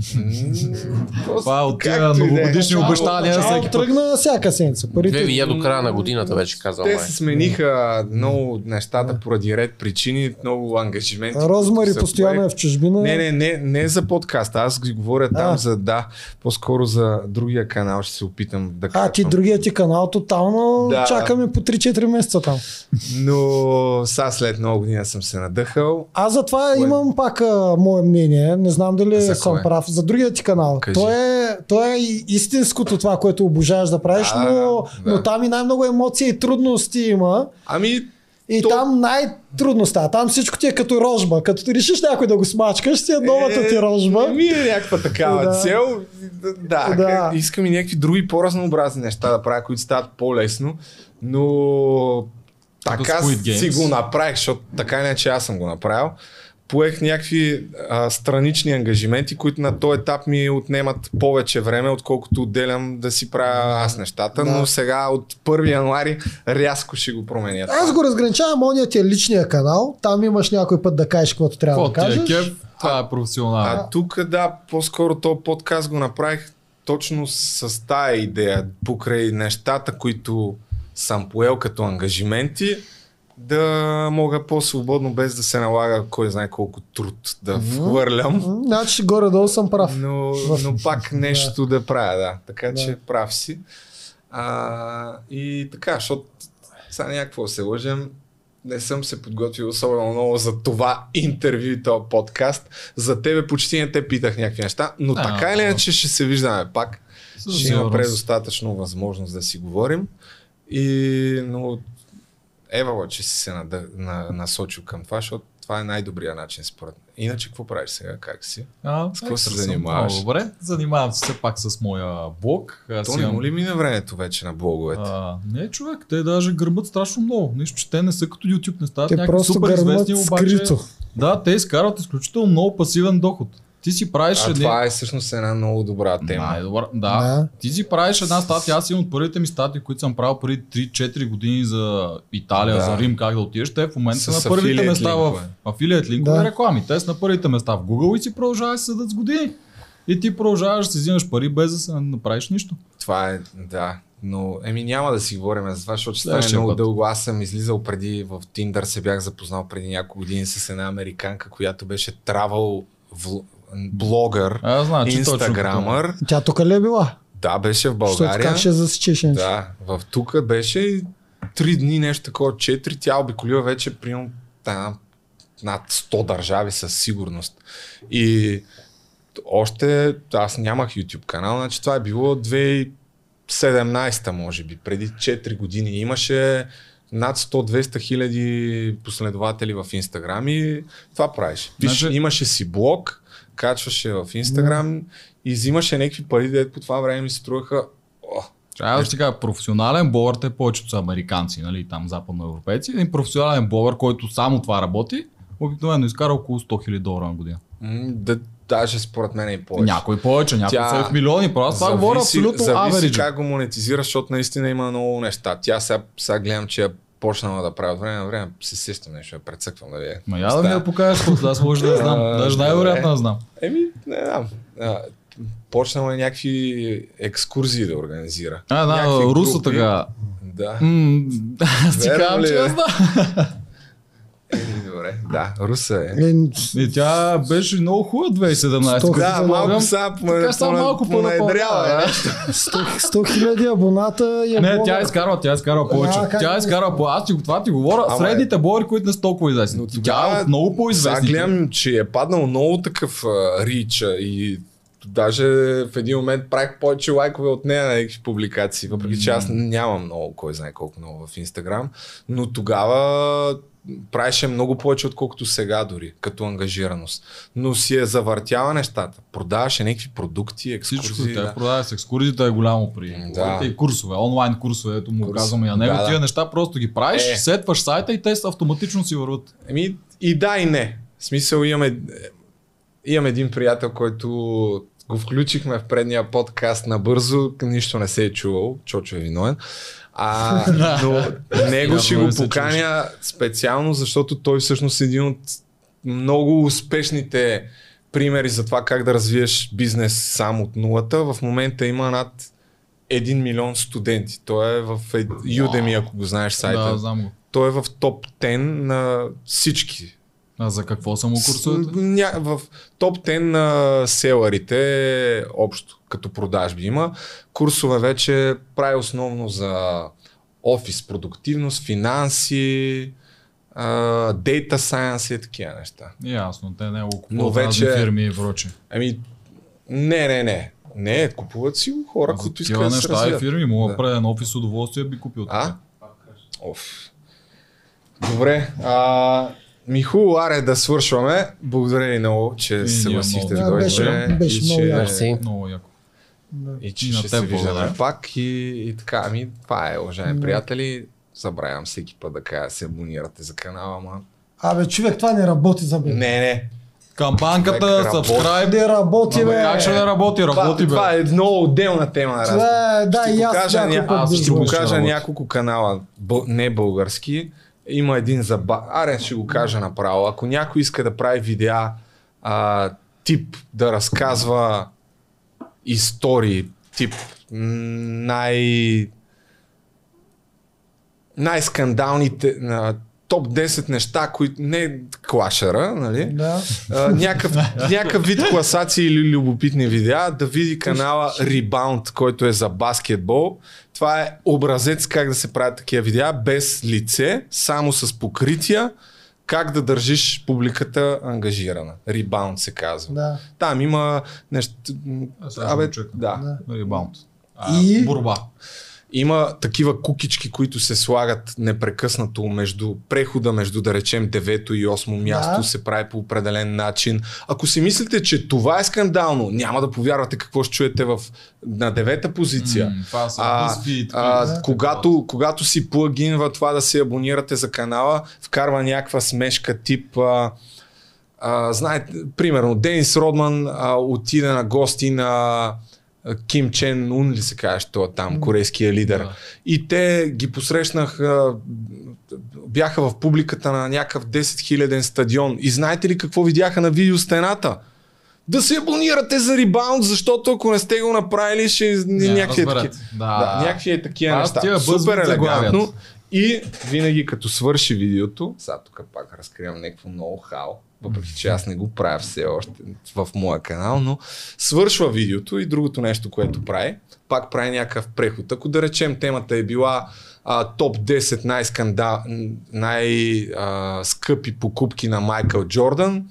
Speaker 4: Това е от тия
Speaker 1: Както и да
Speaker 4: новогодишни
Speaker 3: Начало-
Speaker 4: обещания всеки
Speaker 3: тръгна всяка седмица. Първите...
Speaker 10: Две до края на годината вече казал
Speaker 1: Те
Speaker 10: май.
Speaker 1: се смениха много нещата поради ред причини, много ангажименти.
Speaker 3: Розмари постоянно е в чужбина.
Speaker 1: Не, не, не, не за подкаста. Аз ги говоря там
Speaker 3: А.
Speaker 1: за да. По-скоро за другия канал ще се опитам да
Speaker 3: А, ти другия ти канал тотално
Speaker 1: Да.
Speaker 3: чакаме по 3-4 месеца там.
Speaker 1: Но сега след много година съм се надъхал.
Speaker 3: Аз затова
Speaker 1: Кое?
Speaker 3: имам пак а, мое мнение. Не знам дали
Speaker 1: За
Speaker 3: съм
Speaker 1: кое?
Speaker 3: прав. За другия ти канал.
Speaker 1: Кажи.
Speaker 3: То е, то е истинското това, което обожаваш да правиш,
Speaker 1: Да,
Speaker 3: но,
Speaker 1: да.
Speaker 3: но там и най-много емоции и трудности има.
Speaker 1: Ами,
Speaker 3: И
Speaker 1: То-
Speaker 3: там най-трудно става. Там всичко ти е като рожба. Като ти решиш някой да го смачкаш, си е новата ти рожба.
Speaker 1: Ми е някаква такава
Speaker 3: Да.
Speaker 1: цел. Да.
Speaker 3: да.
Speaker 1: искам и някакви други по-разнообразни неща да правя, които стават по-лесно, но така си го направих, защото така иначе аз съм го направил. Поех някакви а, странични ангажименти, които на този етап ми отнемат повече време, отколкото отделям да си правя аз нещата,
Speaker 3: Да.
Speaker 1: но сега от 1 януари рязко ще го променя.
Speaker 3: Аз го разграничавам, ония ти е личния канал. Там имаш някой път да кажеш каквото трябва да
Speaker 4: ти е
Speaker 3: кажеш.
Speaker 4: кеф, това е професионално.
Speaker 1: А тук да, по-скоро този подкаст го направих точно с тая идея, покрай нещата, които съм поел като ангажименти, да мога по-свободно, без да се налага кой знае колко труд да вхвърлям.
Speaker 3: М, Значи горе-долу съм прав.
Speaker 1: Но, но пак нещо да правя, да. Така
Speaker 3: Да.
Speaker 1: че прав си. А, и така, защото сега някакво да се лъжем, не съм се подготвил особено много за това интервю и този подкаст. За тебе почти не те питах някакви неща, но
Speaker 4: А,
Speaker 1: така или иначе ще се виждаме пак. Ще има предостатъчно възможност да си говорим. И, но Ева, че си се нада, на, насочил към това, защото това е най-добрият начин според мен. Иначе какво правиш сега? Как си?
Speaker 4: А,
Speaker 1: С какво се занимаваш?
Speaker 4: Много добре. Занимавам се все пак с моя блог. Аз
Speaker 1: То не
Speaker 4: имам-
Speaker 1: му ли мине времето вече на блоговете?
Speaker 4: А, не, човек, те даже гърмат страшно много. Нищо, че те не са като YouTube, не стават
Speaker 3: Те
Speaker 4: някакви
Speaker 3: просто
Speaker 4: супер известни, обаче...
Speaker 3: скрито.
Speaker 4: Да, те изкарват изключително много пасивен доход. Ти си правиш
Speaker 1: А
Speaker 4: едни-
Speaker 1: това е всъщност една много добра тема.
Speaker 4: Най-добър, да.
Speaker 3: Да.
Speaker 4: Ти си правиш една статия, аз имам от първите ми статии, които съм правил преди 3-4 години за Италия,
Speaker 1: Да.
Speaker 4: за Рим, как да отидеш. Те в момента са на първите места в афилият линкове
Speaker 3: Да.
Speaker 4: и реклами. Те са на първите места в Google и си продължаваш да седат с години. И ти продължаваш да си взимаш пари без да се направиш нищо.
Speaker 1: Това е, да. Но, еми няма да си говорим за това, защото ще стане много
Speaker 4: път.
Speaker 1: дълго. Аз съм излизал преди, в Tinder се бях запознал преди няколко години с една американка, която беше travel вл- блогър,
Speaker 4: А,
Speaker 1: инстаграмър.
Speaker 3: Тя тук ли е била?
Speaker 1: Да, беше в
Speaker 3: Защото
Speaker 1: България.
Speaker 3: как ще засечеш нещо?
Speaker 1: Да, в тук беше три дни нещо такова, четири. Тя обиколила вече примерно над 100 държави със сигурност. И още аз нямах YouTube канал, значи това е било 2017 може би, преди 4 години. Имаше над 100-200 хиляди последователи в Инстаграм и това правиш. Пиш,
Speaker 4: Значи-
Speaker 1: Имаше си блог, качваше в Инстаграм и взимаше някакви пари, дето по това време ми се струваха о,
Speaker 4: Трябва да ти кажа, професионален блогър, те повечето са американци, нали, там западноевропейци. Един професионален блогър, който само това работи, обикновено изкара около 100 000 долара на година.
Speaker 1: М, Да, даже според мен и повече.
Speaker 4: Някой повече, някой
Speaker 1: Тя-
Speaker 4: са в милиони. Просто това говоря абсолютно
Speaker 1: зависи
Speaker 4: average.
Speaker 1: как го монетизира, защото наистина има много неща. Тя сега, сега гледам, че е почнала да прави от време на време, се сещам нещо, я прецъквам е.
Speaker 4: Ма я да ми я покажеш, после аз може да я знам. Даже най-вероятно да знам.
Speaker 1: Еми, не знам. Почнала е някакви екскурзии да организира.
Speaker 4: А, да, руса така.
Speaker 1: Да.
Speaker 4: Аз ти казвам, че я знам.
Speaker 1: Еми, добре. Да, руса е.
Speaker 3: Е,
Speaker 4: И тя беше много хубава 2017
Speaker 3: Сто-
Speaker 4: година.
Speaker 1: Да, малко са
Speaker 4: Така са малко по-напълнява.
Speaker 1: е.
Speaker 3: 100 хиляди абоната и е
Speaker 4: Не, тя изкарва, тя изкарва повече. Тя изкарва по. Аз ти това ти говоря.
Speaker 1: Е.
Speaker 4: Средните блогъри, които не са толкова известни. Тя е много
Speaker 1: Сега
Speaker 4: по-известни.
Speaker 1: гледам, че е паднал много такъв а, рич а, и даже в един момент правих повече лайкове от нея на някакви публикации, въпреки че аз нямам много, кой знае колко много в Инстаграм, но тогава правеше много повече, отколкото сега дори, като ангажираност. Но си е завъртяла нещата. Продаваше някакви продукти,
Speaker 4: Всичко,
Speaker 1: екскурзии.
Speaker 4: те
Speaker 1: да.
Speaker 4: продава с екскурзията е голямо при
Speaker 1: Да.
Speaker 4: да. и курсове, онлайн курсове, ето му
Speaker 1: Курс.
Speaker 4: казваме на него.
Speaker 1: Да, да.
Speaker 4: Тия неща просто ги правиш,
Speaker 1: Е.
Speaker 4: сетваш сайта и те автоматично си върват.
Speaker 1: Еми, и да, и не. В смисъл имаме, имам един приятел, който го включихме в предния подкаст набързо, нищо не се е чувал, Чочо е виновен. А, но него ще го поканя специално, защото той всъщност е един от много успешните примери за това как да развиеш бизнес сам от нулата. В момента има над 1 милион студенти. Той е в Udemy, ако го знаеш сайта.
Speaker 4: Да, знам го.
Speaker 1: Той е в топ 10 на всички.
Speaker 4: А за какво са му курсовете?
Speaker 1: Ня, в топ 10 на селарите общо, като продажби има. Курсове вече прави основно за офис продуктивност, финанси, дейта сайенс и такива неща.
Speaker 4: Ясно, те не го
Speaker 1: Но
Speaker 4: купуват
Speaker 1: вече-
Speaker 4: фирми и проче.
Speaker 1: Ами, не, не, не. Не, купуват си го хора,
Speaker 4: За
Speaker 1: които искат да се
Speaker 4: неща и
Speaker 1: развият.
Speaker 4: фирми, мога
Speaker 1: да
Speaker 4: правя офис удоволствие би купил.
Speaker 1: А? Оф. Добре. А, Миху, аре да свършваме. Благодаря ви много, че се съгласихте да
Speaker 3: Да, беше-
Speaker 1: дойдете.
Speaker 3: беше
Speaker 1: и
Speaker 3: много
Speaker 1: че-.
Speaker 4: Много яко.
Speaker 1: И че
Speaker 4: И на
Speaker 1: ще се виждаме пак и, и така. Ами, това е, уважаеми приятели. Забравям всеки път да кажа, се абонирате за канала, ма.
Speaker 3: Абе, човек, това не работи за мен.
Speaker 1: Не, не.
Speaker 4: Кампанката, subscribe.
Speaker 3: Не работи, бе.
Speaker 4: как ще да работи?
Speaker 1: Това,
Speaker 4: Работи, бе.
Speaker 1: това е много отделна тема.
Speaker 3: Това е, да,
Speaker 1: Ще
Speaker 3: и
Speaker 1: го
Speaker 3: аз
Speaker 1: кажа,
Speaker 3: някой
Speaker 1: ня...
Speaker 3: път
Speaker 1: аз ще го кажа няколко канала, не български. Има един за... ба- Аре, ще го кажа направо. Ако някой иска да прави видеа а, тип да разказва истории, тип най... най-скандалните, на топ 10 неща, които не клашера, нали?
Speaker 3: Да.
Speaker 1: А, някакъв, някакъв вид класации или любопитни видеа, да види канала Rebound, който е за баскетбол. Това е образец как да се правят такива видеа без лице, само с покрития, как да държиш публиката ангажирана. Rebound се казва.
Speaker 3: Да.
Speaker 1: Там има нещо... Абе, да.
Speaker 4: Ребаунд. А,
Speaker 3: И?
Speaker 4: Борба.
Speaker 1: Има такива кукички, които се слагат непрекъснато между прехода между да речем 9 и 8 място
Speaker 3: Да.
Speaker 1: се прави по определен начин. Ако си мислите, че това е скандално, няма да повярвате какво ще чуете в, на девета позиция.
Speaker 4: М, Това са
Speaker 1: А,
Speaker 4: BuzzFeed,
Speaker 1: а, когато, когато си плагинва това да се абонирате за канала, вкарва някаква смешка тип а, а, знаете, примерно, Денис Родман а, отиде на гости на а, Ким Чен Ун ли се казваш, той е там, корейския лидер.
Speaker 4: Да.
Speaker 1: И те ги посрещнах, а, бяха в публиката на някакъв 10 000 стадион. И знаете ли какво видяха на видеостената? Да се абонирате за ребаунд, защото ако не сте го направили, ще
Speaker 4: Не,
Speaker 1: някакви,
Speaker 4: разберете.
Speaker 1: таки...
Speaker 4: Да.
Speaker 1: да, някакви е такива
Speaker 4: Аз
Speaker 1: неща.
Speaker 4: тия
Speaker 1: Супер елегантно. И винаги като свърши видеото, сега тук пак разкривам някакво ноу-хау, въпреки че аз не го правя все още в моя канал, но свършва видеото и другото нещо, което прави, пак прави някакъв преход. Ако да речем темата е била а, топ 10 най-скандал, най-скъпи покупки на Майкъл Джордан,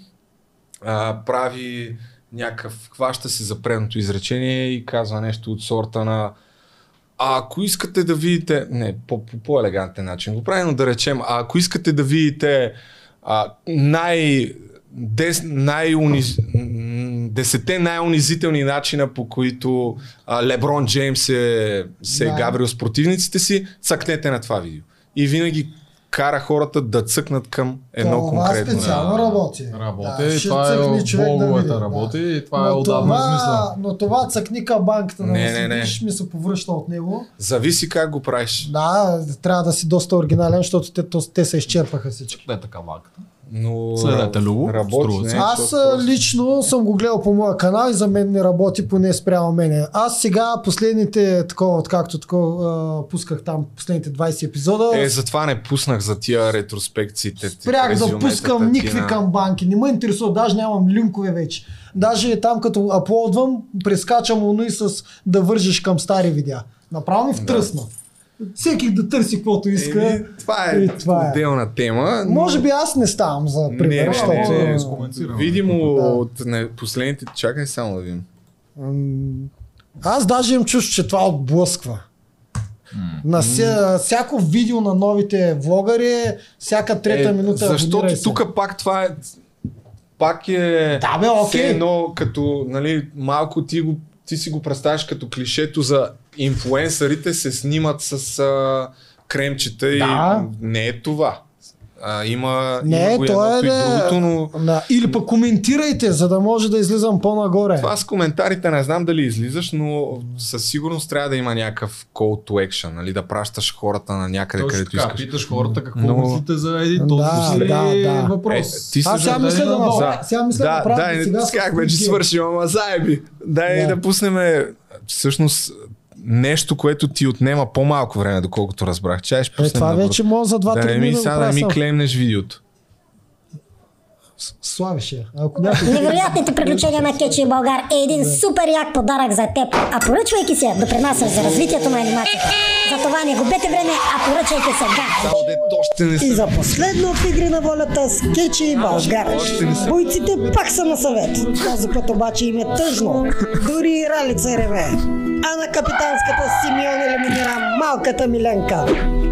Speaker 1: а, прави някакъв, хваща се за предното изречение и казва нещо от сорта на а ако искате да видите, не, по, по, по-елегантен начин го прави, но да речем, а ако искате да видите а, най, дес, най десете най-унизителни начина, по които а, Леброн Джеймс е, се е
Speaker 3: Да.
Speaker 1: гаврил с противниците си, цъкнете на това видео. И винаги кара хората да цъкнат към едно
Speaker 3: това
Speaker 1: конкретно.
Speaker 3: специално работи.
Speaker 4: Работи,
Speaker 3: Да,
Speaker 4: и това е
Speaker 3: човек да види,
Speaker 4: работи
Speaker 3: да.
Speaker 4: и това е
Speaker 3: Но
Speaker 4: отдавна
Speaker 3: това,
Speaker 4: измислено.
Speaker 3: но това цъкника банката да
Speaker 1: Не,
Speaker 3: не,
Speaker 1: не, не.
Speaker 3: ми се повръща от него.
Speaker 1: Зависи как го правиш.
Speaker 3: Да, трябва да си доста оригинален, защото те, то- те се изчерпаха всички.
Speaker 4: Не е така лаката.
Speaker 1: Но
Speaker 4: Следете Любо,
Speaker 1: работи,
Speaker 4: струва
Speaker 1: не,
Speaker 4: се.
Speaker 3: Аз лично съм го гледал по моя канал и за мен не работи поне спрямо мене. Аз сега последните, такова, откакто такова, а, пусках там последните 20 епизода,
Speaker 1: Е, затова не пуснах за тия ретроспекциите.
Speaker 3: спрях да пускам никакви камбанки. Не ме интересува, даже нямам линкове вече. Даже там като аплодвам, прескачам оно и с да вържиш към стари видеа. Направо ми втръсна. Всеки да търси каквото иска.
Speaker 1: Еми, това е
Speaker 3: И това е.
Speaker 1: отделна тема. но-
Speaker 3: Може би аз не ставам за
Speaker 1: Не,
Speaker 3: пример,
Speaker 1: не, не, не,
Speaker 4: скоментираме.
Speaker 1: Видимо
Speaker 3: Да.
Speaker 1: от не, последните... Чакай само да видим.
Speaker 3: Аз даже им чувство, че това отблъсква. На ся, всяко видео на новите влогари, всяка трета
Speaker 1: Е,
Speaker 3: минута
Speaker 1: Защото тук пак това е... Пак е...
Speaker 3: Да, бе, окей.
Speaker 1: все едно като, нали, малко ти, го, ти си го представяш като клишето за инфуенсърите се снимат с а, кремчета
Speaker 3: Да.
Speaker 1: и не е това. А, има,
Speaker 3: Не,
Speaker 1: има
Speaker 3: то е
Speaker 1: и
Speaker 3: да-
Speaker 1: другото, но
Speaker 3: Да. Или пък коментирайте, за да може да излизам по-нагоре.
Speaker 1: Това с коментарите не знам дали излизаш, но със сигурност трябва да има някакъв call to action, нали, да пращаш хората на някъде,
Speaker 4: Точно
Speaker 1: където
Speaker 4: така,
Speaker 1: искаш.
Speaker 4: питаш хората какво
Speaker 1: Но-
Speaker 4: мислите за един
Speaker 3: Да,
Speaker 4: толкова ли
Speaker 3: да, да.
Speaker 4: въпрос.
Speaker 1: Е, ти
Speaker 3: Аз
Speaker 1: се
Speaker 3: сега мисля да
Speaker 4: надолу.
Speaker 3: направя. Сега мисля да
Speaker 1: да,
Speaker 3: направя
Speaker 1: дай,
Speaker 3: сега с
Speaker 1: как вече
Speaker 3: Squid Game.
Speaker 1: свърши, ама заеби. Дай
Speaker 3: Да.
Speaker 1: да. да пуснем всъщност нещо, което ти отнема по-малко време, доколкото разбрах. Чай ще
Speaker 3: Е, това вече може за 2-3
Speaker 1: Да не ми
Speaker 3: да
Speaker 1: сега да ми клеймнеш видеото.
Speaker 3: Славише. Ако някой...
Speaker 11: Невероятните приключения на Кечи и Българ е един супер як подарък за теб. А поръчвайки се, допринасяш за развитието на анимацията. Затова не губете време, а поръчайте сега.
Speaker 12: И за последно в Игри на волята с Кечи и Българ. Бойците пак са на съвет. Този път обаче им е тъжно. Дори и Ралица реве. А на капитанската Симеон елиминира малката Миленка.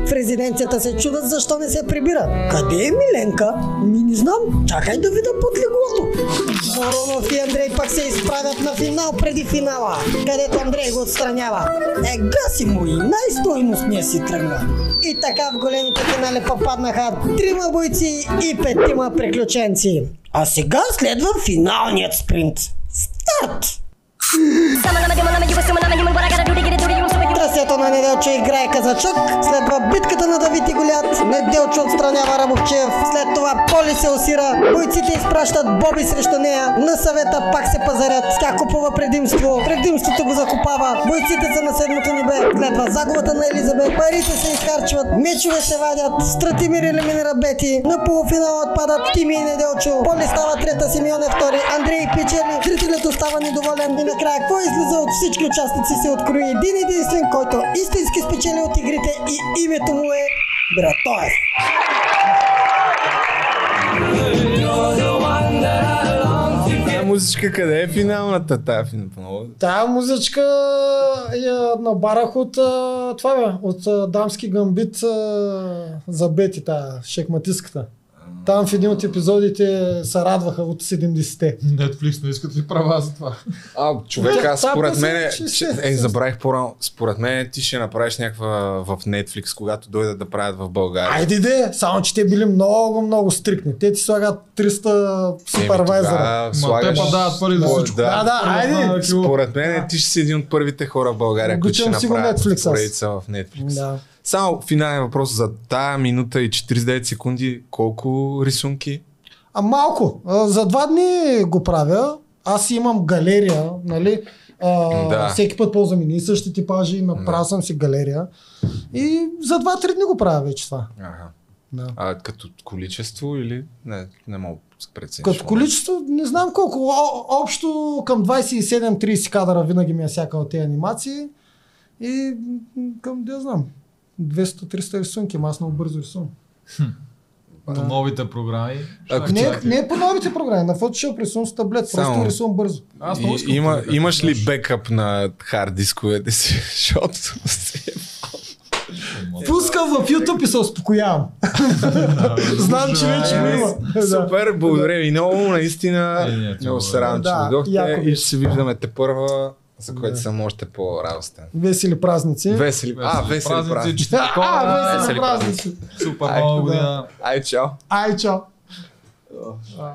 Speaker 12: В резиденцията се чудат защо не се прибира. Къде е Миленка? Ми не знам. Чакай да видя под леглото. Воронов и Андрей пак се изправят на финал преди финала, където Андрей го отстранява. Е, гаси му и най-стойностния си тръгва. И така в големите финали попаднаха трима бойци и петима приключенци. А сега следва финалният спринт. Старт!
Speaker 3: Some of
Speaker 11: them are human, I'm a human, some of them are human. What I gotta do to get it through you?
Speaker 12: Трасето на Неделчо играе казачок, следва битката на Давид и Голят, Неделчо отстранява Рабовчев, след това Поли се осира, бойците изпращат Боби срещу нея, на съвета пак се пазарят, тя купува предимство, предимството го закупава, бойците са на седмото небе, следва загубата на Елизабет, парите се изхарчват, мечове се вадят, Стратимир елиминира Бети, на полуфинала отпадат Тими и Неделчо, Поли става трета, Симеон е втори, Андрей печели, зрителят остава недоволен. И накрая какво излиза от всички участници се открои един единствен, който истински спечели от игрите и името му е Братоев.
Speaker 1: Тая музичка къде е финалната? Тая финалната.
Speaker 3: Тая музичка я набарах от това бе, от дамски гамбит за Бети, тая шекматиската. Там в един от епизодите се радваха от 70-те.
Speaker 4: Netflix не искат ли права за това?
Speaker 1: А, човек, аз според мен,
Speaker 3: ще-
Speaker 1: е, забравих по-рано, според мен ти ще направиш някаква в Netflix, когато дойдат да правят в България.
Speaker 3: Айде де, само че те били много, много стрикни. Те ти слагат 300 супервайзера.
Speaker 1: слагаш-
Speaker 4: те па дават пари за всичко.
Speaker 3: Да, да, айде.
Speaker 1: Според мен ти ще си един от първите хора в България, които ще направят
Speaker 3: Netflix
Speaker 1: поредица в Netflix.
Speaker 3: Да.
Speaker 1: Само финален въпрос за тая минута и 49 секунди. Колко рисунки?
Speaker 3: А малко. За два дни го правя. Аз имам галерия, нали? А,
Speaker 1: Да.
Speaker 3: Всеки път ползвам и същи типажи, направил съм си галерия. И за два-три дни го правя вече това.
Speaker 1: Ага.
Speaker 3: Да.
Speaker 1: А като количество или? Не, не мога да се прецениш.
Speaker 3: Като количество, не знам колко. О, общо към 27-30 кадъра винаги ми е всяка от тези анимации. И към, да знам, 200-300 рисунки, ама аз много бързо рисувам.
Speaker 4: По новите програми.
Speaker 1: Ако
Speaker 3: Не, не е по новите програми, на Photoshop рисувам с таблет, просто
Speaker 1: Само-
Speaker 3: рисувам бързо.
Speaker 4: Аз много
Speaker 1: И,
Speaker 4: искам
Speaker 1: има,
Speaker 4: да
Speaker 1: имаш ли бекъп на хард дисковете си? Защото
Speaker 3: Пускам в YouTube и се успокоявам. Знам, че вече го има.
Speaker 1: Супер, благодаря ви много, наистина.
Speaker 4: Е,
Speaker 1: Много се радвам, че дойдохте и ще се виждаме те първа, за което съм още по-радостен.
Speaker 3: Весели празници.
Speaker 1: Весели, а, весели
Speaker 4: Празници,
Speaker 1: празници.
Speaker 4: честити
Speaker 3: А,
Speaker 4: коледа,
Speaker 3: весели празници.
Speaker 4: Супер
Speaker 1: Ай, чао.
Speaker 3: Ай, чао. А.